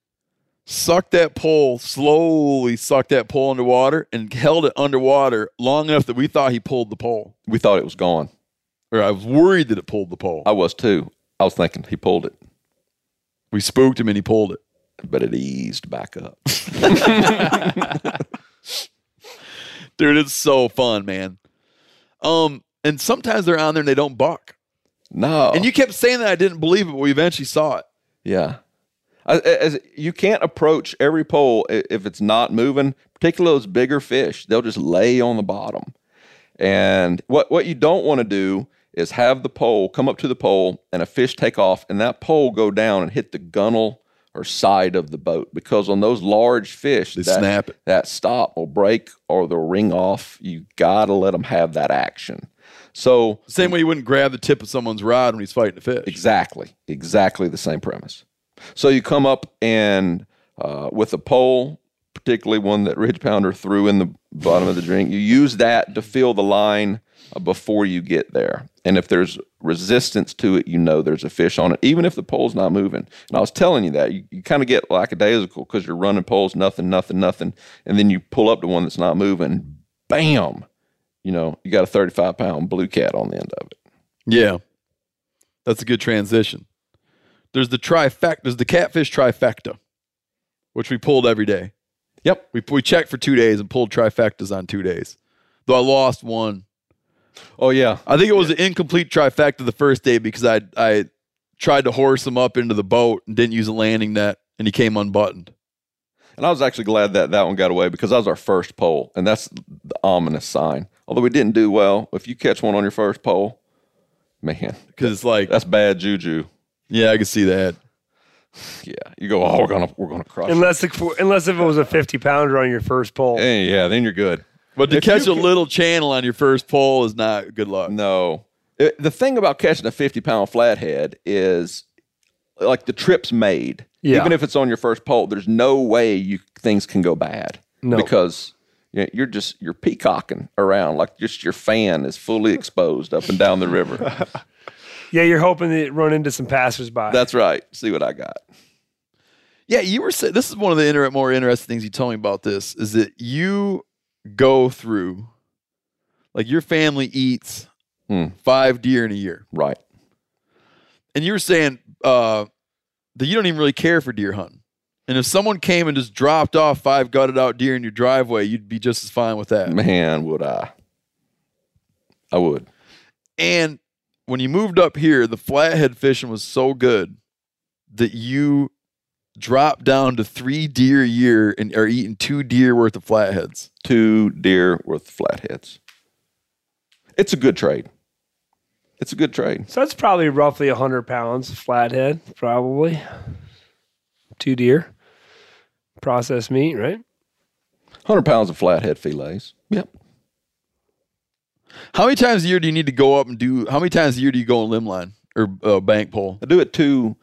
sucked that pole slowly sucked that pole underwater and held it underwater long enough that we thought he pulled the pole we thought it was gone. or i was worried that it pulled the pole I was too. I was thinking he pulled it, we spooked him and he pulled it but it eased back up. dude it's so fun man um and sometimes they're on there and they don't buck No. and you kept saying that i didn't believe it but we eventually saw it Yeah. As, as you can't approach every pole if it's not moving, particularly those bigger fish. They'll just lay on the bottom. And what, what you don't want to do is have the pole come up to the pole and a fish take off and that pole go down and hit the gunnel or side of the boat because on those large fish They that, snap it. that stop will break or they'll ring off. You got to let them have that action. So same way you wouldn't grab the tip of someone's rod when he's fighting a fish Exactly. Exactly the same premise. So you come up and uh, with a pole, particularly one that Ridge Pounder threw in the bottom of the drink, you use that to feel the line uh, before you get there. And if there's resistance to it, you know there's a fish on it, even if the pole's not moving. And I was telling you that you, you kind of get lackadaisical because you're running poles, nothing, nothing, nothing. And then you pull up to one that's not moving, bam, you know, you got a 35 pound blue cat on the end of it. yeah that's a good transition there's the trifecta there's the catfish trifecta which we pulled every day Yep. We, we checked for two days and pulled trifectas on two days. Though I lost one. Oh, yeah. I think it was an incomplete trifecta the first day because I I tried to horse him up into the boat and didn't use a landing net and he came unbuttoned. And I was actually glad that that one got away because that was our first pole, and that's the ominous sign. Although we didn't do well, if you catch one on your first pole, man, Because it's like, that's bad juju. Yeah, I can see that. Yeah, you go, oh, we're gonna we're gonna crush. Unless it, unless if it was a 50 pounder on your first pole. Hey, yeah, then you're good. But to If catch a can- little channel on your first pole is not good luck. No, It- the thing about catching a 50 pound flathead is like the trip's made. Yeah. Even if it's on your first pole, there's no way you things can go bad. No. because you know, you're just you're peacocking around like just your fan is fully exposed up and down the river. Yeah, you're hoping to run into some passersby. That's right. See what I got. Yeah, you were saying this is one of the inter- more interesting things you told me about this is that you go through like your family eats Hmm. five deer in a year. Right. and you were saying uh, that you don't even really care for deer hunting. And if someone came and just dropped off five gutted out deer in your driveway, you'd be just as fine with that. Man, would I? I would. And when you moved up here, the flathead fishing was so good that you dropped down to three deer a year and are eating two deer worth of flatheads. Two deer worth of flatheads. It's a good trade. It's a good trade. so that's probably roughly 100 pounds flathead, probably. Two deer. Processed meat, right? 100 pounds of flathead fillets. Yep. How many times a year do you need to go up and do? How many times a year do you go on limb line or uh, bank pole? I do it two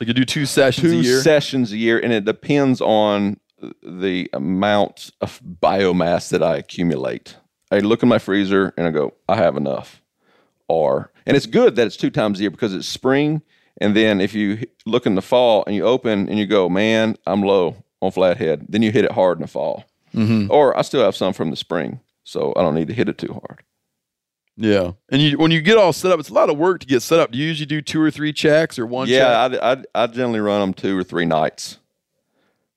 Like you do two sessions two a year. sessions a year, and it depends on the amount of biomass that I accumulate. I look in my freezer and I go, I have enough. are. And it's good that it's two times a year because it's spring. And then if you look in the fall and you open and you go, man, I'm low on flathead, then you hit it hard in the fall. Or I still have some from the spring, so I don't need to hit it too hard. Yeah, and you when you get all set up, it's a lot of work to get set up. Do you usually do two or three checks or one? check? Yeah, I, I, I generally run them two or three nights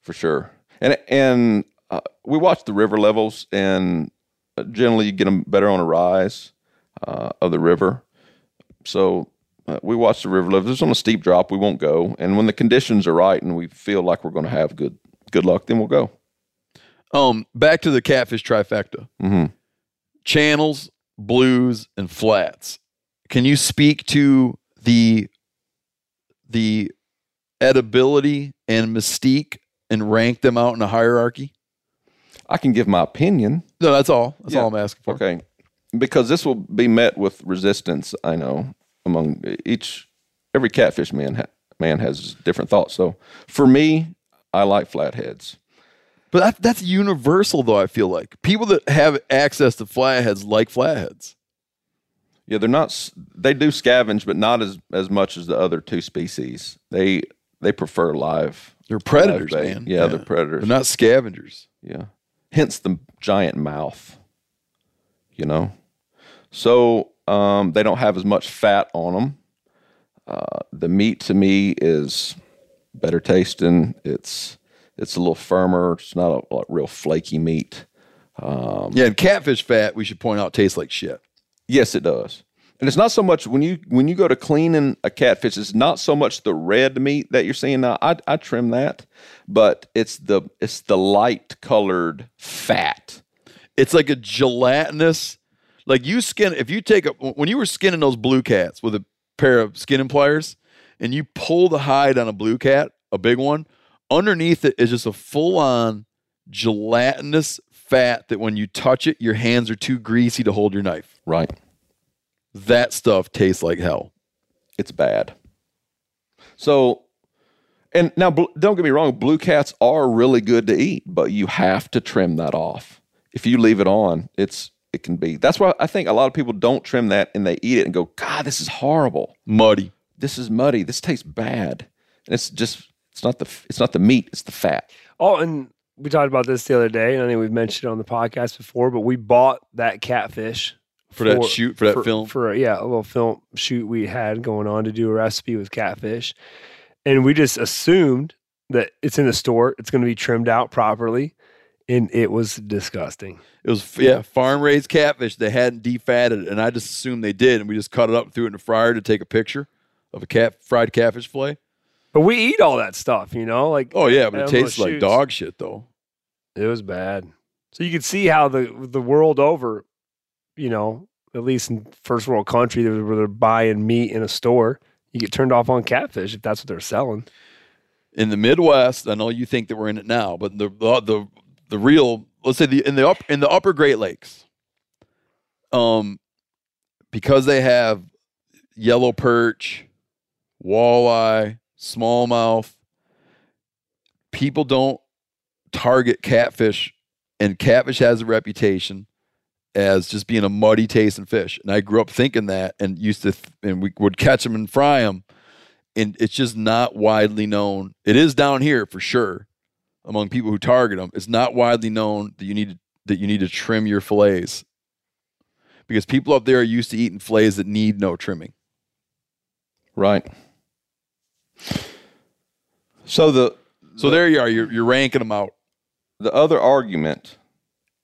for sure. And and uh, we watch the river levels, and uh, generally you get them better on a rise uh, of the river. So uh, we watch the river levels. If it's on a steep drop, we won't go. And when the conditions are right and we feel like we're going to have good good luck, then we'll go. Um, back to the catfish trifecta: hmm channels, blues, and flats. Can you speak to the the edibility and mystique and rank them out in a hierarchy? I can give my opinion. No, that's all. That's Yeah. all I'm asking for. Okay. Because this will be met with resistance, I know, among each every catfish man ha- man has different thoughts. So for me, I like flatheads. But that, that's universal, though. I feel like people that have access to flatheads like flatheads. Yeah, they're not, they do scavenge, but not as as much as the other two species. They they prefer live. They're predators, live man. Yeah, they're predators. They're not scavengers. Yeah. Hence the giant mouth. You know? So um, they don't have as much fat on them. Uh, the meat to me is better tasting. It's it's a little firmer. It's not a, a real flaky meat. Um, Yeah, and catfish fat, we should point out, tastes like shit. Yes, it does. And it's not so much when you when you go to cleaning a catfish, it's not so much the red meat that you're seeing now. I, I trim that, but it's the it's the light colored fat. It's like a gelatinous, like you skin. If you take a when you were skinning those blue cats with a pair of skinning pliers, and you pull the hide on a blue cat, a big one, underneath it is just a full on gelatinous fat that when you touch it, your hands are too greasy to hold your knife. Right. That stuff tastes like hell. It's bad. So, and now don't get me wrong, blue cats are really good to eat, but you have to trim that off. If you leave it on, it's it can be. That's why I think a lot of people don't trim that and they eat it and go, God, this is horrible. Muddy. This is muddy. This tastes bad. And it's just it's not the it's not the meat, it's the fat. Oh, and we talked about this the other day, and I think we've mentioned it on the podcast before, but we bought that catfish For that shoot- for that film? For yeah, a little film shoot we had going on to do a recipe with catfish, and we just assumed that it's in the store, it's going to be trimmed out properly, and it was disgusting. It was yeah, farm raised catfish. They hadn't defatted it, and I just assumed they did, and we just cut it up and threw it in the fryer to take a picture of a cat fried catfish fillet. But we eat all that stuff, you know, like Oh yeah, but it tastes like shoots. dog shit though. It was bad. So you could see how the the world over, you know, at least in first world country, where they're buying meat in a store, you get turned off on catfish if that's what they're selling. In the Midwest, I know you think that we're in it now, but the the the, the real let's say the in the up in the upper Great Lakes, um, because they have yellow perch, walleye, smallmouth. People don't target catfish, and catfish has a reputation as just being a muddy tasting fish. And I grew up thinking that, and used to, th- and we would catch them and fry them, and it's just not widely known. It is down here for sure, among people who target them. It's not widely known that you need to, that you need to trim your fillets, because people up there are used to eating fillets that need no trimming. Right. So the So there you are. You're you're ranking them out. the other argument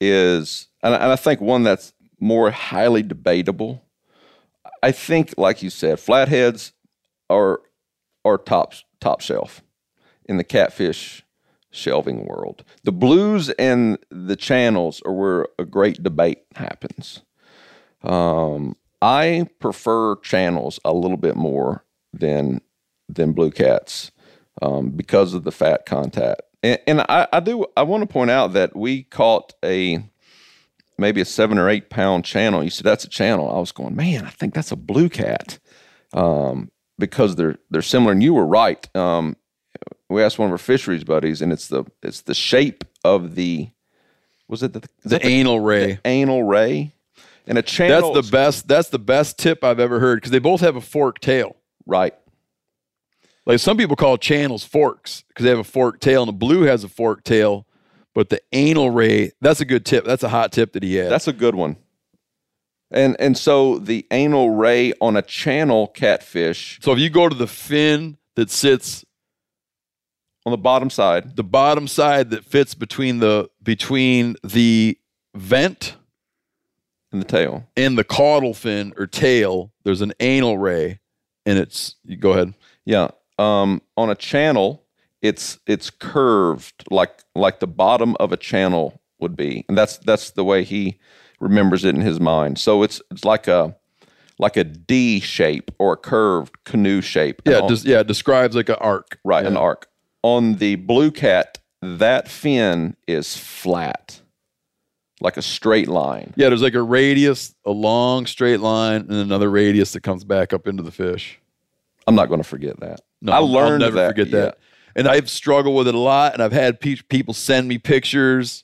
is, and I, and I think one that's more highly debatable. I think, like you said, flatheads are are top top shelf in the catfish shelving world. The blues and the channels are where a great debate happens. Um, I prefer channels a little bit more than than blue cats um, because of the fat content. And, and I, I do I want to point out that we caught a maybe a seven or eight pound channel. You said that's a channel. I was going, man, I think that's a blue cat um, because they're they're similar. And you were right. Um, we asked one of our fisheries buddies, and it's the it's the shape of the was it the, The that anal ray. the anal ray. And a channel. That's the best. That's the best tip I've ever heard because they both have a forked tail. right. Like some people call channels forks because they have a forked tail, and the blue has a forked tail. But the anal ray, that's a good tip. That's a hot tip that he had. That's a good one. And and so the anal ray on a channel catfish so if you go to the fin that sits on the bottom side, the bottom side that fits between the between the vent in the tail. and the caudal fin or tail, there's an anal ray, and it's you go ahead. Yeah. Um, on a channel, it's it's curved like like the bottom of a channel would be, and that's that's the way he remembers it in his mind. So it's it's like a like a D shape or a curved canoe shape. Yeah, on- just yeah, it describes like an arc. right, an arc. On the blue cat, that fin is flat, like a straight line. Yeah, there's like a radius, a long straight line, and another radius that comes back up into the fish. I'm not going to forget that. No, I learned I'll never that, forget yeah. that. And I've struggled with it a lot, and I've had pe- people send me pictures,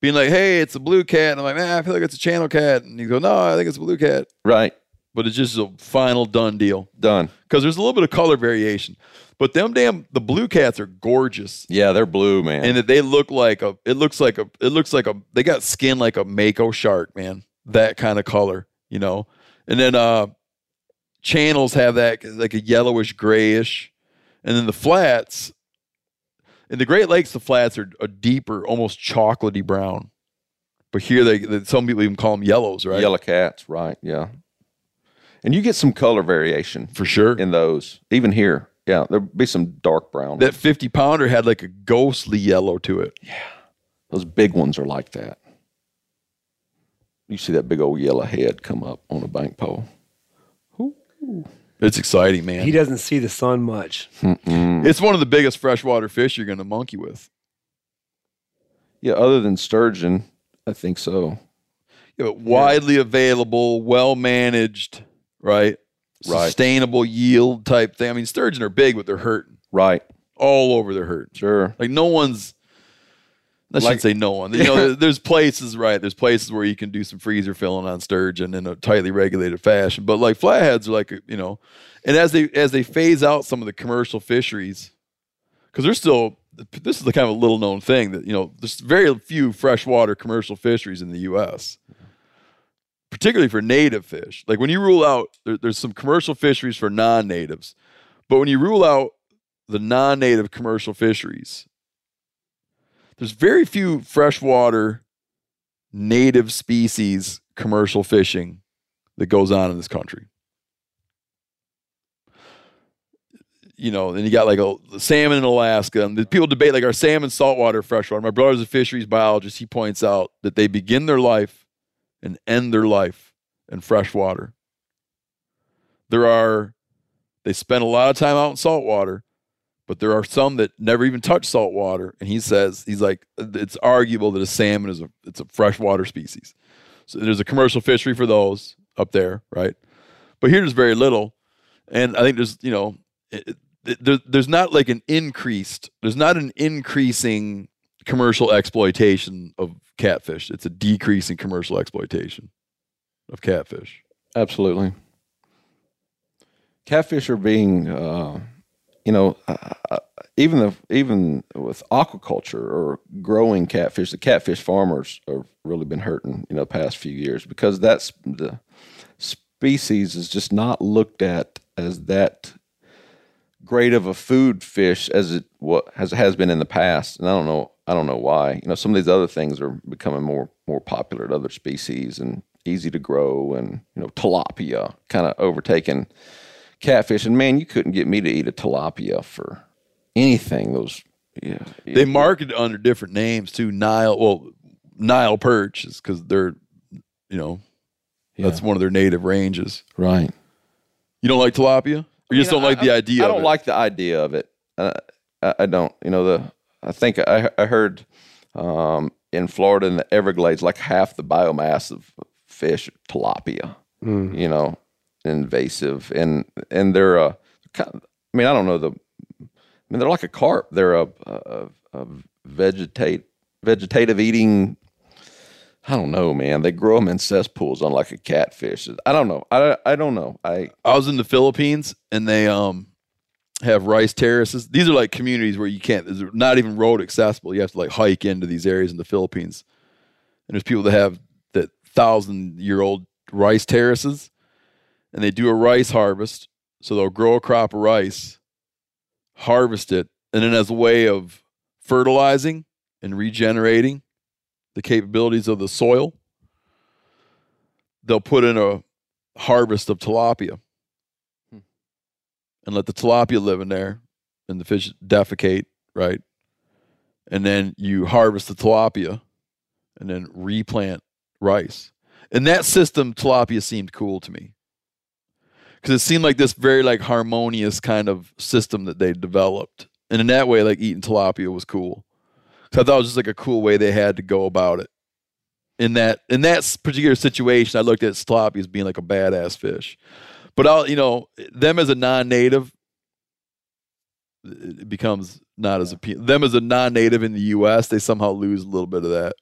being like, "Hey, it's a blue cat," and I'm like, "Man, I feel like it's a channel cat," and you go, "No, I think it's a blue cat," Right, but it's just a final done deal done. because there's a little bit of color variation. But them damn the blue cats are gorgeous, Yeah, they're blue, man. and that they look like a. It looks like a. It looks like a. They got skin like a mako shark, man. That kind of color, you know. And then uh channels have that like a yellowish grayish, and then the flats. In the Great Lakes, the flats are a deeper, almost chocolatey brown. But here, they, they some people even call them yellows, right? Yellow cats, right? Yeah. And you get some color variation for sure. in those. Even here, yeah, there'll be some dark brown. that fifty pounder had like a ghostly yellow to it. Yeah. Those big ones are like that. You see that big old yellow head come up on a bank pole. It's exciting, man. He doesn't see the sun much. It's one of the biggest freshwater fish you're going to monkey with. Yeah, other than sturgeon, I think so. You know, widely available, well managed, right? Right. Sustainable yield type thing. I mean, sturgeon are big, but they're hurting Right. all over. They're hurting. Sure. Like no one's. I Like- shouldn't say no one. You know, there's places, right? There's places where you can do some freezer filling on sturgeon in a tightly regulated fashion. But like flatheads are like, you know, and as they as they phase out some of the commercial fisheries, because there's still this is the kind of a little known thing that you know there's very few freshwater commercial fisheries in the U.S. Particularly for native fish. Like when you rule out, there, there's some commercial fisheries for non-natives, but when you rule out the non-native commercial fisheries, there's very few freshwater native species commercial fishing that goes on in this country. You know, then you got like a salmon in Alaska, and the people debate like our salmon saltwater, freshwater. My brother's a fisheries biologist. He points out that they begin their life and end their life in freshwater. There are they spend a lot of time out in saltwater, but there are some that never even touch salt water. And he says he's like it's arguable that a salmon is a it's a freshwater species. So there's a commercial fishery for those up there, right? But here there's very little, and I think there's you know it, there, there's not like an increased there's not an increasing commercial exploitation of catfish. It's a decreasing commercial exploitation of catfish. Absolutely. Catfish are being, uh, you know, uh, uh, even the even with aquaculture or growing catfish, the catfish farmers have really been hurting, you know, past few years because that's the species is just not looked at as that great of a food fish as it what has has been in the past, and I don't know I don't know why. You know, some of these other things are becoming more more popular other species and easy to grow, and you know, tilapia kind of overtaking catfish. And man, you couldn't get me to eat a tilapia for anything. Those yeah, They market it under different names too. Nile, well, Nile perch is because they're, you know, that's one of their native ranges. right. You don't like tilapia, or you just You know, don't like I- the idea. I of don't it? like the idea of it. Uh, I, I don't. You know the. I think I I heard um, in Florida in the Everglades, like half the biomass of fish are tilapia. You know, invasive and and they're uh, kind of, I mean I don't know the. I mean they're like a carp. They're a a, a vegetate vegetative eating I don't know, man. They grow them in cesspools on like a catfish. I don't know. I I don't know. I I was in the Philippines and they um have rice terraces. These are like communities where you can't. They're not even road accessible. You have to like hike into these areas in the Philippines. And there's people that have that thousand year old rice terraces, and they do a rice harvest. So they'll grow a crop of rice, harvest it, and then as a way of fertilizing and regenerating the capabilities of the soil, they'll put in a harvest of tilapia hmm. and let the tilapia live in there and the fish defecate, right? And then you harvest the tilapia and then replant rice. And that system, tilapia seemed cool to me. Because it seemed like this very like harmonious kind of system that they developed. And in that way, like eating tilapia was cool. So I thought it was just like a cool way they had to go about it. In that in that particular situation, I looked at tilapia as being like a badass fish. But I'll you know them as a non-native, it becomes not as appealing. Them as a non-native in the U.S., they somehow lose a little bit of that.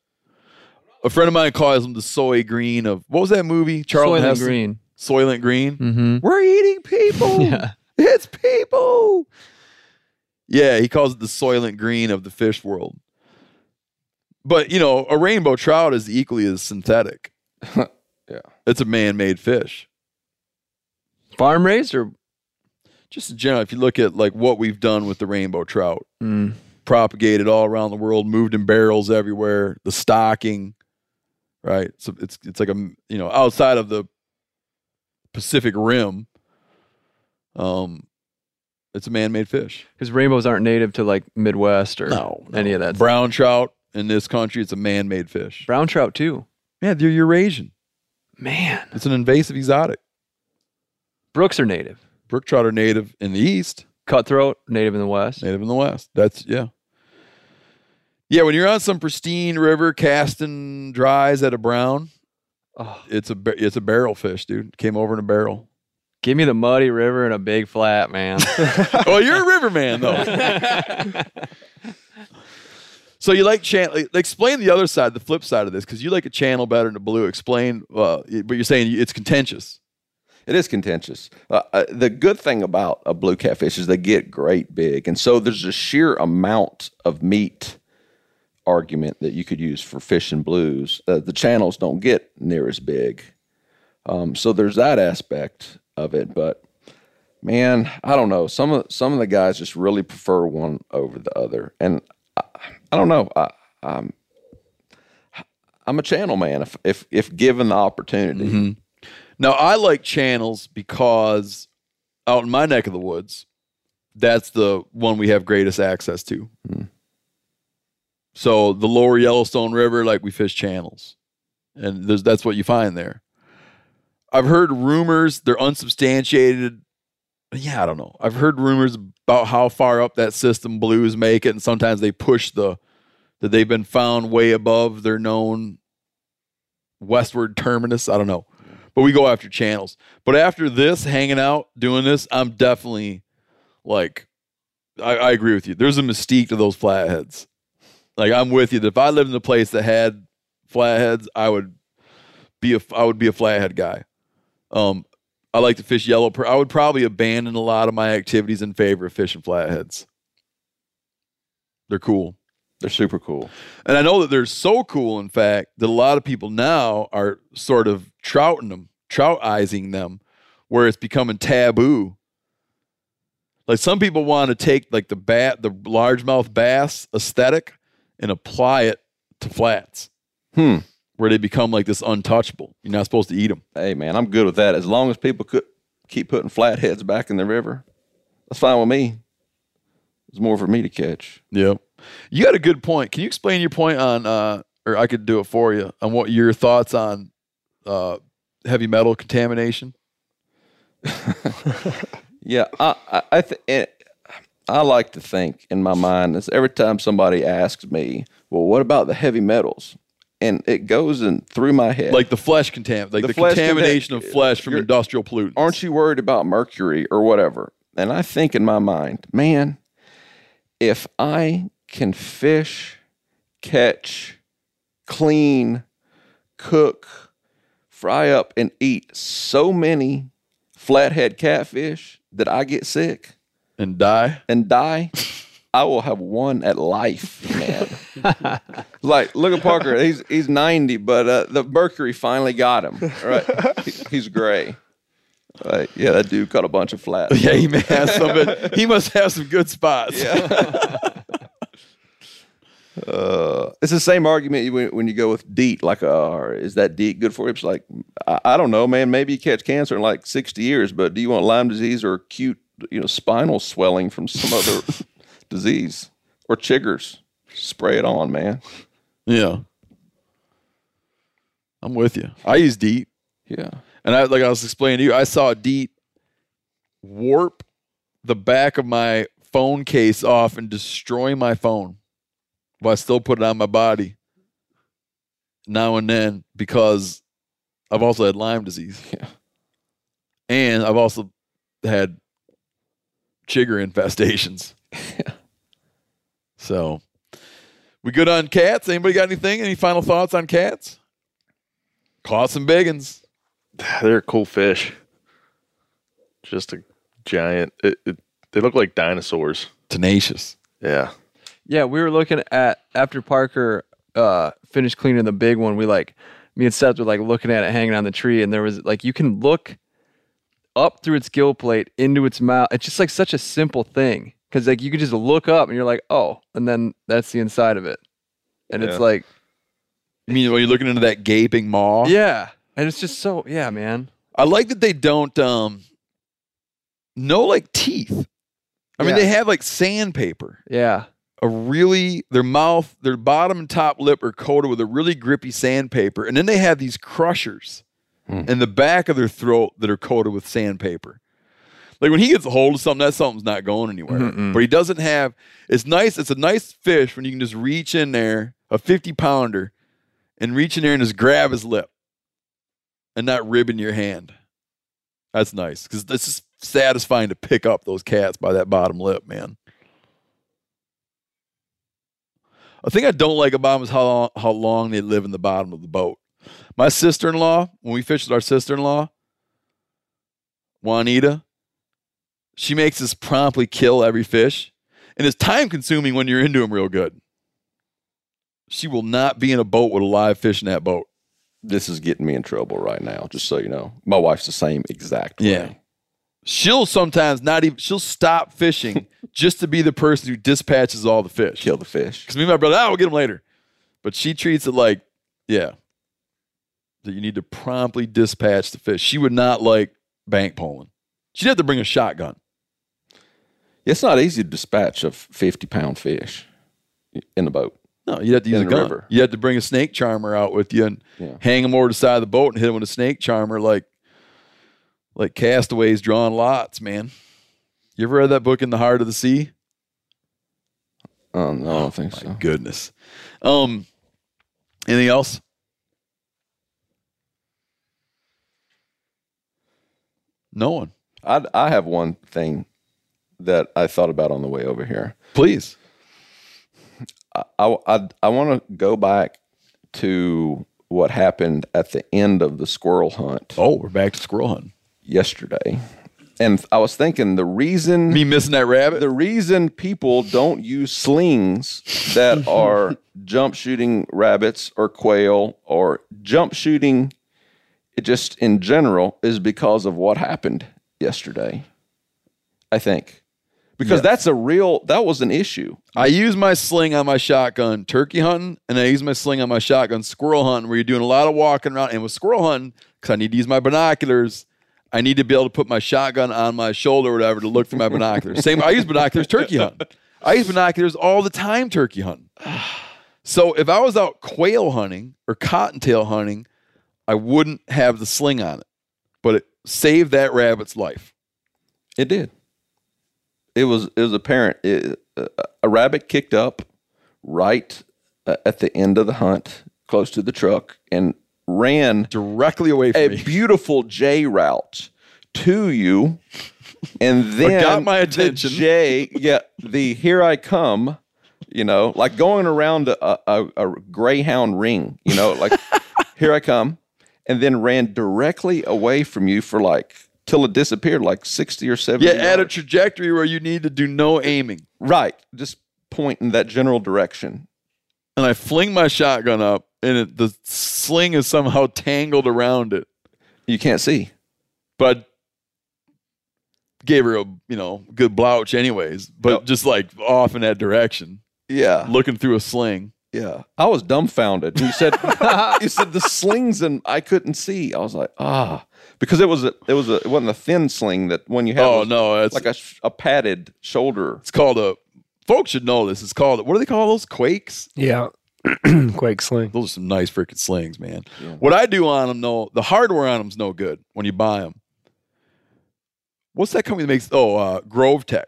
A friend of mine calls them the soy green of what was that movie? Charlton Soylent Heston? Green. Soylent Green. Mm-hmm. We're eating people. Yeah. It's people. Yeah, he calls it the soylent green of the fish world. But, you know, a rainbow trout is equally as synthetic. yeah. It's a man made fish. Farm raised or Just in general, if you look at like what we've done with the rainbow trout, Mm. propagated all around the world, moved in barrels everywhere, the stocking, right? So it's it's like a you know, outside of the Pacific Rim, um it's a man made fish. because rainbows aren't native to like Midwest or No, any of that. Brown trout in this country, it's a man made fish. Brown trout too. Yeah, they're Eurasian. Man, It's an invasive exotic. brooks are native. Brook trout are native in the east, Cutthroat native in the West. native in the west. That's yeah. Yeah, when you're on some pristine river casting dries at a brown, Oh, it's a it's a barrel fish, dude. Came over in a barrel. give me the muddy river and a big flat, man. well, you're a riverman though. so you like channel? Explain the other side, the flip side of this, because you like a channel better than a blue. Explain, uh, but you're saying it's contentious. It is contentious. Uh, uh, the good thing about a blue catfish is they get great big, and so there's a sheer amount of meat argument that you could use for fish and blues. Uh, the channels don't get near as big, um, so there's that aspect of it. But man, I don't know. Some of some of the guys just really prefer one over the other, and I, I don't know. I, I'm I'm a channel man if if if given the opportunity. Now I like channels because out in my neck of the woods, that's the one we have greatest access to. So the lower Yellowstone River, like we fish channels, and that's what you find there. I've heard rumors; they're unsubstantiated. Yeah, I don't know. I've heard rumors about how far up that system blues make it, and sometimes they push the that they've been found way above their known westward terminus. I don't know, but we go after channels. But after this, hanging out, doing this, I'm definitely like, I, I agree with you. There's a mystique to those flatheads. Like I'm with you. That if I lived in a place that had flatheads, I would be a I would be a flathead guy. Um, I like to fish yellow. Per- I would probably abandon a lot of my activities in favor of fishing flatheads. They're cool. They're super cool. And I know that they're so cool, in fact, that a lot of people now are sort of trouting them, troutizing them, where it's becoming taboo. Like some people want to take like the bat, the largemouth bass aesthetic, and apply it to flats, Hmm. where they become like this untouchable. You're not supposed to eat them. Hey man, I'm good with that. As long as people could keep putting flatheads back in the river, that's fine with me. It's more for me to catch. Yep. You got a good point. Can you explain your point on, uh, or I could do it for you, on what your thoughts on uh, heavy metal contamination? Yeah, I I I, th- it, I like to think in my mind is every time somebody asks me, "Well, what about the heavy metals?" and it goes in through my head. Like the flesh contam, like the, flesh contamination contam- of flesh from industrial pollutants. aren't you worried about mercury or whatever? And I think in my mind, man, if I can fish, catch, clean cook, fry up, and eat so many flathead catfish that I get sick and die and die, I will have won at life, man. like, look at Parker. He's he's ninety, but uh, the mercury finally got him. All right, He- he's gray. Right, yeah, that dude caught a bunch of flat. yeah he may have some but he must have some good spots Uh, it's the same argument when, when you go with DEET. Like, uh, is that DEET good for you? It's like, I, I don't know, man. Maybe you catch cancer in like 60 years, but do you want Lyme disease or acute, you know, spinal swelling from some other disease or chiggers? Spray it on, man. yeah i'm with you i use DEET Yeah. and i like i was explaining to you i saw DEET warp the back of my phone case off and destroy my phone but i still put it on my body now and then because i've also had lyme disease Yeah. and i've also had chigger infestations so we good on cats anybody got anything any final thoughts on cats caught some biggins They're a cool fish. Just a giant. It, it, they look like dinosaurs. tenacious Yeah. Yeah, we were looking at after Parker uh finished cleaning the big one. We like me and Seth were like looking at it hanging on the tree, and there was like you can look up through its gill plate into its mouth. It's just like such a simple thing because like you could just look up and you're like, oh, and then that's the inside of it, and Yeah. it's like, You mean when you're looking into that gaping maw? yeah, and it's just so yeah, man. I like that they don't um no like teeth. I mean they have like sandpaper. Yeah, A really their mouth, their bottom and top lip are coated with a really grippy sandpaper. And then they have these crushers Mm. in the back of their throat that are coated with sandpaper. Like when he gets a hold of something, that something's not going anywhere. But he doesn't have it's nice, it's a nice fish when you can just reach in there, a 50 pounder, and reach in there and just grab his lip and not ribbing your hand. That's nice because it's just satisfying to pick up those cats by that bottom lip, man. A thing I don't like about them is how long, how long they live in the bottom of the boat. My sister in law, when we fished with our sister in law, Juanita, she makes us promptly kill every fish, and it's time consuming when you're into them real good. She will not be in a boat with a live fish in that boat. This is getting me in trouble right now, just so you know. My wife's the same exact way. Yeah. She'll sometimes not even she'll stop fishing just to be the person who dispatches all the fish. Kill the fish. Because me and my brother, oh, we'll get them later. But she treats it like, yeah, that you need to promptly dispatch the fish. She would not like bank poling. She'd have to bring a shotgun. It's not easy to dispatch a 50 pound fish in a boat. No, you'd have to use a gun. river. You have to bring a snake charmer out with you and Yeah. hang him over the side of the boat and hit him with a snake charmer like like castaways drawing lots, man. You ever read that book In the Heart of the Sea? Um, I don't think so. Goodness. Um anything else? No one. I, I have one thing that I thought about on the way over here. Please. I, I, I want to go back to what happened at the end of the squirrel hunt Oh, we're back to squirrel hunt yesterday. And I was thinking the reason Me missing that rabbit? the reason people don't use slings that are jump shooting rabbits or quail or jump shooting it just in general is because of what happened yesterday. I think. Because Yes. that's a real that was an issue. I use my sling on my shotgun turkey hunting, and I use my sling on my shotgun squirrel hunting, where you're doing a lot of walking around. And with squirrel hunting, because I need to use my binoculars, I need to be able to put my shotgun on my shoulder or whatever to look through my binoculars. Same, I use binoculars turkey hunting. I use binoculars all the time turkey hunting. So if I was out quail hunting or cottontail hunting, I wouldn't have the sling on it, but it saved that rabbit's life. It did. It was it was apparent. It, uh, a rabbit kicked up right uh, at the end of the hunt, close to the truck, and ran Directly away from a me. beautiful J route to you, and then got my the attention. J, yeah, the here I come. You know, like going around a, a, a greyhound ring. You know, like here I come, and then ran directly away from you for like till it disappeared, like sixty or seventy. Yeah, at a trajectory where you need to do no aiming. right, just point in that general direction. And I fling my shotgun up, and it, the sling is somehow tangled around it. You can't see. But gave her a you know good blouch anyways. But Yep. just like off in that direction, Yeah, looking through a sling. Yeah. I was dumbfounded. You said you said the slings and I couldn't see. I was like, ah, because it was a it was a it wasn't a thin sling that when you had Oh no, it's like a, a padded shoulder. it's called a. Folks should know this. It's called what do they call those quakes? Yeah. Quake sling. Those are some nice freaking slings, man. What I do on them, though, the hardware on them's no good when you buy them. What's that company that makes? Oh, uh, GrovTec.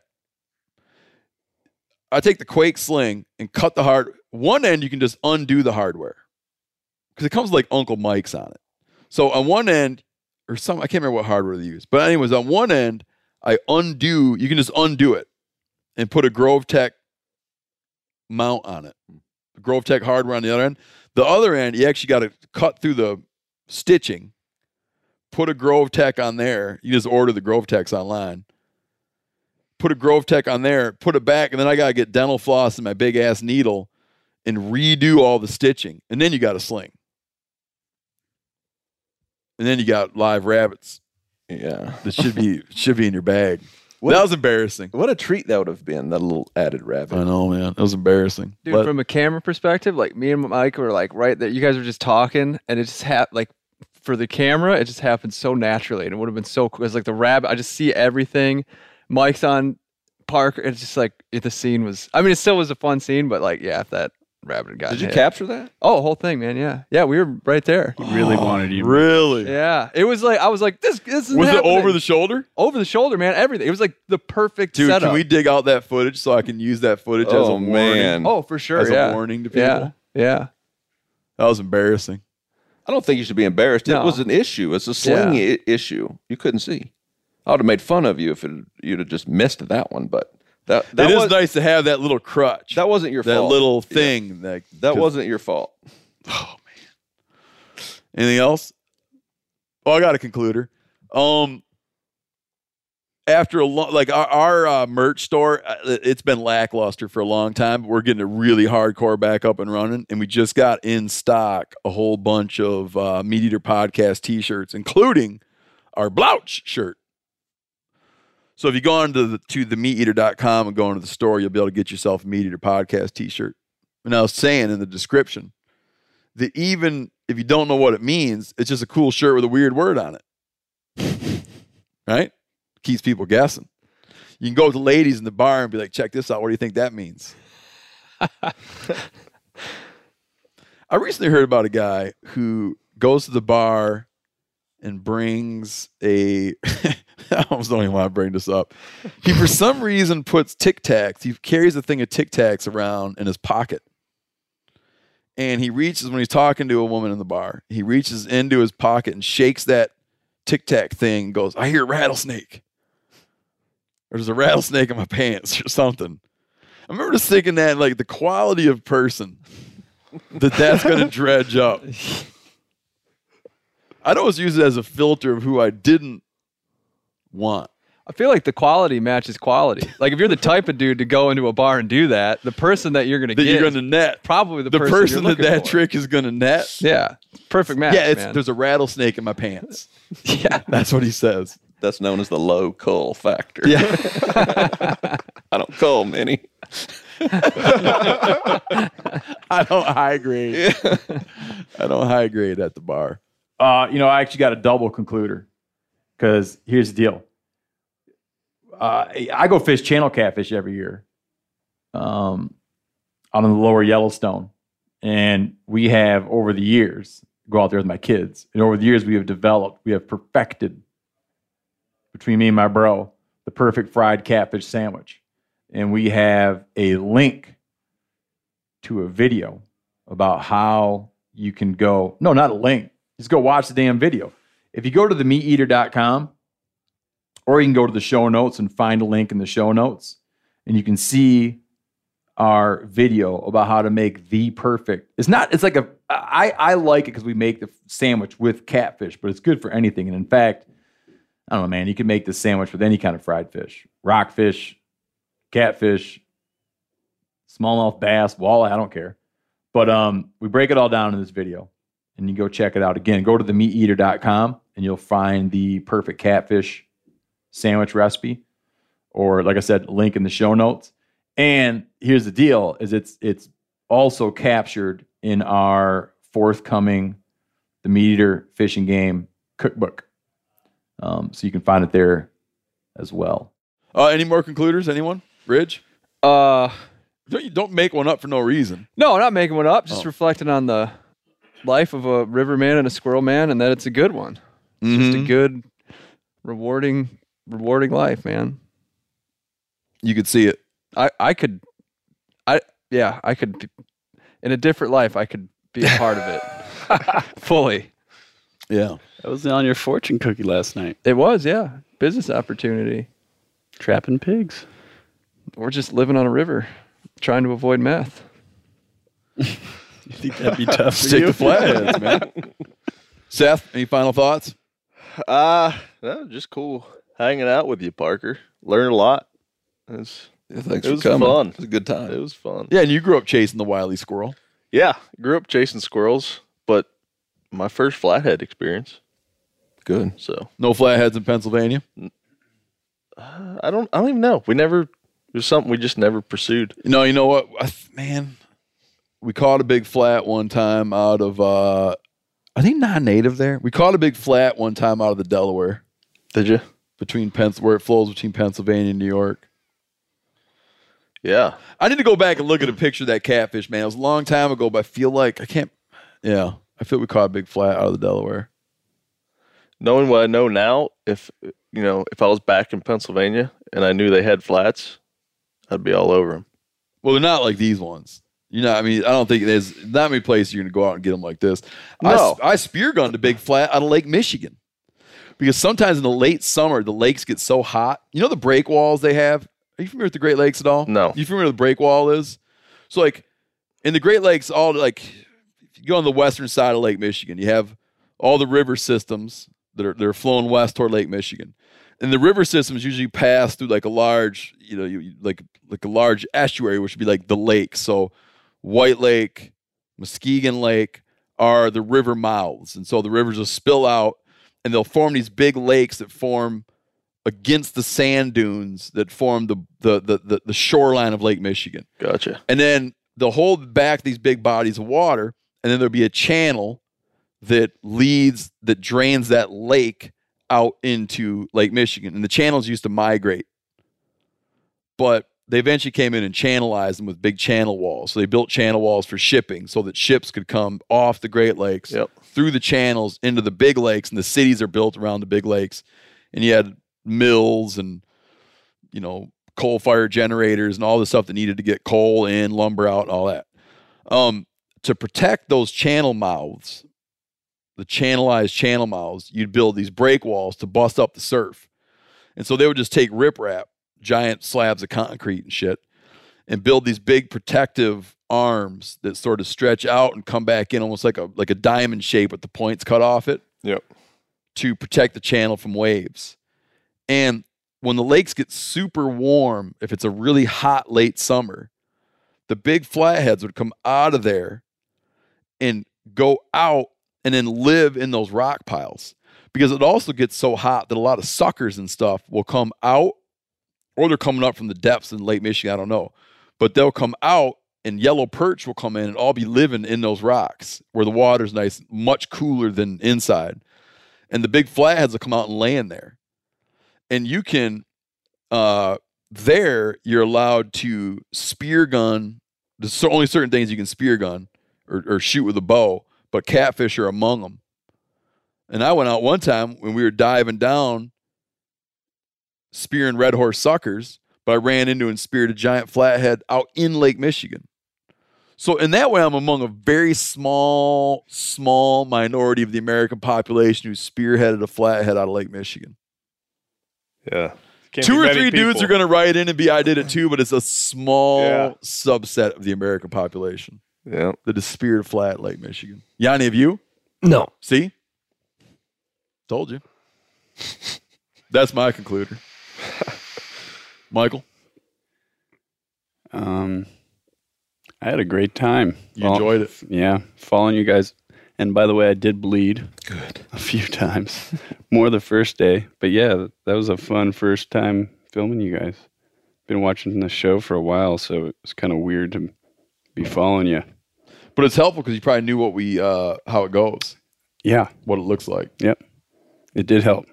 I take the Quake sling and cut the hard. One end, you can just undo the hardware because it comes like Uncle Mike's on it. So on one end, or some, I can't remember what hardware they use, but anyways, on one end, I undo. You can just undo it and put a GrovTec mount on it. Hmm. GrovTec hardware on the other end. The other end, you actually got to cut through the stitching, put a GrovTec on there. You just order the GrovTecs online. Put a GrovTec on there, put it back, and then I got to get dental floss and my big ass needle and redo all the stitching. And then you got a sling. And then you got live rabbits Yeah. that should be should be in your bag. What- that was embarrassing. What a treat that would have been, that little added rabbit. I know, man. That was embarrassing. Dude, But- from a camera perspective, like me and Mike were like right there. You guys were just talking, and it just happened. Like for the camera, it just happened so naturally, and it would have been so cool. It's like the rabbit. I just see everything. Mike's on Parker. It's just like it, the scene was. I mean, it still was a fun scene, but like, yeah, if that rabbit got Did you hit. capture that? Oh, whole thing, man. Yeah, yeah, we were right there. He really oh, wanted you. really? Yeah, it was like I was like this. This is Was it happening. over the shoulder? over the shoulder, man? Everything. It was like the perfect Dude, setup. can we dig out that footage so I can use that footage as a Oh, warning? man. Oh, for sure. As a yeah. warning to people? Yeah, yeah. That was embarrassing. I don't think you should be embarrassed. It was an issue. It's a sling Yeah. i- issue. You couldn't see. I would have made fun of you if it, you'd have just missed that one, but that that, It is was, nice to have that little crutch. that wasn't your that fault. That little thing. That, that 'cause- wasn't your fault. Oh man. Anything else? Oh, I got a concluder. Um, after a long, like our, our uh, merch store, uh, it's been lackluster for a long time. But we're getting it really hardcore back up and running, and we just got in stock a whole bunch of uh, MeatEater podcast T-shirts, including our Blouch shirt. So if you go on to the to the meateater.com and go into the store, you'll be able to get yourself a MeatEater podcast T-shirt. And I was saying in the description that even if you don't know what it means, it's just a cool shirt with a weird word on it. right? Keeps people guessing. You can go with the ladies in the bar and be like, check this out. What do you think that means? I recently heard about a guy who goes to the bar and brings a. I almost don't even want to bring this up. He, for some reason, puts Tic Tacs. He carries a thing of Tic Tacs around in his pocket and he reaches when he's talking to a woman in the bar. He reaches into his pocket and shakes that tic tac thing. And goes, I hear rattlesnake. Or there's a rattlesnake in my pants or something. I remember just thinking that like the quality of person that that's going to dredge up. I'd always use it as a filter of who I didn't want. I feel like the quality matches quality. Like if you're the type of dude to go into a bar and do that, the person that you're going to That get you're going to net. probably the, The person, person, you're that that for. trick is going to net. Yeah, perfect match. yeah, it's, man. there's a rattlesnake in my pants. yeah. That's what he says. That's known as the low cull factor. Yeah. I don't cull many. I don't high grade. I don't high grade at the bar. Uh, you know, I actually got a double concluder because here's the deal. Uh, I go fish channel catfish every year um, on the lower Yellowstone. And we have, over the years, go out there with my kids. And over the years, we have developed, we have perfected between me and my bro the perfect fried catfish sandwich. And we have a link to a video about how you can go, no, not a link, just go watch the damn video. If you go to the meateater.com, or you can go to the show notes and find a link in the show notes, and you can see our video about how to make the perfect. It's not. It's like a. I I like it because we make the sandwich with catfish, but it's good for anything. And in fact, I don't know, man. You can make this sandwich with any kind of fried fish, rockfish, catfish, smallmouth bass, walleye. I don't care. But um, we break it all down in this video, and you go check it out. Again, go to themeateater.com and you'll find the perfect catfish sandwich recipe, or like I said, link in the show notes. And here's the deal: is it's it's also captured in our forthcoming the MeatEater Fishing Game cookbook. Um, so you can find it there as well. Uh, any more concluders? Anyone? Ridge? Uh, don't you don't make one up for no reason. No, not making one up. Just Oh. reflecting on the life of a river man and a squirrel man, and that it's a good one. It's just a Mhm. good, rewarding, rewarding life, man. You could see it. I I could, I yeah, I could. be- In a different life, I could be a part of it fully. Yeah. That was on your fortune cookie last night. It was, yeah, business opportunity. Trapping pigs. We're just living on a river, trying to avoid meth. You think that'd be tough for Stick you? to flatheads, man. Seth, any final thoughts? Uh, no, just cool hanging out with you, Parker. Learned a lot. It was, Yeah, thanks it for was coming. fun. It was a good time. It was fun. Yeah, and you grew up chasing the wily squirrel. Yeah, grew up chasing squirrels, but my first flathead experience. Good. So No flatheads in Pennsylvania. I don't. I don't even know. We never. It was something we just never pursued. No, you know what, I th- man? We caught a big flat one time out of. uh I think non-native there. We caught a big flat one time out of the Delaware Did you? between Pens where it flows between Pennsylvania and New York. Yeah. I need to go back and look at a picture of that catfish, man. It was a long time ago, but I feel like I can't. Yeah, I feel we caught a big flat out of the Delaware. Knowing what I know now, if you know, if I was back in Pennsylvania and I knew they had flats, I'd be all over them. Well, they're not like these ones. You know, I mean, I don't think there's not many places you're going to go out and get them like this. I, No. I spear gunned a big flat out of Lake Michigan because sometimes in the late summer the lakes get so hot. You know the break walls they have. Are you familiar with the Great Lakes at all? No. You familiar with the break wall is? So like in the Great Lakes, all like if you go on the western side of Lake Michigan, you have all the river systems that are they're flowing west toward Lake Michigan. And the river systems usually pass through like a large, you know, you- like like a large estuary, which would be like the lake. So White Lake, Muskegon Lake are the river mouths. And so the rivers will spill out and they'll form these big lakes that form against the sand dunes that form the the the, the, the shoreline of Lake Michigan. Gotcha. And then they'll hold back these big bodies of water, and then there'll be a channel that leads that drains that lake out into Lake Michigan. And the channels used to migrate. But they eventually came in and channelized them with big channel walls. So they built channel walls for shipping so that ships could come off the Great Lakes Yep. through the channels into the big lakes, and the cities are built around the big lakes. And you had mills and you know coal fire generators and all the stuff that needed to get coal in, lumber out, all that. Um, to protect those channel mouths, the channelized channel mouths, you'd build these break walls to bust up the surf. And so they would just take riprap, giant slabs of concrete and shit, and build these big protective arms that sort of stretch out and come back in almost like a like a diamond shape with the points cut off it Yep. to protect the channel from waves. And when the lakes get super warm, if it's a really hot late summer, the big flatheads would come out of there and go out and then live in those rock piles because it also gets so hot that a lot of suckers and stuff will come out or they're coming up from the depths in Lake Michigan. I don't know. But they'll come out and yellow perch will come in and all be living in those rocks where the water's nice, much cooler than inside. And the big flatheads will come out and land there. And you can, uh, there, you're allowed to spear gun. There's only certain things you can spear gun or, or shoot with a bow, but catfish are among them. And I went out one time when we were diving down spearing red horse suckers, but I ran into and speared a giant flathead out in Lake Michigan. So in that way, I'm among a very small, small minority of the American population who spearheaded a flathead out of Lake Michigan. Yeah. Can't Two or many three dudes are going to write in and be, I did it too, but it's a small Yeah. subset of the American population Yeah. that is speared of Flat Lake, Michigan. Yanni, have you? No. See? Told you. That's my concluder. Michael, Um, I had a great time. you enjoyed it. Yeah, following you guys. And by the way, I did bleed. Good. A few times, more the first day. But yeah, that was a fun first time filming you guys. Been watching the show for a while, so it was kind of weird to be following you. But it's helpful because you probably knew what we, uh, how it goes, Yeah, what it looks like. yep, it did help.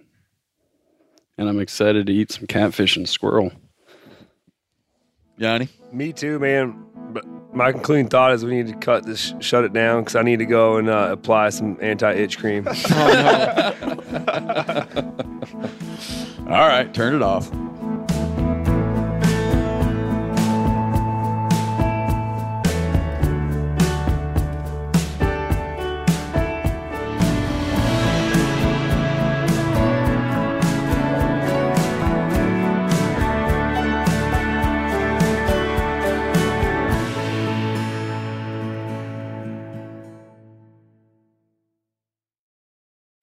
And I'm excited to eat some catfish and squirrel. Yanni? Me too, man. But my concluding thought is we need to cut this, shut it down because I need to go and uh, apply some anti-itch cream. All right, turn it off.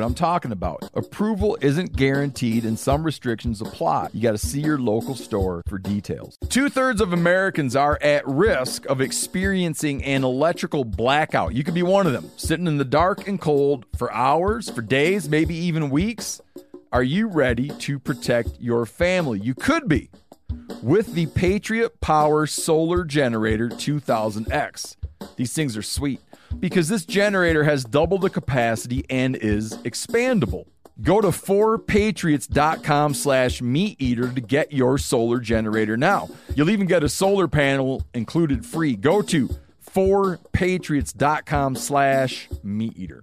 what I'm talking about. Approval isn't guaranteed and some restrictions apply. You got to see your local store for details. Two thirds of Americans are at risk of experiencing an electrical blackout. You could be one of them, sitting in the dark and cold for hours, for days, maybe even weeks. Are you ready to protect your family? You could be with the Patriot Power Solar Generator 2000X. These things are sweet because this generator has double the capacity and is expandable. Go to 4patriots.com slash meat eater to get your solar generator now. You'll even get a solar panel included free. Go to 4patriots.com slash meat eater.